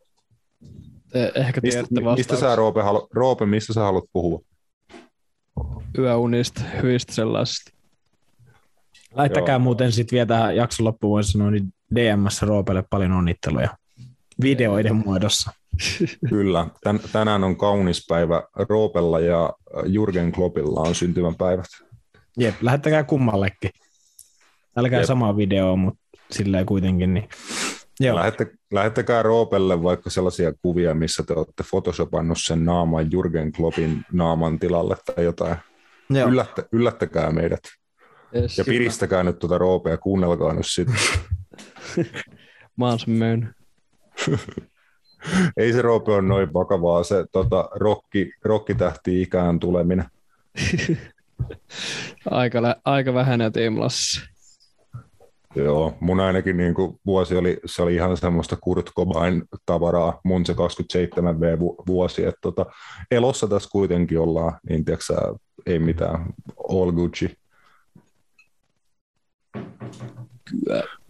Ehkä mistä, mistä sä, Roope, halu, Roope, mistä sä haluat puhua? Yöunista, hyvistä sellaisista. Laittakaa Joo. muuten sitten vielä tähän jakson loppuun, voisi sanoa, niin DMS Roopelle paljon onnitteluja videoiden muodossa. Kyllä. Tän, tänään on kaunis päivä. Roopella ja Jurgen Kloppilla on syntymäpäivät. Jep, lähettäkää kummallekin. Älkää Jep. samaa videoa, mutta silleen kuitenkin. Niin. Joo. Lähettä, lähettäkää Roopelle vaikka sellaisia kuvia, missä te olette photoshopannut sen naaman Jurgen Kloppin naaman tilalle tai jotain. Joo. Yllättä, yllättäkää meidät. Yes, ja piristäkää nyt tuota Roopea, kuunnelkaa nyt sitten. Mä oon Ei se Roope ole noin vakavaa, se tota, rokki, rokkitähti ikään tuleminen. aika, lä- aika vähän Teemlassa. Joo, mun ainakin niin kuin vuosi oli, se oli ihan semmoista Kurt Cobain tavaraa, mun se 27V vuosi, että tota, elossa tässä kuitenkin ollaan, niin tiiäksä, ei mitään, all Gucci.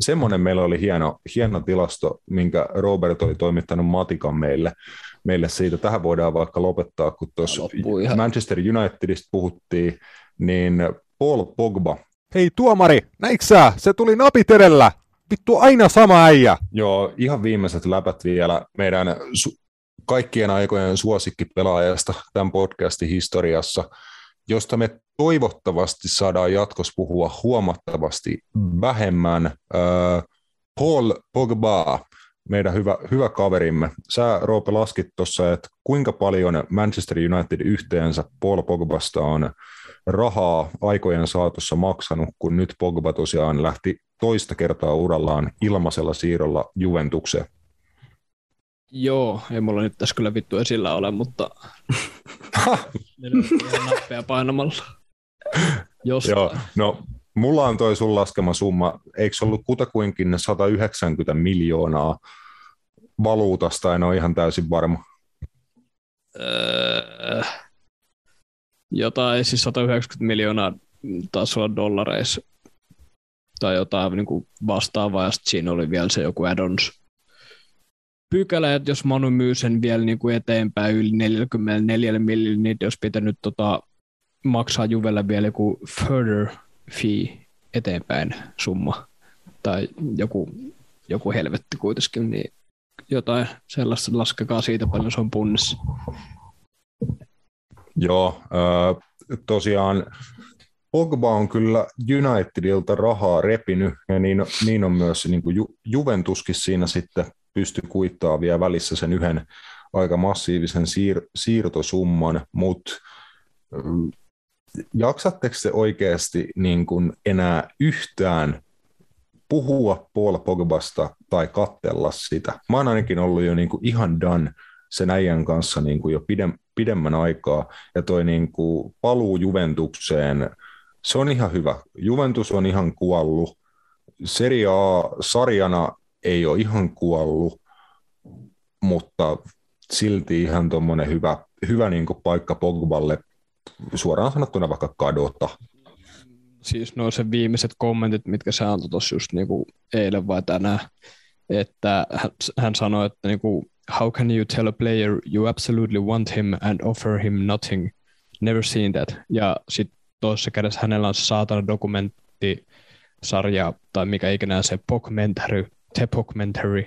Semmoinen meillä oli hieno, hieno tilasto, minkä Robert oli toimittanut matikan meille, meille siitä. Tähän voidaan vaikka lopettaa, kun tuossa Manchester Unitedista puhuttiin, niin Paul Pogba. Hei tuomari, näikö sä? Se tuli napit edellä. Vittu aina sama äijä. Joo, ihan viimeiset läpät vielä meidän su- kaikkien aikojen suosikkipelaajasta tämän podcastin historiassa, josta me toivottavasti saadaan jatkossa puhua huomattavasti vähemmän. Äh, Paul Pogba, meidän hyvä, hyvä kaverimme. Sä, Roope, laskit tuossa, että kuinka paljon Manchester United yhteensä Paul Pogbasta on rahaa aikojen saatossa maksanut, kun nyt Pogba tosiaan lähti toista kertaa urallaan ilmaisella siirrolla Juventukseen. Joo, ei mulla nyt tässä kyllä vittu esillä ole, mutta nappeja painamalla. Jostain. Joo, no mulla on toi sun laskema summa, eikö se ollut kutakuinkin 190 miljoonaa valuutasta, en ole ihan täysin varma. Öö, jotain, siis 190 miljoonaa taas olla dollareissa tai jotain niin kuin vastaavaa, ja sitten siinä oli vielä se joku add-ons pykälä, että jos Manu myy sen vielä niin kuin eteenpäin yli 44 millille, niin jos pitänyt tota, maksaa Juvelle vielä joku further fee eteenpäin summa, tai joku, joku helvetti kuitenkin, niin jotain sellaista laskekaa siitä paljon se on punnissa. Joo, äh, tosiaan Pogba on kyllä Unitedilta rahaa repinyt, ja niin, niin on myös niin kuin Ju, Juventuskin siinä sitten pysty kuittaa vielä välissä sen yhden aika massiivisen siir, siirtosumman, mutta jaksatteko te oikeasti niin kuin enää yhtään puhua Paul Pogbasta tai kattella sitä? Mä oon ainakin ollut jo niin ihan done sen äijän kanssa niin jo pidem, pidemmän aikaa, ja toi niin paluu Juventukseen, se on ihan hyvä. Juventus on ihan kuollut. Serie A-sarjana ei ole ihan kuollut, mutta silti ihan tuommoinen hyvä, hyvä niin kuin paikka Pogballe suoraan sanottuna vaikka kadota. Siis nuo se viimeiset kommentit, mitkä sä antoi tuossa just niin kuin eilen vai tänään, että hän, sanoi, että niin kuin, how can you tell a player you absolutely want him and offer him nothing? Never seen that. Ja sitten toisessa kädessä hänellä on se saatana dokumenttisarja, tai mikä ikinä se documentary, The Documentary,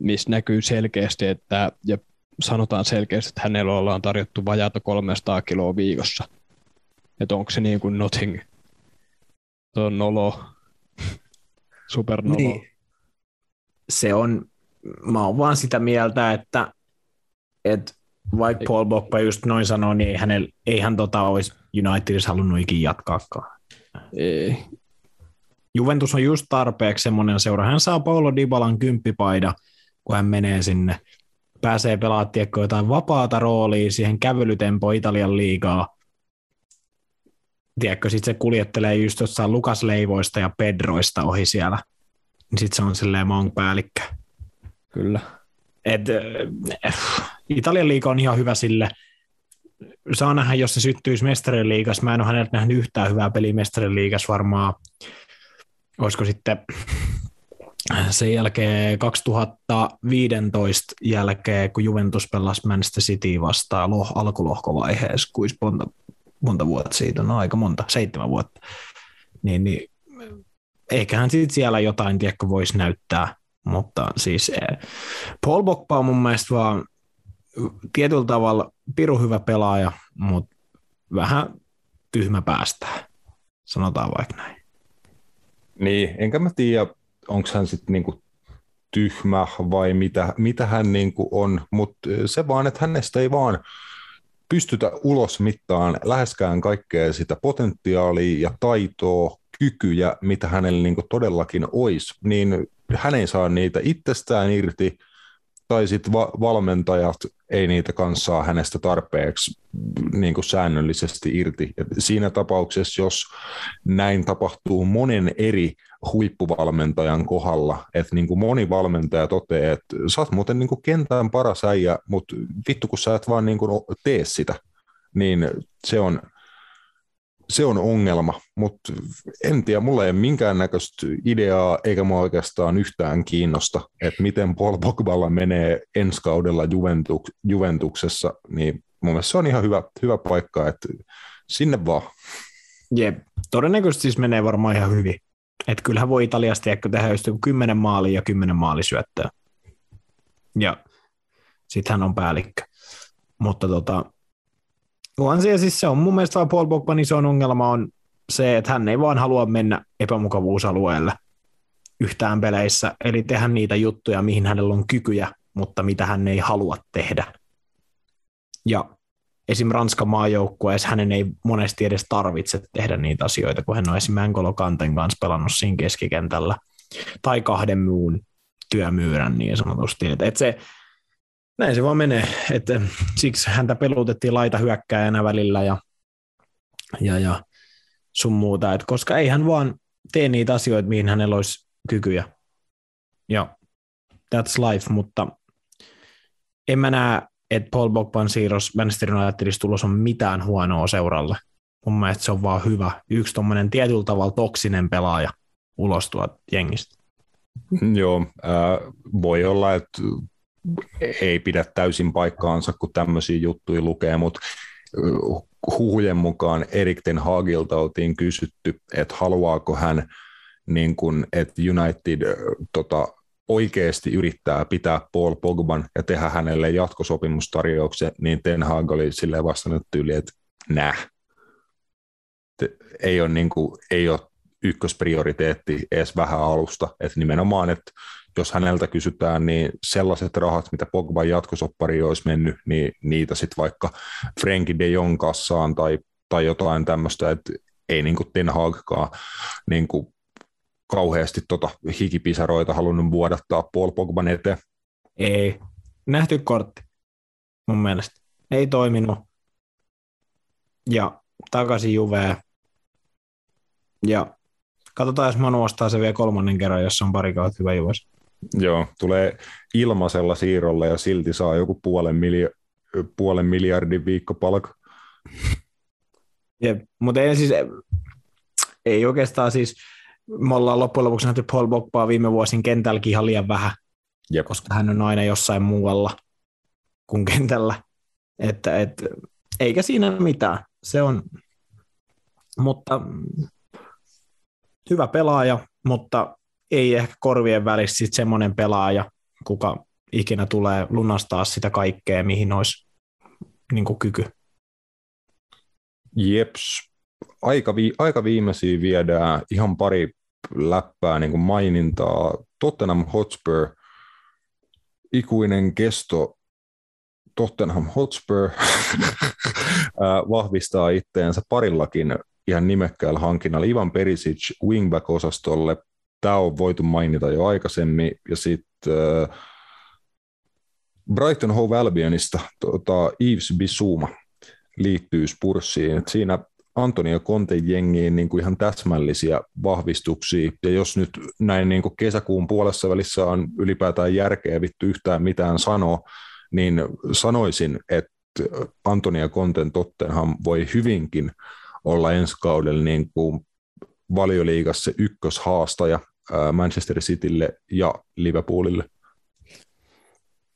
missä näkyy selkeästi, että, ja sanotaan selkeästi, että hänellä ollaan tarjottu vajaata 300 kiloa viikossa. Että onko se niin kuin nothing? Tuo on nolo. Supernolo. Niin. Se on, mä oon vaan sitä mieltä, että, että vaikka Paul Bokpa just noin sanoo, niin ei, hänellä, ei hän tota olisi Unitedissa halunnut ikin jatkaakaan. Ei. Juventus on just tarpeeksi semmoinen seura. Hän saa Paulo Dybalan kymppipaida, kun hän menee sinne. Pääsee pelaamaan tiekko jotain vapaata roolia siihen kävelytempo Italian liigaa. Tiedätkö, sitten se kuljettelee just jossain Lukas Leivoista ja Pedroista ohi siellä. Niin sitten se on silleen maun päällikkö. Kyllä. Et, äh, Italian liiga on ihan hyvä sille. Saa nähdä, jos se syttyisi mestarien liigassa. Mä en ole häneltä nähnyt yhtään hyvää peliä mestarien liigassa varmaan olisiko sitten sen jälkeen 2015 jälkeen, kun Juventus pelasi Manchester City vastaan loh, alkulohkovaiheessa, kuinka monta, monta vuotta siitä on, no, aika monta, seitsemän vuotta, niin, niin eiköhän siitä siellä jotain, tiedätkö, voisi näyttää, mutta siis eh, Paul Bokpa on mun mielestä vaan tietyllä tavalla piru hyvä pelaaja, mutta vähän tyhmä päästää, sanotaan vaikka näin. Niin, enkä mä tiedä, onko hän sitten niinku tyhmä vai mitä, mitä hän niinku on, mutta se vaan, että hänestä ei vaan pystytä ulos mittaan läheskään kaikkea sitä potentiaalia ja taitoa, kykyjä, mitä hänellä niinku todellakin olisi, niin hän ei saa niitä itsestään irti, tai sitten va- valmentajat ei niitä kanssa hänestä tarpeeksi niin kuin säännöllisesti irti. Et siinä tapauksessa, jos näin tapahtuu monen eri huippuvalmentajan kohdalla, että niin kuin moni valmentaja toteaa, että sä oot muuten niin kuin kentän paras äijä, mutta vittu kun sä et vaan niin kuin tee sitä, niin se on, se on ongelma, mutta en tiedä, mulla ei ole minkäännäköistä ideaa, eikä mua oikeastaan yhtään kiinnosta, että miten Paul Pogballa menee ensi kaudella Juventuk- Juventuksessa, niin mun mielestä se on ihan hyvä, hyvä paikka, että sinne vaan. Jep, todennäköisesti siis menee varmaan ihan hyvin. Että kyllähän voi Italiasta ehkä tehdä just joku 10 maalia ja 10 maalisyöttöä. Ja sitten hän on päällikkö. Mutta tota, on se, siis se on mun mielestä Paul Pogban isoin ongelma on se, että hän ei vaan halua mennä epämukavuusalueelle yhtään peleissä, eli tehdä niitä juttuja, mihin hänellä on kykyjä, mutta mitä hän ei halua tehdä. Ja esim. Ranskan maajoukkueessa hänen ei monesti edes tarvitse tehdä niitä asioita, kun hän on esim. Angolo Kanten kanssa pelannut siinä keskikentällä, tai kahden muun työmyyrän niin sanotusti. Et, et se, näin se vaan menee. Et, siksi häntä pelutettiin laita hyökkääjänä välillä ja, ja, ja sun muuta, et koska ei hän vaan tee niitä asioita, mihin hänellä olisi kykyjä. Ja that's life, mutta en mä näe, että Paul Bogban siirros Manchester Unitedista tulos on mitään huonoa seuralle. Mun mielestä se on vaan hyvä. Yksi tuommoinen tietyllä tavalla toksinen pelaaja ulos tuolta jengistä. Joo, äh, voi olla, että ei pidä täysin paikkaansa, kun tämmöisiä juttuja lukee, mutta huhujen mukaan Erik Ten Hagilta oltiin kysytty, että haluaako hän, niin kun, että United tota, oikeasti yrittää pitää Paul Pogban ja tehdä hänelle jatkosopimustarjouksen, niin Ten Hag oli silleen vastannut tyyli, että näh. Ei ole, niin kuin, ei ole ykkösprioriteetti edes vähän alusta, että nimenomaan, että jos häneltä kysytään, niin sellaiset rahat, mitä Pogban jatkosoppari olisi mennyt, niin niitä sitten vaikka Frenkie de Jong kassaan tai, tai jotain tämmöistä, että ei niin kuin Ten Hagkaan niin kuin kauheasti tota hikipisaroita halunnut vuodattaa Paul Pogban eteen. Ei. Nähty kortti mun mielestä. Ei toiminut. Ja takaisin Juveen. Ja katsotaan, jos Manu ostaa se vielä kolmannen kerran, jos on pari kautta hyvä Juves. Joo, tulee ilmaisella siirrolla ja silti saa joku puolen, milja- puolen miljardin viikkopalkka. Jep, mutta ei siis, ei oikeastaan siis, me ollaan loppujen lopuksi nähty Paul Bogbaa viime vuosin kentälläkin ihan liian vähän, Jep. koska hän on aina jossain muualla kuin kentällä. Että, et, eikä siinä mitään. Se on, mutta hyvä pelaaja, mutta ei ehkä korvien välissä sit semmoinen pelaaja, kuka ikinä tulee lunastaa sitä kaikkea, mihin olisi niin kuin kyky. Jeps. Aika, vi- aika viimeisiä viedään ihan pari läppää niin kuin mainintaa. Tottenham Hotspur, ikuinen kesto Tottenham Hotspur vahvistaa itteensä parillakin ihan nimekkäällä hankinnalla Ivan Perisic wingback-osastolle. Tämä on voitu mainita jo aikaisemmin. Ja sitten äh, Brighton Hove Albionista tota, Yves Bissouma liittyy Spursiin. Et siinä Antonio Conte jengiin niin ihan täsmällisiä vahvistuksia, ja jos nyt näin niin kuin kesäkuun puolessa välissä on ylipäätään järkeä vittu yhtään mitään sanoa, niin sanoisin, että Antonia Conten Tottenham voi hyvinkin olla ensi kaudella niin kuin valioliigassa ykköshaastaja Manchester Citylle ja Liverpoolille.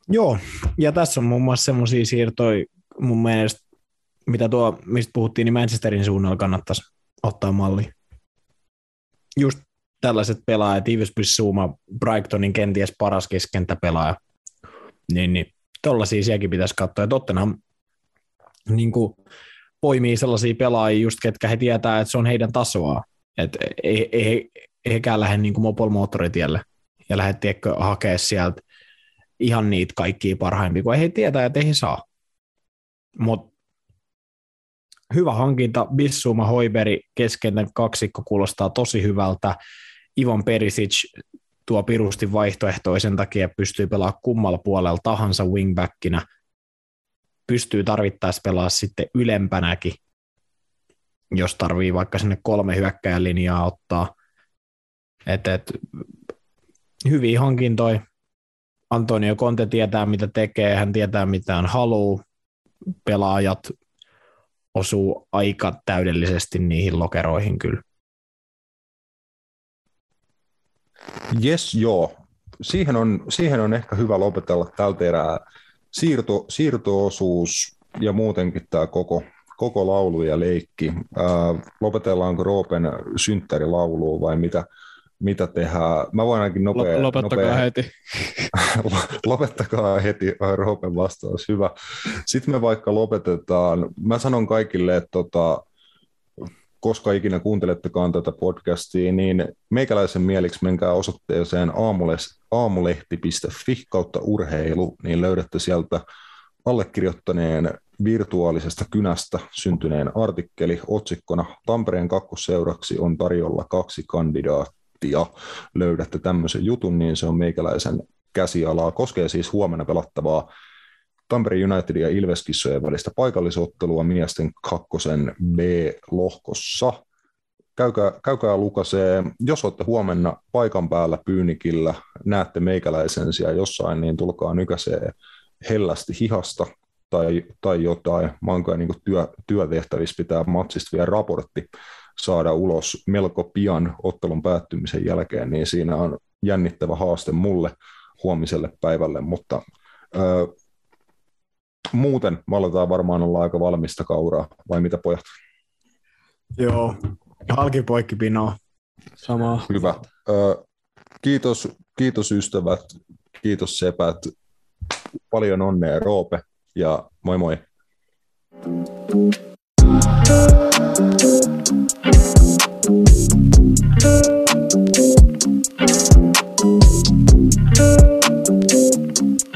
Joo, ja tässä on muun muassa semmoisia siirtoja mun mielestä, mitä tuo, mistä puhuttiin, niin Manchesterin suunnalla kannattaisi ottaa malli. Just tällaiset pelaajat, Ives Bissouma, Brightonin kenties paras keskentäpelaaja, niin, niin tollaisia sielläkin pitäisi katsoa. Ja Tottenham niin kuin, poimii sellaisia pelaajia, just ketkä he tietää, että se on heidän tasoa. Et ei, ei, ei, hekään lähde niin mopol moottoritielle ja lähde tiedätkö, hakea sieltä ihan niitä kaikkia parhaimpia, kun ei he tietää, että ei saa. Mutta hyvä hankinta, Bissuma Hoiberi kesken kaksikko kuulostaa tosi hyvältä. Ivan Perisic tuo pirusti vaihtoehtoisen takia pystyy pelaamaan kummalla puolella tahansa wingbackinä. Pystyy tarvittaessa pelaa sitten ylempänäkin, jos tarvii vaikka sinne kolme hyökkäjän linjaa ottaa. Et, et, hyviä hankintoja. Antonio Conte tietää, mitä tekee, hän tietää, mitä hän haluaa. Pelaajat osuu aika täydellisesti niihin lokeroihin kyllä. Yes, joo. Siihen on, siihen on ehkä hyvä lopetella tältä erää. Siirto, siirtoosuus ja muutenkin tämä koko, koko laulu ja leikki. Ää, lopetellaanko Roopen synttärilauluun vai mitä, mitä tehdään? Mä voin ainakin nopea... Lopettakaa nopea, heti. lopettakaa heti, Roopen vastaus, hyvä. Sitten me vaikka lopetetaan, mä sanon kaikille, että tota, koska ikinä kuuntelettekaan tätä podcastia, niin meikäläisen mieliksi menkää osoitteeseen aamulehti.fi kautta urheilu, niin löydätte sieltä allekirjoittaneen virtuaalisesta kynästä syntyneen artikkeli otsikkona Tampereen kakkosseuraksi on tarjolla kaksi kandidaattia. Löydätte tämmöisen jutun, niin se on meikäläisen käsialaa. Koskee siis huomenna pelattavaa Tampere United ja Ilveskissojen välistä paikallisottelua miesten kakkosen B-lohkossa. Käykää, käykää lukasee, jos olette huomenna paikan päällä Pyynikillä, näette meikäläisen siellä jossain, niin tulkaa nykäsee hellästi hihasta tai, tai jotain. Mä oon niin työ, työtehtävissä pitää matsista vielä raportti saada ulos melko pian ottelun päättymisen jälkeen, niin siinä on jännittävä haaste mulle huomiselle päivälle, mutta ö, muuten me aletaan varmaan olla aika valmista kauraa, vai mitä pojat? Joo, halki poikki pinoa. Sama. Hyvä. Ö, kiitos, kiitos ystävät, kiitos sepät, paljon onnea Roope ja moi moi. Thank you. Thank you.